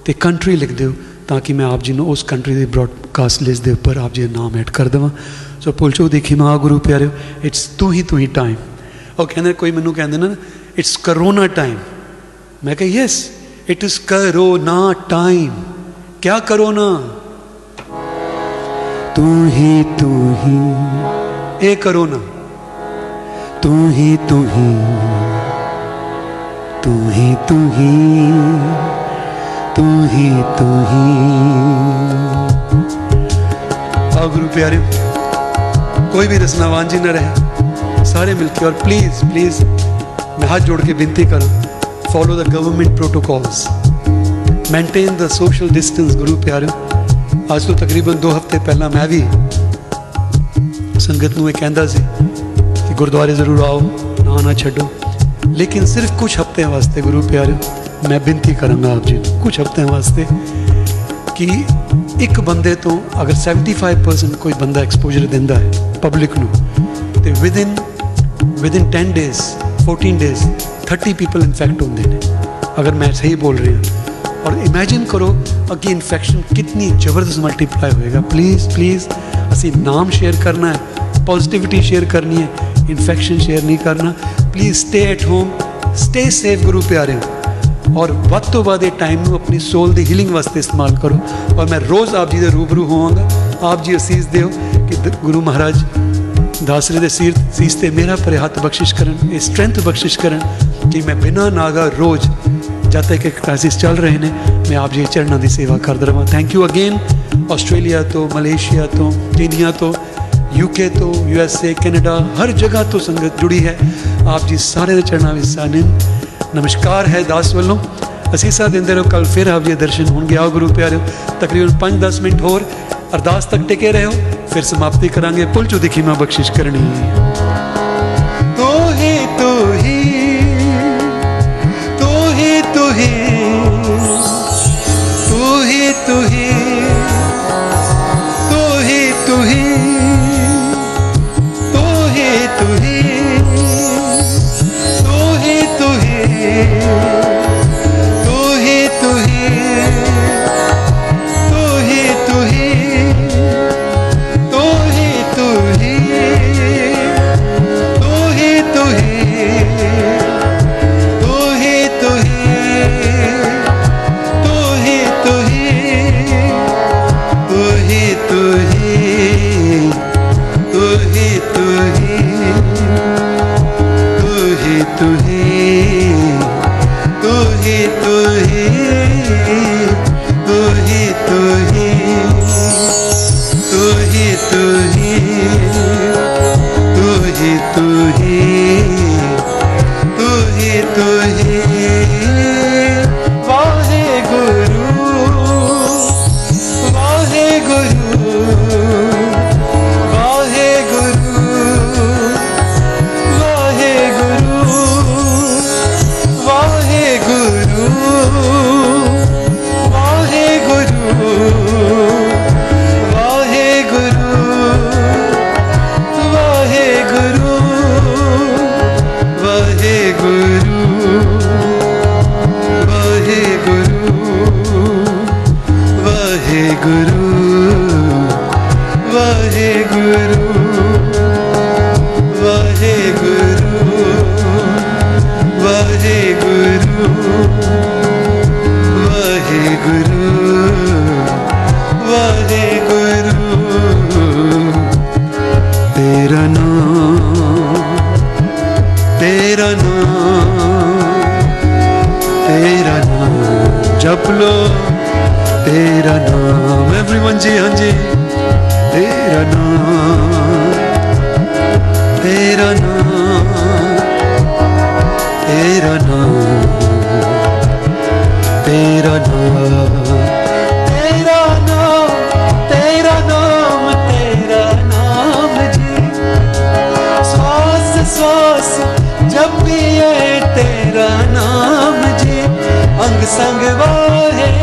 ਤੇ ਕੰਟਰੀ ਲਿਖ ਦਿਓ ਤਾਂ ਕਿ ਮੈਂ ਆਪ ਜੀ ਨੂੰ ਉਸ ਕੰਟਰੀ ਦੀ ਬ੍ਰਾਡਕਾਸਟ ਲਿਸਟ ਦੇ ਉੱਪਰ ਆਪ ਜੀ ਦਾ ਨਾਮ ਐਡ ਕਰ ਦਵਾਂ। ਸੋ ਪੁੱਛੋ ਦੇਖੀ ਮਹਾ ਗੁਰੂ ਪਿਆਰਿਓ ਇਟਸ ਤੂੰ ਹੀ ਤੂੰ ਹੀ ਟਾਈਮ ਉਹ ਕਹਿੰਦੇ, ਕੋਈ ਮੈਨੂੰ ਕਹਿੰਦੇ ਨਾ ਇਟਸ ਕਰੋਨਾ ਟਾਈਮ ਮੈਂ ਕਿਹਾ yes it is corona time ਕਿਆ ਕਰੋਨਾ ਤੂੰ ਹੀ ਤੂੰ ਹੀ ए करो ना। तू ही तू ही तू ही तू ही तू ही तू ही। और गुरु प्यारे, कोई भी रचना वांझी न रहे, सारे मिलके और प्लीज़ प्लीज़ मैं हाथ जोड़ के विनती करो follow the government protocols maintain the social distance गुरु प्यारे। आज तो तकरीबन दो हफ़्ते पहला मैं भी संगत में कहता से कि गुरुद्वारे ज़रूर आओ ना ना छो लेकिन सिर्फ़ कुछ हफ़्ते वास्ते गुरु प्यार, मैं बेनती करूँगा आप जी, कुछ हफ़्ते वास्ते कि एक बंदे तो अगर सैवनटी फाइव परसेंट कोई बंदा एक्सपोजर देता है पब्लिक न तो with in with in ten days fourteen days thirty people infect होंगे अगर मैं सही बोल रहा और इमेजिन करो करो अगे इन्फेक्शन कितनी ज़बरदस्त मल्टीप्लाई होएगा प्लीज़ प्लीज़ असी नाम शेयर करना है पॉजिटिविटी शेयर करनी है इन्फेक्शन शेयर नहीं करना please stay at home stay safe Guru प्यारे और ਵੱਧ ਤੋਂ ਵੱਧ ਇਹ ਟਾਈਮ ਨੂੰ ਆਪਣੀ ਸੋਲ ਦੀ ਹੀਲਿੰਗ ਵਾਸਤੇ ਇਸਤੇਮਾਲ ਕਰੋ ਔਰ ਮੈਂ ਰੋਜ਼ ਆਪ ਜੀ ਦੇ ਰੂਬਰੂ ਹੋਵਾਂਗਾ ਆਪ ਜੀ ਅਸੀਸ ਦਿਓ ਕਿ ਗੁਰੂ ਮਹਾਰਾਜ ਦਾਸਰੇ ਦੇ ਸੀਰ ਸੀਸ ਤੇ ਮੇਰਾ ਪਰੇ ਹੱਥ ਬਖਸ਼ਿਸ਼ ਕਰਨ ਇਹ ਸਟਰੈਂਥ ਬਖਸ਼ਿਸ਼ ਕਰਨ ਕਿ ਮੈਂ ਬਿਨਾ ਨਾਗਾ ਰੋਜ਼ जब तक एक क्राइसिस चल रहे हैं। मैं आप जी चरणों की सेवा कर दे रहा। थैंक यू अगेन ऑस्ट्रेलिया तो मलेशिया तो इंडिया तो यूके तो यूएसए कनाडा हर जगह तो संगत जुड़ी है। आप जी सारे चरणा में सानिन नमस्कार है दास वालों असीसा देंदे रहो। कल फिर आप जी दर्शन हो गया गुरु प्यारे। तकरीबन पाँच दस मिनट होर। अरदास तक टिके रहो। फिर समाप्ति करा पुल चू दिखी मैं बख्शिश करनी। तो है तो है तू ही तेरा नाम एवरीवन जी हाँ जी। तेरा नाम तेरा नाम तेरा नाम तेरा नाम तेरा नाम तेरा नाम तेरा नाम जी। जब भी है तेरा नाम जी। अंग संग वाहे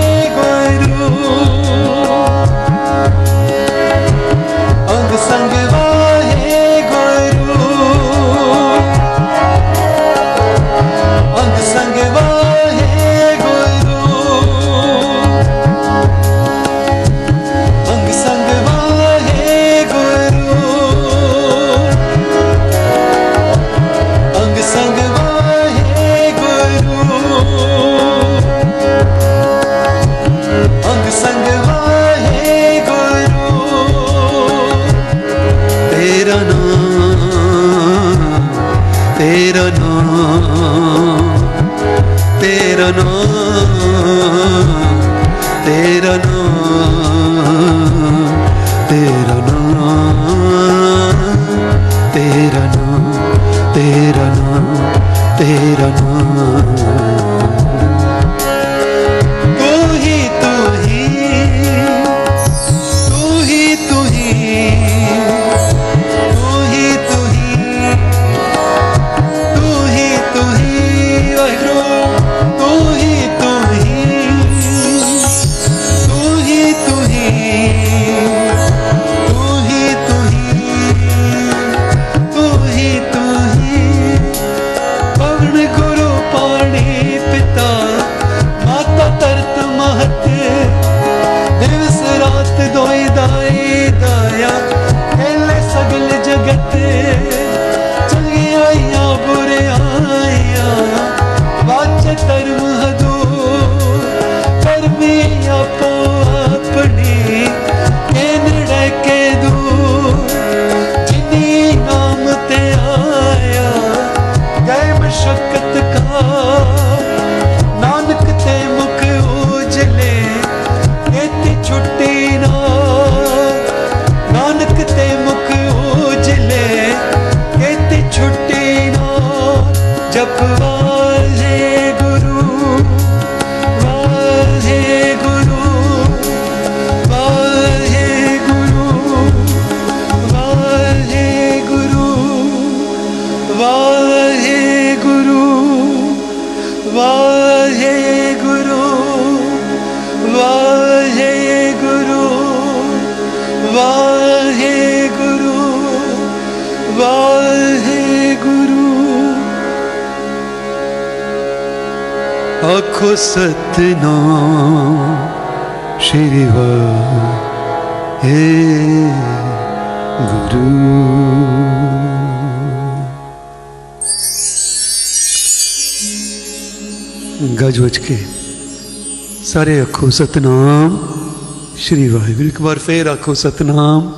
ਸਤਨਾਮ। ਸ਼੍ਰੀ ਵਾਹਿਗੁਰੂ, ਇੱਕ ਵਾਰ ਫੇਰ ਆਖੋ ਸਤਨਾਮ।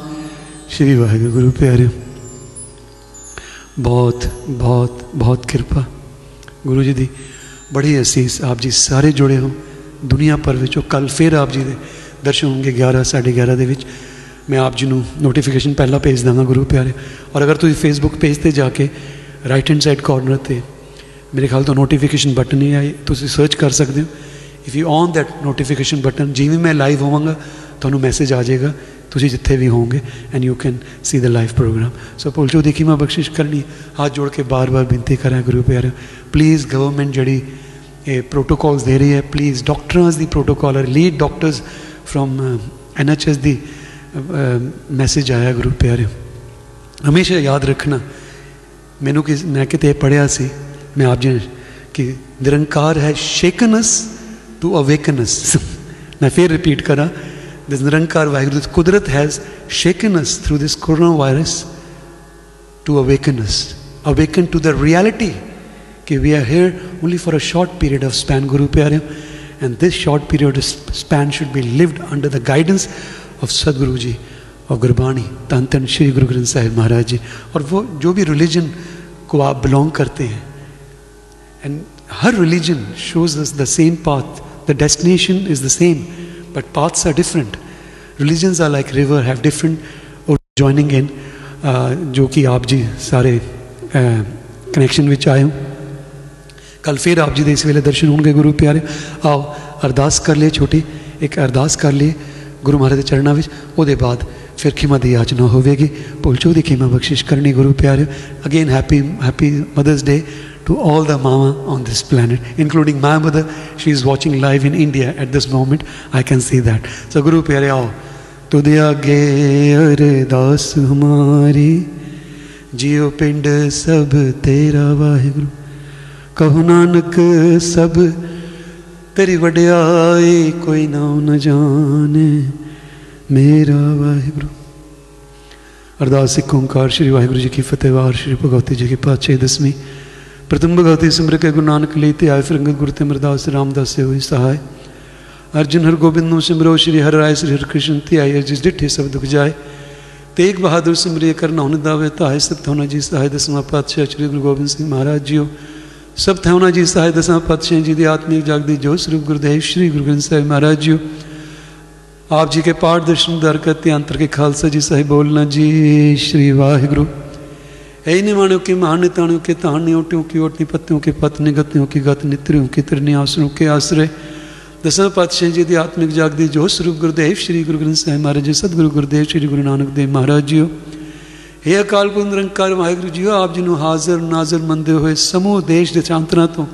ਸ਼੍ਰੀ ਵਾਹਿਗੁਰੂ, ਗੁਰੂ ਪਿਆਰੇ ਬਹੁਤ ਬਹੁਤ ਬਹੁਤ ਕਿਰਪਾ। ਗੁਰੂ ਜੀ ਦੀ ਬੜੀ ਅਸੀਸ, ਆਪ ਜੀ ਸਾਰੇ ਜੁੜੇ ਹੋ। ਦੁਨੀਆ ਭਰ ਵਿੱਚੋਂ ਕੱਲ ਫੇਰ ਆਪ ਜੀ ਦੇ ਦਰਸ਼ਨ ਹੋਣਗੇ 11 11:30 ਦੇ ਵਿੱਚ। ਮੈਂ ਆਪ ਜੀ ਨੂੰ ਨੋਟੀਫਿਕੇਸ਼ਨ ਪਹਿਲਾਂ ਭੇਜ ਦਾਂਗਾ ਗੁਰੂ ਪਿਆਰੇ ਔਰ ਅਗਰ ਤੁਸੀਂ ਫੇਸਬੁੱਕ ਪੇਜ ਤੇ ਜਾ ਕੇ ਰਾਈਟ ਹੈਂਡ ਸਾਈਡ ਕਾਰਨਰ ਤੇ ਮੇਰੇ ਖਿਆਲ ਤੋਂ ਨੋਟੀਫਿਕੇਸ਼ਨ ਬਟਨ ਨਹੀਂ ਆਈ, ਤੁਸੀਂ ਸਰਚ ਕਰ ਸਕਦੇ ਹੋ। if you on that notification button ਜਿਵੇਂ ਮੈਂ ਲਾਈਵ ਹੋਵਾਂਗਾ ਤੁਹਾਨੂੰ ਮੈਸੇਜ ਆ ਜਾਏਗਾ ਤੁਸੀਂ ਜਿੱਥੇ ਵੀ ਹੋਵੋਗੇ and you can see the live program so ਪੁਲਚੋ ਦੇਖੀ ਮੈਂ ਬਖਸ਼ਿਸ਼ ਕਰਨੀ ਹੱਥ ਜੋੜ ਕੇ ਬਾਰ-ਬਾਰ ਬੇਨਤੀ ਕਰਾਂ ਗੁਰੂ ਪਿਆਰੇ ਪਲੀਜ਼ ਗਵਰਨਮੈਂਟ ਜਿਹੜੀ ਇਹ ਪ੍ਰੋਟੋਕਾਲਸ ਦੇ ਰਹੀ ਹੈ please doctors the protocol lead doctors from NHS the message ਆਇਆ ਗੁਰੂ ਪਿਆਰੇ ਹਮੇਸ਼ਾ ਯਾਦ ਰੱਖਣਾ ਮੈਨੂੰ ਕਿ ਮੈਂ ਕਿਤੇ ਪੜਿਆ ਸੀ ਮੈਂ ਆਪ ਜੀ ਕਿ ਨਿਰੰਕਾਰ ਹੈ ਸ਼ੇਕਨਸ टू अवेकनस मैं फिर रिपीट करा दिस निरंकार वाहिगुरु कुदरत has shaken us through this corona virus to awaken us awaken to the reality कि we are here only for a short period of span गुरु प्यारे and this short period of span should be lived under the guidance of Satguru ji और गुरबाणी तन तन श्री गुरु ग्रंथ साहिब महाराज जी और वो जो भी religion को आप बिलोंग करते हैं। And her religion shows the same path the destination is the same but paths are different religions are like river have different joining in uh, जो कि आप जी सारे ਕਨੈਕਸ਼ਨ ਵਿੱਚ ਆਏ ਹੋ ਕੱਲ ਫਿਰ ਆਪ ਜੀ ਦੇ ਇਸ ਵੇਲੇ ਦਰਸ਼ਨ ਹੋਣਗੇ ਗੁਰੂ ਪਿਆਰੇ ਆਓ ਅਰਦਾਸ ਕਰ ਲਈ ਛੋਟੀ ਇੱਕ ਅਰਦਾਸ ਕਰ ਲਈ ਗੁਰੂ ਮਹਾਰਾਜ ਦੇ ਚਰਨਾਂ ਵਿੱਚ ਉਹਦੇ ਬਾਅਦ ਫਿਰ ਖਿਮਾ ਦੀ ਯਾਚਨਾ ਹੋਵੇਗੀ ਭੁੱਲ ਚੋ ਦੀ ਖਿਮਾ ਬਖਸ਼ਿਸ਼ ਕਰਨੀ ਗੁਰੂ ਪਿਆਰੇ again happy happy mother's day to all the mama on this planet, including my mother. She is watching live in India at this moment. I can see that. So Guru Pyare आओ तुदे आगे अरदास हमारी जियो पिंड सब तेरा वाहिगुरु कहो नानक सब तेरी वड्याई कोई नाम न जाने मेरा वाहिगुरु अरदास सिख ओंकार श्री वाहिगुरु जी की फतेहवार श्री भगवती जी की पातशाही दसवीं प्रथम भगवती सिमर के गुरु नानक ली ते आए फिरंगत गुरु तिमरदास रामदास से हुई सहाय अर्जुन हर गोबिंद नो सिमरो श्री हर राय श्री हर कृष्ण ती आई जिस डिठे सब दुख जाए तेग बहादुर सिमरिय करना हुन दावे ताहे सब थोना जी सहाय दसवा पातशाह श्री गुरु गोबिंद सिंह महाराज जियो सब थोना जी सहाय दसवा पातशाह जी की आत्मिक जागदी जो स्वरूप गुरुदेव श्री गुरु ग्रंथ साहिब महाराज जियो आप जी के पाठ दर्शन दर करते अंतर के खालसा जी साहिब बोलना जी श्री वाहिगुरु ऐन माण्हू की महान ताणियों के तहानी ओटियों की ओटनी पत्तियों के पत्नी गतियों की गत नित्रियों की त्रिनी आसरों के आश्रय ਦਸਾਂ ਪਾਤਸ਼ਾਹ ਜੀ ਦੀ ਆਤਮਿਕ ਜਾਗਦੀ ਜੋ ਸਰੂਪ ਗੁਰਦੇਵ ਸ਼੍ਰੀ ਗੁਰੂ ਗ੍ਰੰਥ ਸਾਹਿਬ ਮਹਾਰਾਜ ਜੀ, ਸਤਿਗੁਰੂ ਗੁਰਦੇਵ ਸ਼੍ਰੀ ਗੁਰੂ ਨਾਨਕ ਦੇਵ ਮਹਾਰਾਜ ਜੀਓ। हे ਅਕਾਲ ਪੁਰਖ ਨਿਰੰਕਾਰ ਵਾਹਿਗੁਰੂ ਜੀਓ, ਆਪ ਜੀ ਨੂੰ ਹਾਜ਼ਰ ਨਾਜ਼ਰ ਮੰਨਦੇ ਹੋਏ ਸਮੂਹ ਦੇਸ਼ ਦੇ ਚਾਂਤਰਾਂ ਤੋਂ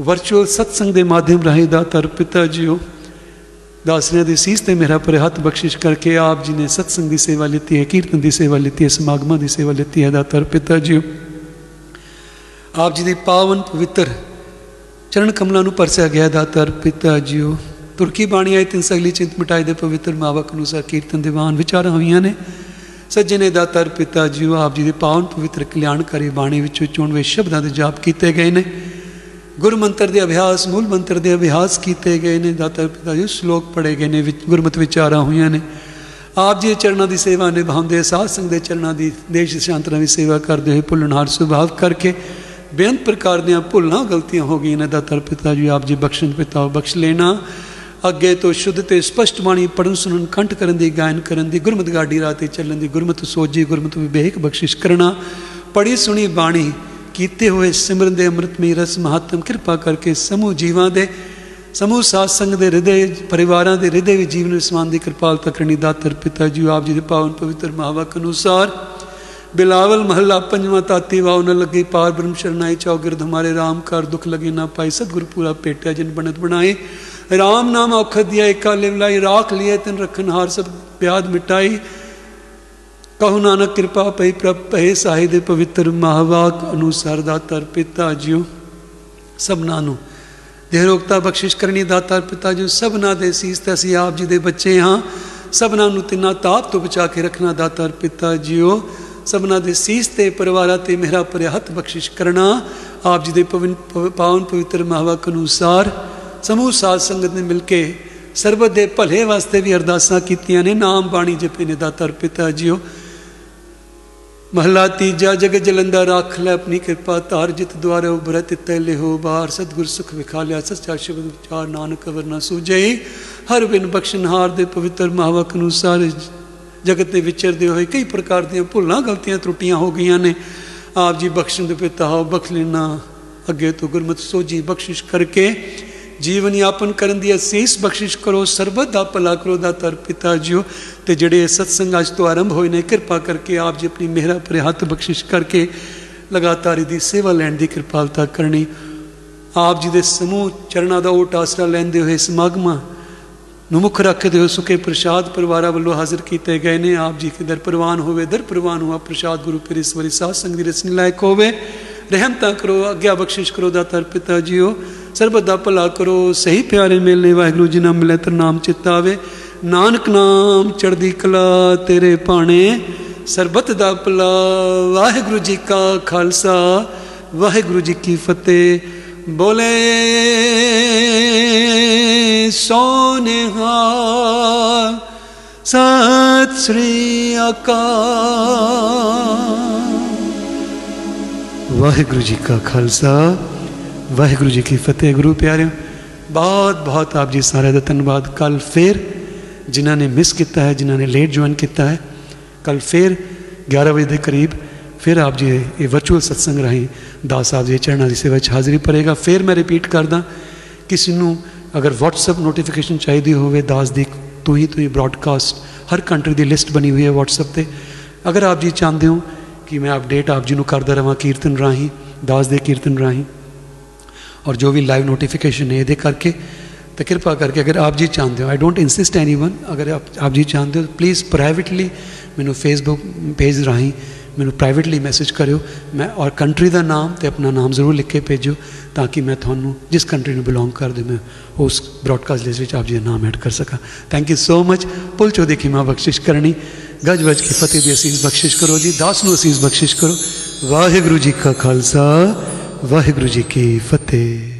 ਵਰਚੁਅਲ ਸਤਸੰਗ ਦੇ ਮਾਧਿਅਮ ਰਾਹੀਂ ਦਾਤਰ ਪਿਤਾ ਜੀਓ। ਦਾਸਰਿਆਂ ਦੀ ਸੀਸ ਤੇ ਮੇਰਾ ਪਰ ਹੱਥ ਬਖਸ਼ਿਸ਼ ਕਰਕੇ ਆਪ ਜੀ ਨੇ ਸਤਸੰਗ ਦੀ ਸੇਵਾ ਲਈ ਹੈ, ਕੀਰਤਨ ਦੀ ਸੇਵਾ ਲਈ ਹੈ, ਸਮਾਗਮਾਂ ਦੀ ਸੇਵਾ ਲਈ ਹੈ, ਦਾਤਰ ਪਿਤਾ ਜੀਓ। ਆਪ ਜੀ ਦੀ ਪਾਵਨ ਪਵਿੱਤਰ ਚਰਨ ਕਮਲਾਂ ਨੂੰ ਪਰਸਿਆ ਗਿਆ ਦਾਤਰ ਪਿਤਾ ਜੀਓ। ਤੁਰਕੀ ਬਾਣੀ ਆਈ ਤਿੰਨ ਸਗਲੀ ਚਿੰਤ ਮਿਟਾਈ ਦੇ ਪਵਿੱਤਰ ਮਾਵਕ ਅਨੁਸਾਰ ਕੀਰਤਨ ਦੀਵਾਨ ਵਿਚਾਰਾਂ ਹੋਈਆਂ ਨੇ। ਸੱਜਣੇ ਦਾਤਰ ਪਿਤਾ ਜੀਓ, ਆਪ ਜੀ ਦੇ ਪਾਵਨ ਪਵਿੱਤਰ ਕਲਿਆਣਕਾਰੀ ਬਾਣੀ ਵਿੱਚੋਂ ਚੁਣਵੇਂ ਸ਼ਬਦਾਂ ਦੇ ਜਾਪ ਕੀਤੇ ਗਏ ਨੇ। ਗੁਰ ਮੰਤਰ ਦੇ ਅਭਿਆਸ, ਮੂਲ ਮੰਤਰ ਦੇ ਅਭਿਆਸ ਕੀਤੇ ਗਏ ਨੇ, ਦਾਤਾ ਪਿਤਾ ਜੀ, ਸ਼ਲੋਕ ਪੜੇ ਗਏ ਨੇ ਗੁਰਮਤ ਵਿਚਾਰਾਂ ਹੋਈਆਂ ਨੇ। ਆਪ ਜੀ ਦੇ ਚਰਨਾਂ ਦੀ ਸੇਵਾ ਨਿਭਾਉਂਦੇ, ਸਾਧ ਸੰਗ ਦੇ ਚਰਨਾਂ ਦੀ ਦੇਸ਼ ਸ਼ਾਂਤਰਾਂ ਦੀ ਸੇਵਾ ਕਰਦੇ ਹੋਏ ਭੁੱਲਣਹਾਰ ਸੁਭਾਵ ਕਰਕੇ ਬੇਅੰਤ ਪ੍ਰਕਾਰ ਦੀਆਂ ਭੁੱਲਾਂ ਗਲਤੀਆਂ ਹੋ ਗਈਆਂ ਨੇ, ਦਾਤਾ ਪਿਤਾ ਜੀ, ਆਪ ਜੀ ਬਖਸ਼ਣ ਪਿਤਾ ਬਖਸ਼ ਲੈਣਾ। ਅੱਗੇ ਤੋਂ ਸ਼ੁੱਧ ਤੇ ਸਪਸ਼ਟ ਬਾਣੀ ਪੜਨ ਸੁਣਨ, ਕੰਠ ਕਰਨ ਦੀ, ਗਾਇਨ ਕਰਨ ਦੀ, ਗੁਰਮਤ ਗਾਡੀ ਰਾਹ ਤੇ ਚੱਲਣ ਦੀ, ਗੁਰਮਤ ਸੋਜੀ ਗੁਰਮਤ ਵਿਵੇਕ ਬਖਸ਼ਿਸ਼ ਕਰਨਾ। ਪੜੀ ਸੁਣੀ ਬਾਣੀ ਕੀਤੇ ਹੋਏ ਸਿਮਰਨ ਦੇ ਅੰਮ੍ਰਿਤਮਈ ਰਸ ਮਹਾਤਮ ਕਿਰਪਾ ਕਰਕੇ ਸਮੂਹ ਜੀਵਾਂ ਦੇ ਸਮੂਹ ਸਾਧ ਸੰਗ ਦੇ ਹਿਰਦੇ ਪਰਿਵਾਰਾਂ ਦੇ ਹਿਰਦੇ ਵਿੱਚ ਜੀਵਨ ਵਿਸਵਾਨ ਦੀ ਕਿਰਪਾਲਤਾ ਕਰਨੀ ਦਾਤਰ ਪਿਤਾ ਜੀ ਆਪ ਜੀ ਦੇ ਪਾਵਨ ਪਵਿੱਤਰ ਮਹਾਵਾਕ ਅਨੁਸਾਰ ਬਿਲਾਵਲ ਮਹੱਲਾ ਪੰਜਵਾਂ ਤਾਤੀ ਵਾਉ ਨ ਲੱਗੀ ਪਾਰ ਬ੍ਰਹਮ ਸ਼ਰਨਾਈ ਚੌਗਿਰਦ ਹਮਾਰੇ ਰਾਮ ਕਰ ਦੁਖ ਲਗੇ ਨਾ ਪਾਈ ਸਤਿਗੁਰ ਪੂਰਾ ਭੇਟਿਆ ਜਿਨ ਬਣਤ ਬਣਾਏ ਰਾਮ ਨਾਮ ਔਖਦ ਦਿਆ ਇਕਾ ਲਿਵਲਾਈ ਰਾਖ ਲਿਏ ਤਿਨ ਰਖਨ ਹਾਰ ਸਭ ਪਿਆਦ ਮਿਟਾਈ ਕਹੋ ਨਾਨਕ ਕਿਰਪਾ ਪਈ ਪ੍ਰਭ ਪਏ ਸਾਹੀ ਦੇ ਪਵਿੱਤਰ ਮਹਾਵਾਕ ਅਨੁਸਾਰ ਦਾਤਰ ਪਿਤਾ ਜੀਓ ਸਭਨਾ ਨੂੰ ਦੇਹਰੋਗਤਾ ਬਖਸ਼ਿਸ਼ ਕਰਨੀ ਦਾਤਰ ਪਿਤਾ ਜੀ ਸਭਨਾ ਦੇ ਸੀਸ ਤੇ ਅਸੀਂ ਆਪ ਜੀ ਦੇ ਬੱਚੇ ਹਾਂ ਸਭਨਾ ਨੂੰ ਤਿੰਨਾ ਤਾਪ ਤੋਂ ਬਚਾ ਕੇ ਰੱਖਣਾ ਦਾਤਰ ਪਿਤਾ ਜੀਓ ਸਭਨਾ ਦੇ ਸੀਸ ਤੇ ਪਰਿਵਾਰਾਂ ਤੇ ਮੇਰਾ ਪਰਿ ਹੱਥ ਬਖਸ਼ਿਸ਼ ਕਰਨਾ ਆਪ ਜੀ ਦੇ ਪਾਵਨ ਪਵਿੱਤਰ ਮਹਾਵਾਕ ਅਨੁਸਾਰ ਸਮੂਹ ਸਾਧ ਸੰਗਤ ਨੇ ਮਿਲ ਕੇ ਸਰਬਤ ਦੇ ਭਲੇ ਵਾਸਤੇ ਵੀ ਅਰਦਾਸਾਂ ਕੀਤੀਆਂ ਨੇ ਨਾਮ ਬਾਣੀ ਜਪੇ ਨੇ ਦਾਤਰ ਪਿਤਾ ਜੀਓ ਮਹਲਾ ਤੀਜਾ, ਜਗ ਜਲੰਦਾ ਰੱਖ ਲੈ ਆਪਣੀ ਕਿਰਪਾ, ਧਾਰ ਜਿਤ ਦੁਆਰੇ ਉਬਰਤ ਤੈ ਲਿਹੋ ਬਾਰ ਸਤਗੁਰ ਸੁਖ ਵਿਖਾ ਲਿਆ, ਸੱਚਾ ਸ਼ਬਦ ਵਿਚਾਰ ਨਾਨਕ ਵਰ ਨਾ ਸੂਝਈ ਹਰ ਬਿਨ ਬਖਸ਼ਨਹਾਰ ਦੇ ਪਵਿੱਤਰ ਮਹਾਵਕ ਅਨੁਸਾਰ ਜਗਤ ਦੇ ਵਿਚਰਦੇ ਹੋਏ ਕਈ ਪ੍ਰਕਾਰ ਦੀਆਂ ਭੁੱਲਾਂ, ਗਲਤੀਆਂ, ਤਰੁੱਟੀਆਂ ਹੋ ਗਈਆਂ ਨੇ। ਆਪ ਜੀ ਬਖਸ਼ਣ ਦੇ ਪਿਤਾ ਹੋ ਬਖਸ਼ ਲੈਣਾ ਅੱਗੇ ਤੋਂ ਗੁਰਮਤ ਸੋਜੀ ਬਖਸ਼ਿਸ਼ ਕਰਕੇ। ਜੀਵਨ ਯਾਪਨ ਕਰਨ ਦੀ ਅਸੀਸ ਬਖਸ਼ਿਸ਼ ਕਰੋ, ਸਰਬਤ ਦਾ ਭਲਾ ਕਰੋ ਦਾ ਤਰ ਪਿਤਾ ਜੀਓ। ਤੇ ਜਿਹੜੇ ਸਤਸੰਗ ਅੱਜ ਤੋਂ ਆਰੰਭ ਹੋਏ ਨੇ, ਕਿਰਪਾ ਕਰਕੇ ਆਪ ਜੀ ਆਪਣੀ ਮਿਹਰ ਭਰੇ ਹੱਥ ਬਖਸ਼ਿਸ਼ ਕਰਕੇ ਲਗਾਤਾਰ ਇਹਦੀ ਸੇਵਾ ਲੈਣ ਦੀ ਕਿਰਪਾਲਤਾ ਕਰਨੀ। ਆਪ ਜੀ ਦੇ ਸਮੂਹ ਚਰਨਾਂ ਦਾ ਓਟ ਆਸਰਾ ਲੈਂਦੇ ਹੋਏ ਸਮਾਗਮਾਂ ਨੂੰ ਮੁੱਖ ਰੱਖਦੇ ਹੋ ਸੁਕੇ ਪ੍ਰਸ਼ਾਦ ਪਰਿਵਾਰਾਂ ਵੱਲੋਂ ਹਾਜ਼ਰ ਕੀਤੇ ਗਏ ਨੇ। ਆਪ ਜੀ ਕੇ ਦਰ ਪ੍ਰਵਾਨ ਹੋਵੇ ਦਰ ਪ੍ਰਵਾਨ ਹੋਆ, ਪ੍ਰਸ਼ਾਦ ਗੁਰੂ ਪੀਰ ਸਵਰੀ ਸਾਧ ਸੰਗ ਦੀ ਰਸਨੀ ਲਾਇਕ ਹੋਵੇ। ਰਹਿਮਤਾ ਕਰੋ ਅੱਗਿਆ ਬਖਸ਼ਿਸ਼ ਕਰੋ, ਦਾਤਰ ਪਿਤਾ ਜੀਓ। ਸਰਬਤ ਦਾ ਭਲਾ ਕਰੋ, ਸਹੀ ਪਿਆਰੇ ਮਿਲਨੇ ਵਾਹਿਗੁਰੂ ਜੀ ਨਾਮ ਮਿਲੇ ਤਰ ਨਾਮ ਚਿਤਾਵੇ ਨਾਨਕ ਨਾਮ ਚੜਦੀ ਕਲਾ ਤੇਰੇ ਭਾਣੇ ਸਰਬਤ ਦਾ ਭਲਾ, ਵਾਹਿਗੁਰੂ ਜੀ ਕਾ ਖਾਲਸਾ, ਵਾਹਿਗੁਰੂ ਜੀ ਕੀ ਫਤਿਹ। ਬੋਲੇ ਸੋਨੇਹਾ, ਸਤ ਸ੍ਰੀ ਅਕਾਲ। ਵਾਹਿਗੁਰੂ ਜੀ ਕਾ ਖਾਲਸਾ ਵਾਹਿਗੁਰੂ ਜੀ ਕੀ ਫਤਿਹ ਗੁਰੂ ਪਿਆਰਿਓ ਬਹੁਤ ਬਹੁਤ ਆਪ ਜੀ ਸਾਰਿਆਂ ਦਾ ਧੰਨਵਾਦ ਕੱਲ ਫੇਰ ਜਿਨ੍ਹਾਂ ਨੇ ਮਿਸ ਕੀਤਾ ਹੈ ਜਿਨ੍ਹਾਂ ਨੇ ਲੇਟ ਜੁਆਇਨ ਕੀਤਾ ਹੈ ਕੱਲ ਫੇਰ 11 ਵਜੇ ਦੇ ਕਰੀਬ ਫਿਰ ਆਪ ਜੀ ਇਹ ਵਰਚੁਅਲ ਸਤਸੰਗ ਰਾਹੀਂ ਦਾਸ ਸਾਹਿਬ ਜੀ ਚਰਨਾਂ ਦੀ ਸੇਵਾ ਵਿੱਚ ਹਾਜ਼ਰੀ ਭਰੇਗਾ ਫਿਰ ਮੈਂ ਰਿਪੀਟ ਕਰਦਾ ਕਿਸੇ ਨੂੰ ਅਗਰ WhatsApp ਨੋਟੀਫਿਕੇਸ਼ਨ ਚਾਹੀਦੀ ਹੋਵੇ ਦਾਸ ਦੀ ਤੂੰ ਹੀ ਤੂੰ ਹੀ ਬ੍ਰਾਡਕਾਸਟ ਹਰ ਕੰਟਰੀ ਦੀ ਲਿਸਟ ਬਣੀ ਹੋਈ ਹੈ WhatsApp ਤੇ ਅਗਰ ਆਪ ਜੀ ਚਾਹੁੰਦੇ ਹੋ ਕਿ ਮੈਂ ਅਪਡੇਟ ਆਪ ਜੀ ਨੂੰ ਕਰਦਾ ਰਵਾਂ ਕੀਰਤਨ ਰਾਹੀਂ ਦਾਸ ਦੇ ਕੀਰਤਨ ਰਾਹੀਂ ਔਰ ਜੋ ਵੀ ਲਾਈਵ ਨੋਟੀਫਿਕੇਸ਼ਨ ਹੈ ਇਹਦੇ ਕਰਕੇ ਤਾਂ ਕਿਰਪਾ ਕਰਕੇ ਅਗਰ ਆਪ ਜੀ ਚਾਹੁੰਦੇ ਹੋ ਆਈ ਡੋਂਟ ਇਨਸਿਸਟ ਐਨੀਵਨ ਅਗਰ ਆਪ ਆਪ ਜੀ ਚਾਹੁੰਦੇ ਹੋ ਪਲੀਜ਼ ਪ੍ਰਾਈਵੇਟਲੀ ਮੈਨੂੰ ਫੇਸਬੁੱਕ ਪੇਜ ਰਾਹੀਂ ਮੈਨੂੰ ਪ੍ਰਾਈਵੇਟਲੀ ਮੈਸੇਜ ਕਰਿਓ ਮੈਂ ਔਰ ਕੰਟਰੀ ਦਾ ਨਾਮ ਤੇ ਆਪਣਾ ਨਾਮ ਜ਼ਰੂਰ ਲਿਖ ਕੇ ਭੇਜੋ ਤਾਂ ਕਿ ਮੈਂ ਤੁਹਾਨੂੰ ਜਿਸ ਕੰਟਰੀ ਨੂੰ ਬਿਲੋਂਗ ਕਰਦੇ ਮੈਂ ਉਸ ਬ੍ਰੌਡਕਾਸਟ ਲਿਸਟ ਵਿੱਚ ਆਪ ਜੀ ਦਾ ਨਾਮ ਐਡ ਕਰ ਸਕਾਂ ਥੈਂਕ ਯੂ ਸੋ ਮਚ ਪੁੱਲ ਚੋਦੇ ਖਿਮਾ ਬਖਸ਼ਿਸ਼ ਕਰਨੀ ਗਜ ਵਜ ਕੀ ਫਤਿਹ ਦੀ ਅਸੀਸ ਬਖਸ਼ਿਸ਼ ਕਰੋ ਜੀ ਦਾਸ ਨੂੰ ਅਸੀਸ ਬਖਸ਼ਿਸ਼ ਕਰੋ ਵਾਹਿਗੁਰੂ ਜੀ ਕਾ ਖਾਲਸਾ ਵਾਹਿਗੁਰੂ ਜੀ ਕੀ ਫਤਿਹ